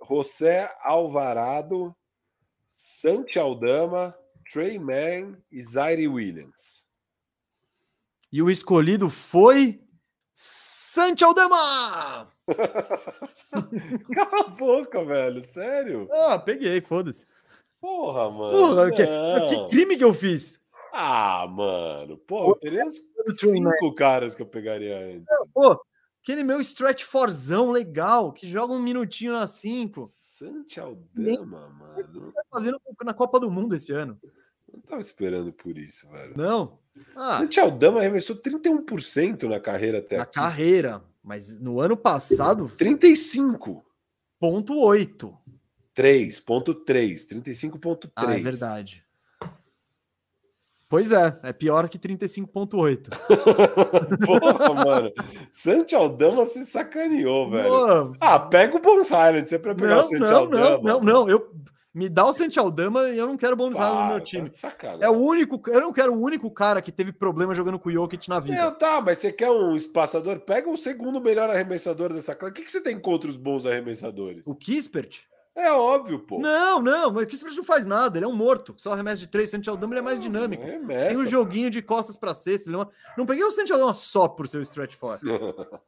José Alvarado, Santi Aldama, Trey Mann e Zaire Williams. E o escolhido foi Santi Aldama! Cala a boca, velho. Sério? Ah, peguei, foda-se. Porra, mano. Porra, que, que crime que eu fiz? Ah, mano. Pô, eu teria cinco caras que eu pegaria antes. Pô, aquele meu stretch forzão legal, que joga um minutinho na 5, Santi Aldama, mano. tá fazendo na Copa do Mundo esse ano. Não tava esperando por isso, velho. Não. Ah, Santi Aldama arremessou 31% na carreira até na aqui. carreira, mas no ano passado, 35. ponto 8. 3.3, 35.3. Ah, é verdade. Pois é, é pior que 35.8. Porra, mano. Santi Aldama se sacaneou, velho. Ah, pega o Bones Highland, você pra pegar o Não, Santi não, Aldama. não, não, não. Eu, me dá o Santi Aldama e eu não quero bônus Para, no meu tá time. sacanagem. É o único, eu não quero o único cara que teve problema jogando com o Jokic na vida. Não, tá, mas você quer um espaçador? Pega o segundo melhor arremessador dessa classe. O que, que você tem contra os bons arremessadores? O Kispert? É óbvio, pô. Não, não, mas o Kispert não faz nada, ele é um morto. Só arremesso de três, o Santi Aldama ele é mais dinâmico. Tem um joguinho de costas pra cesta. Ele é uma- Não peguei o Santi Aldama só por seu stretch for.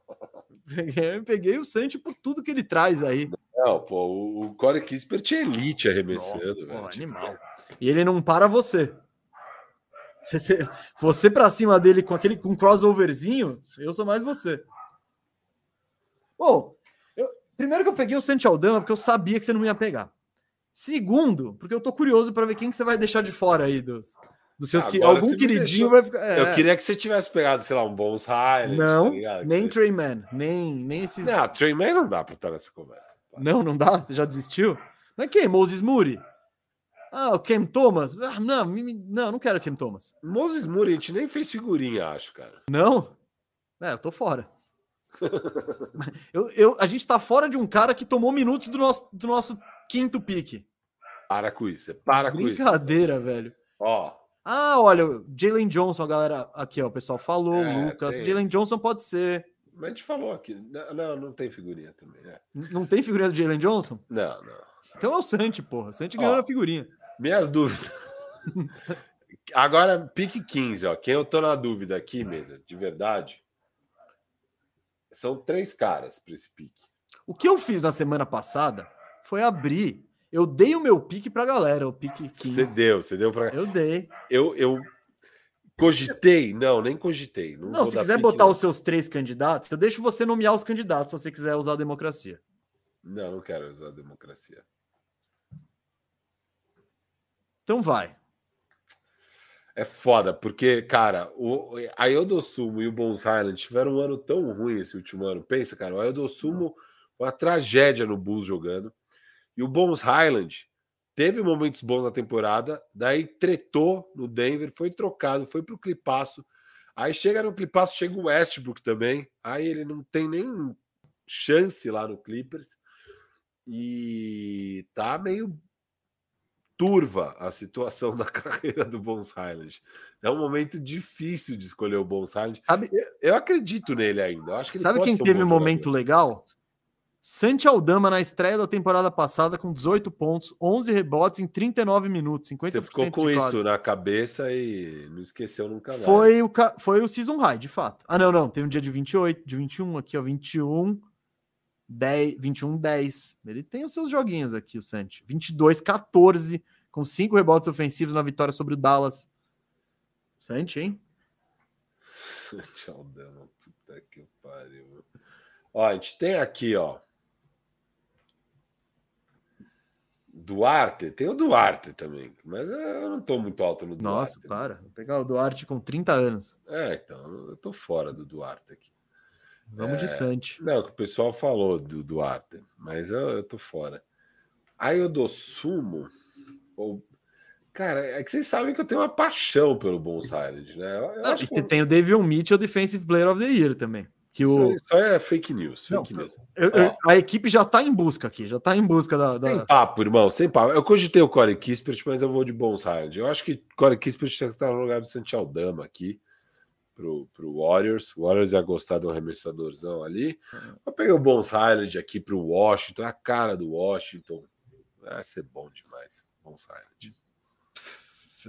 Peguei, peguei o Santi por tudo que ele traz aí. Não, pô, o, o Corey Kispert é elite arremessando, velho. animal. E ele não para você. Você, você, pra cima dele com aquele com crossoverzinho, eu sou mais você. Bom, primeiro que eu peguei o Santi Aldama porque eu sabia que você não ia pegar. Segundo, porque eu tô curioso para ver quem que você vai deixar de fora aí dos, dos seus que algum queridinho deixou- vai ficar. é. Eu queria que você tivesse pegado, sei lá, um bons Highland. não, tá nem Man, nem nem esses. Não, Trey Man não dá pra estar nessa conversa. Não, não dá? Você já desistiu? Mas quem? Moses Moody? Ah, o Cam Thomas? Ah, não, não, não quero Cam Thomas. Moses Moody, a gente nem fez figurinha, acho, cara. Não? É, eu tô fora. eu, eu- a gente tá fora de um cara que tomou minutos do nosso, do nosso quinto pique. Para com isso, para com isso. Brincadeira, velho. Ó, Ah, olha, o Jalen Johnson, a galera aqui, ó, o pessoal falou, É, Lucas. Jalen. Johnson pode ser. Mas a gente falou aqui. Não, não, não tem figurinha também. é. Não tem figurinha do Jalen Johnson? Não, não. Então é o Santi, porra. Santi ganhou a figurinha. Minhas dúvidas. Agora, pique 15, ó. Quem eu tô na dúvida aqui, mesa, de verdade, são três caras para esse pique. O que eu fiz na semana passada foi abrir. Eu dei o meu pique pra galera, o pique 15. Você deu, você deu para. Eu dei. Eu, eu cogitei? Não, nem cogitei. Não, Não, se quiser pique, botar não. os seus três candidatos, eu deixo você nomear os candidatos se você quiser usar a democracia. Não, não quero usar a democracia. Então vai. É foda, porque, cara, o, a Eudossumo e o Bones Highland tiveram um ano tão ruim esse último ano. Pensa, cara, o Eudossumo foi uma tragédia no Bulls jogando. E o Bones Highland teve momentos bons na temporada, daí tretou no Denver, foi trocado, foi pro Clipaço. Aí chega no Clipaço, chega o Westbrook também. Aí ele não tem nem chance lá no Clippers. E tá meio turva a situação da carreira do Bones Highland. É um momento difícil de escolher o Bones Highland. Sabe, Eu, eu acredito nele ainda. Eu acho que sabe quem um teve um momento jogador. legal? Santi Aldama na estreia da temporada passada com 18 pontos, 11 rebotes em 39 minutos, 50% Você ficou com isso na cabeça e não esqueceu nunca mais. Foi o, ca- foi o season high, de fato. Ah, não, não. Tem um dia de 28, de 21 aqui, ó. 21, 10, 21, 10. Ele tem os seus joguinhos aqui, o Santi. 22, 14, com 5 rebotes ofensivos na vitória sobre o Dallas. Santi, hein? Tchau, Dama. Puta que pariu. Ó, a gente tem aqui, ó. Duarte, tem o Duarte também, mas eu não tô muito alto no Duarte. Nossa, para. Vou pegar o Duarte com 30 anos. É, então, eu tô fora do Duarte aqui. Vamos de Santi. Não, que o pessoal falou do Duarte, mas eu, eu tô fora. Aí eu dou sumo. Ou... Cara, é que vocês sabem que eu tenho uma paixão pelo Island, né? Eu, acho e que você tem o David Mitchell, Defensive Player of the Year também. Que isso, o, isso é fake news. Não, Fake news. eu- eu- a equipe já tá em busca aqui, já tá em busca da. Sem da- papo, irmão, sem papo. Eu cogitei o Corey Kispert, mas eu vou de Island. Eu acho que Corey Kispert está no lugar do Santiago Dama aqui pro, pro Warriors. O Warriors ia gostar de um arremessadorzão ali. Eu peguei o Bones Island aqui pro Washington, a cara do Washington. Vai ser bom demais. Bones Island.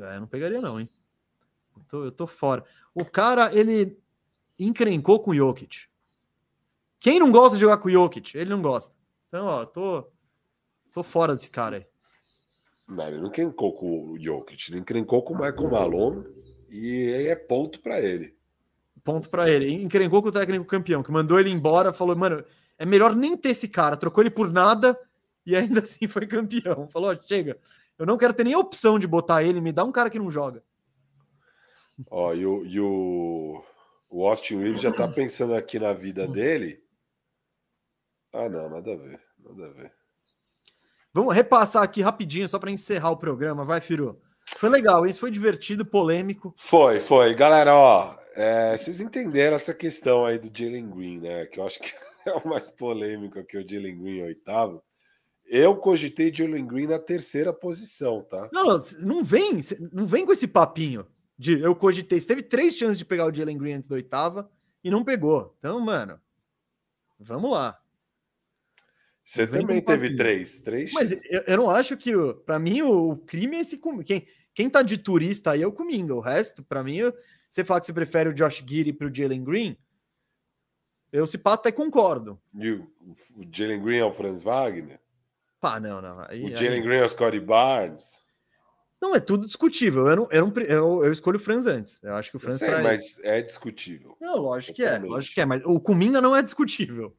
É, não pegaria, não, hein? Eu tô, eu tô fora. O cara, ele encrencou com o Jokic. Quem não gosta de jogar com o Jokic? Ele não gosta. Então, ó, tô, tô fora desse cara aí. Não, ele não encrencou com o Jokic, ele encrencou com o Michael Malone e aí é ponto para ele. Ponto pra ele. Encrencou com o técnico campeão, que mandou ele embora, falou, mano, é melhor nem ter esse cara. Trocou ele por nada e ainda assim foi campeão. Falou, chega, eu não quero ter nem opção de botar ele, me dá um cara que não joga. Ó, e o, e o, o Austin Reeves já tá pensando aqui na vida dele. Ah, não, nada a ver, nada a ver. Vamos repassar aqui rapidinho, só para encerrar o programa. Vai, Firu. Foi legal, esse foi divertido, polêmico. Foi, foi. Galera, ó, é, vocês entenderam essa questão aí do Jalen Green, né? Que eu acho que é o mais polêmico aqui, o Jalen Green oitavo. Eu cogitei Jalen Green na terceira posição, tá? Não, não, não vem, não vem com esse papinho de eu cogitei. Você teve três chances de pegar o Jalen Green antes da oitava e não pegou. Então, mano, vamos lá. Você também teve três, três. Mas eu, eu não acho que, pra mim, o, o crime é esse. Quem, quem tá de turista aí é o Cominga. O resto, pra mim, eu- você fala que você prefere o Josh Giddy pro Jalen Green, eu se pá até concordo. E o, o Jalen Green é o Franz Wagner. Pá, não, não. Aí, O aí- Jalen Green é o Scottie Barnes. Não, é tudo discutível. Eu, não, eu, não, eu, eu escolho o Franz antes. Eu acho que o Franz sei, mas é discutível. Não, lógico que é, lógico que é, mas o Kuminga não é discutível.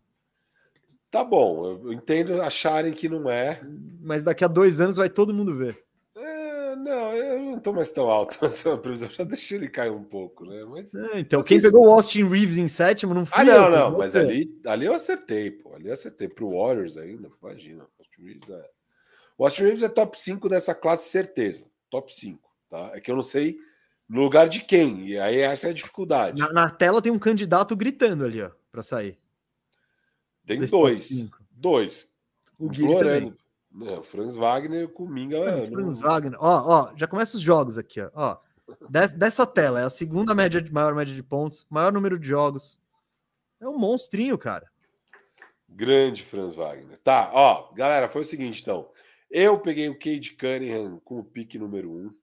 Tá bom, eu entendo acharem que não é. Mas daqui a dois anos vai todo mundo ver. Não, eu não tô mais tão alto na previsão. Já deixei ele cair um pouco, né? Mas. É, então, quem quis- pegou o Austin Reeves em sétimo não fui Ah, não, eu, não, foi mas ali, ali eu acertei, pô. Ali eu acertei. Pro Warriors ainda, imagina. O Austin Reeves é. O Austin Reeves é top 5 dessa classe, certeza. Top 5, tá? É que eu não sei no lugar de quem. E aí essa é a dificuldade. Na, na tela tem um candidato gritando ali, ó, pra sair. Tem desse dois. Dois. O Guilherme Não, o Franz Wagner e o Kuminga. Mano, não- Franz Wagner. Ó, ó, já começa os jogos aqui, ó. ó. Des- dessa tela, é a segunda média de, maior média de pontos, maior número de jogos. É um monstrinho, cara. Grande Franz Wagner. Tá, ó, galera, foi o seguinte, então. Eu peguei o Cade Cunningham com o pique número 1. Um.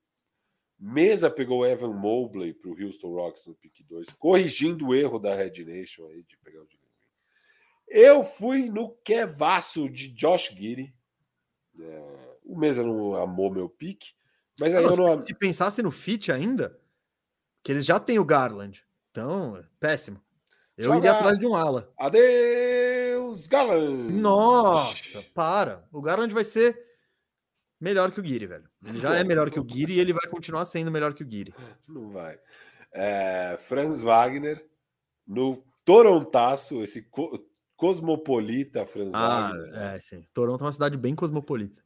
Mesa pegou o Evan Mobley para o Houston Rockets no pique 2, corrigindo o erro da Red Nation aí de pegar o Eu fui no quevaço de Josh Giddy. É, o Mesa não amou meu pique, mas aí Não, eu não... Se pensasse no fit ainda, que eles já têm o Garland. Então, é péssimo. Eu iria atrás de um ala. Adeus, Garland! Nossa, para. O Garland vai ser melhor que o Guiri, velho. Ele já é melhor que o Guiri e ele vai continuar sendo melhor que o Guiri. Não vai. É, Franz Wagner no Torontaço, esse cosmopolita Franz Ah, né? é, sim. Toronto é uma cidade bem cosmopolita.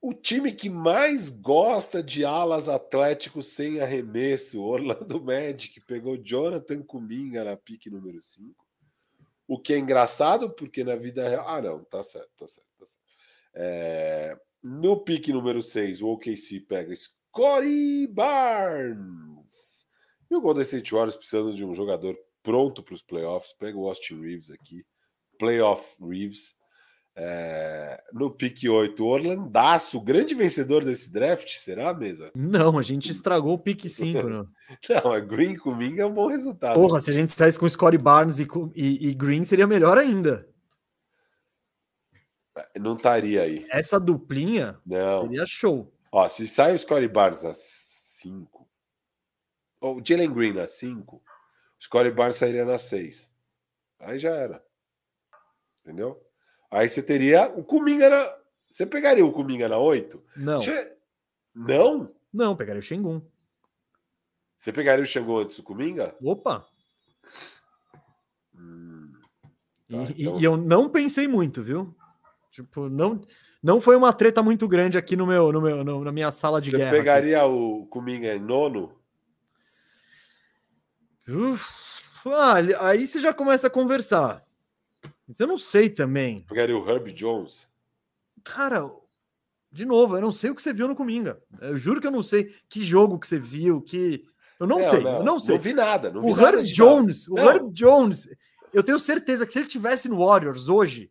O time que mais gosta de alas atléticos sem arremesso, Orlando Magic, pegou Jonathan Kuminga na pique número 5. O que é engraçado, porque na vida real. Ah, não, tá certo, tá certo, tá certo. É, No pique número 6, o OKC pega Scottie Barnes. E o Golden State Warriors, precisando de um jogador pronto para os playoffs, pega o Austin Reeves aqui. Playoff Reeves. É, no pique 8, o Orlandaço, grande vencedor desse draft, será, mesa? Não, a gente estragou o pique 5. Não. Não, a Green Kuminga é um bom resultado. Porra, se a gente saísse com Scottie Barnes e, com- e- e Green, seria melhor ainda. Não estaria aí. Essa duplinha Não. seria show. Ó, se sai o Scottie Barnes na 5, ou o Jalen Green na 5, o Scottie Barnes sairia na 6. Aí já era. Entendeu? Aí você teria o Kuminga na. Você pegaria o Kuminga na 8? Não, Não? não, pegaria o Shengun. Você pegaria o Xangô antes do Kuminga? Opa! Hum, E, Tá, e- então- e eu não pensei muito, viu? Tipo, não, não foi uma treta muito grande aqui no meu, no meu, no- na minha sala de Você guerra. aqui. pegaria o Kuminga em nono? Uf, ah, aí você já começa a conversar. Mas eu não sei também. Pegaria o Herb Jones? Cara, de novo, eu não sei o que você viu no Cominga. Eu juro que eu não sei que jogo que você viu, que. Eu não, sei, eu não sei. Não vi nada. Não vi o Herb de nada. Jones, o Não. Herb Jones, eu tenho certeza que se ele tivesse no Warriors hoje,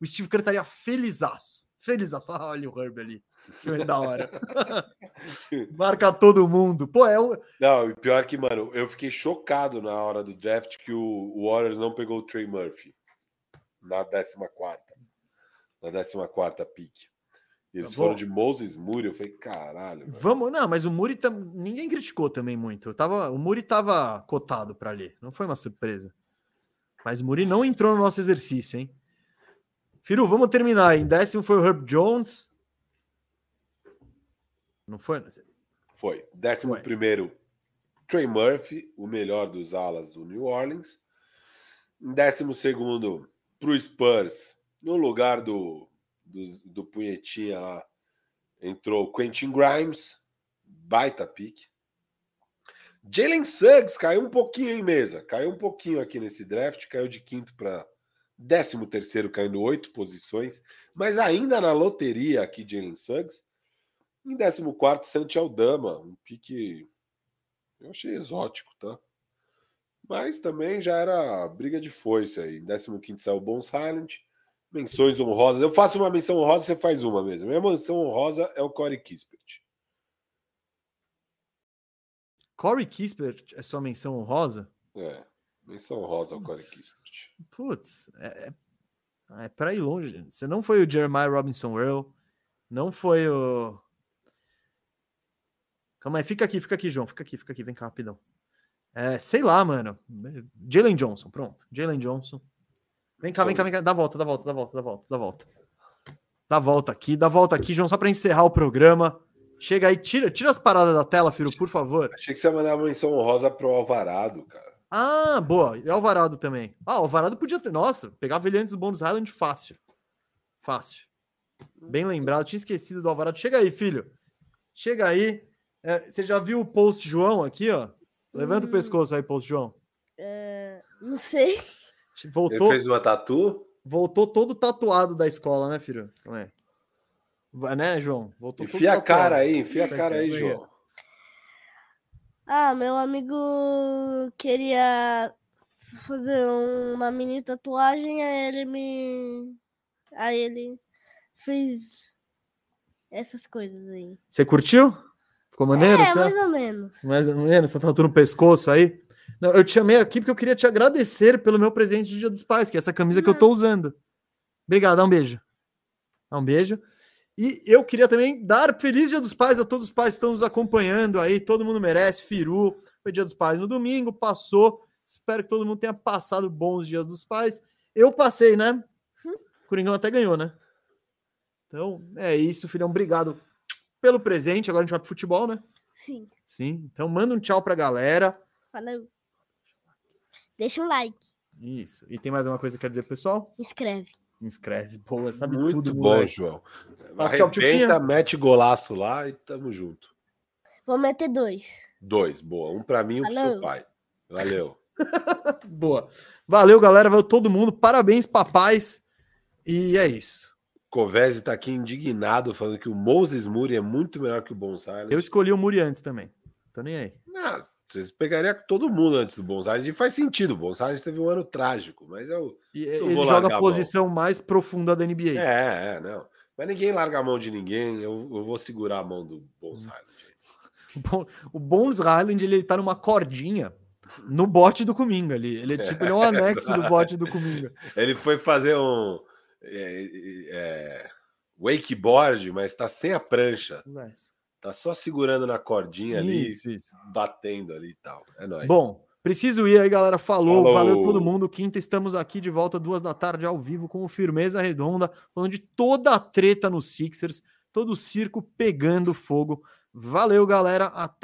o Steve Kerr estaria felizaço. Felizaço. Ah, Olha o Herb ali. Que da hora. Marca todo mundo. Pô, é o. Não, e pior que, mano, eu fiquei chocado na hora do draft que o Warriors não pegou o Trey Murphy na 14. Na 14 pick. Eles Tá foram de Moses Moody. Eu falei, caralho. velho. Vamos, não, mas o Muri tam... ninguém criticou também muito. Eu tava, o Muri tava cotado para ali, não foi uma surpresa. Mas o Muri não entrou no nosso exercício, hein? Firu, vamos terminar. Em décimo foi o Herb Jones. Não foi? Foi. Décimo primeiro, Trey Murphy, o melhor dos alas do New Orleans. Décimo segundo, pro Spurs, no lugar do, do, do punhetinha lá, entrou Quentin Grimes, baita pique. Jalen Suggs caiu um pouquinho em mesa, caiu um pouquinho aqui nesse draft, caiu de quinto para décimo terceiro, caindo oito posições, mas ainda na loteria aqui, Jalen Suggs. Em 14, Santi Aldama, um pique eu achei exótico, tá? Mas também já era briga de foice aí. Em 15 saiu o Bones Highland. Menções honrosas. Eu faço uma menção honrosa, você faz uma mesmo. Minha menção honrosa é o Corey Kispert. Corey Kispert é sua menção honrosa? É, menção honrosa ao Corey. Kispert. Putz, é, é, é para ir longe. Você não foi o Jeremiah Robinson Earl, não foi o. Calma aí, fica aqui, fica aqui, João. Fica aqui, fica aqui, vem cá rapidão. É, sei lá, mano. Jalen Johnson, pronto. Jalen Johnson. Vem cá, vem cá, vem cá. Dá volta, dá volta, dá volta, dá volta, dá volta. Dá volta aqui, dá a volta aqui, João, só para encerrar o programa. Chega aí, tira, tira as paradas da tela, filho, por favor. Achei que você ia mandar uma menção honrosa pro Alvarado, cara. Ah, boa. E Alvarado também. Ah, o Alvarado podia ter. Nossa, pegava ele antes do Bônus Highland fácil. Fácil. Bem lembrado. Tinha esquecido do Alvarado. Chega aí, filho. Chega aí. É, você já viu o post João aqui, ó? Levanta o Hum. pescoço aí, post João. É, não sei. Ele Voltou, fez uma tatu voltou todo tatuado da escola, né, filho? Não é? Vai, Né, João? Voltou todo Enfia a cara aí, enfia a Isso cara aí, João. Ah, meu amigo queria fazer um- uma mini tatuagem, aí ele me. Aí ele fez essas coisas aí. Você curtiu? Ficou maneiro? é, mais ou menos. Mais ou menos, você tatu no pescoço aí. Não, eu te chamei aqui porque eu queria te agradecer pelo meu presente de Dia dos Pais, que é essa camisa que eu tô usando. Obrigado, dá um beijo. Dá um beijo. E eu queria também dar feliz Dia dos Pais a todos os pais que estão nos acompanhando aí. Todo mundo merece. Firu, foi Dia dos Pais no domingo, passou. Espero que todo mundo tenha passado bons Dias dos Pais. Eu passei, né? O Coringão até ganhou, né? Então, é isso, filhão. Obrigado pelo presente. Agora a gente vai pro futebol, né? Sim. Sim. Então manda um tchau pra galera. Falou. Deixa um like. Isso. E tem mais uma coisa que quer dizer, pessoal? Inscreve. Inscreve. Boa, sabe Muito tudo, bom, moleque. João. Arrebenta, mete golaço lá e tamo junto. Vou meter dois. Dois, boa. Um pra mim e um pro seu pai. Valeu. Boa. Valeu, galera. Valeu todo mundo. Parabéns, papais. E é isso. Covese tá aqui indignado, falando que o Moses Muri é muito melhor que o Bonsai. Eu escolhi o Muri antes também. Tô nem aí. Não, vocês pegariam todo mundo antes do Bonsai. E faz sentido. O Bonsai teve um ano trágico, mas é o. E Eu ele joga a a posição mais profunda da NBA. É, é, não. Mas ninguém larga a mão de ninguém. Eu, eu vou segurar a mão do Bonsai. O Bon- O Bones Highland, ele tá numa cordinha no bote do Cominga ali. Ele é tipo, ele é um anexo do bote do Cominga. Ele foi fazer um é, é, wakeboard, mas tá sem a prancha. Tá só segurando na cordinha ali, Isso, isso. batendo ali e tal. É nóis. Bom, preciso ir aí, galera. Falou, Falou. valeu todo mundo. Quinta, estamos aqui de volta, duas da tarde, ao vivo, com o Firmeza Redonda, falando de toda a treta nos Sixers, todo o circo pegando fogo. Valeu, galera. Até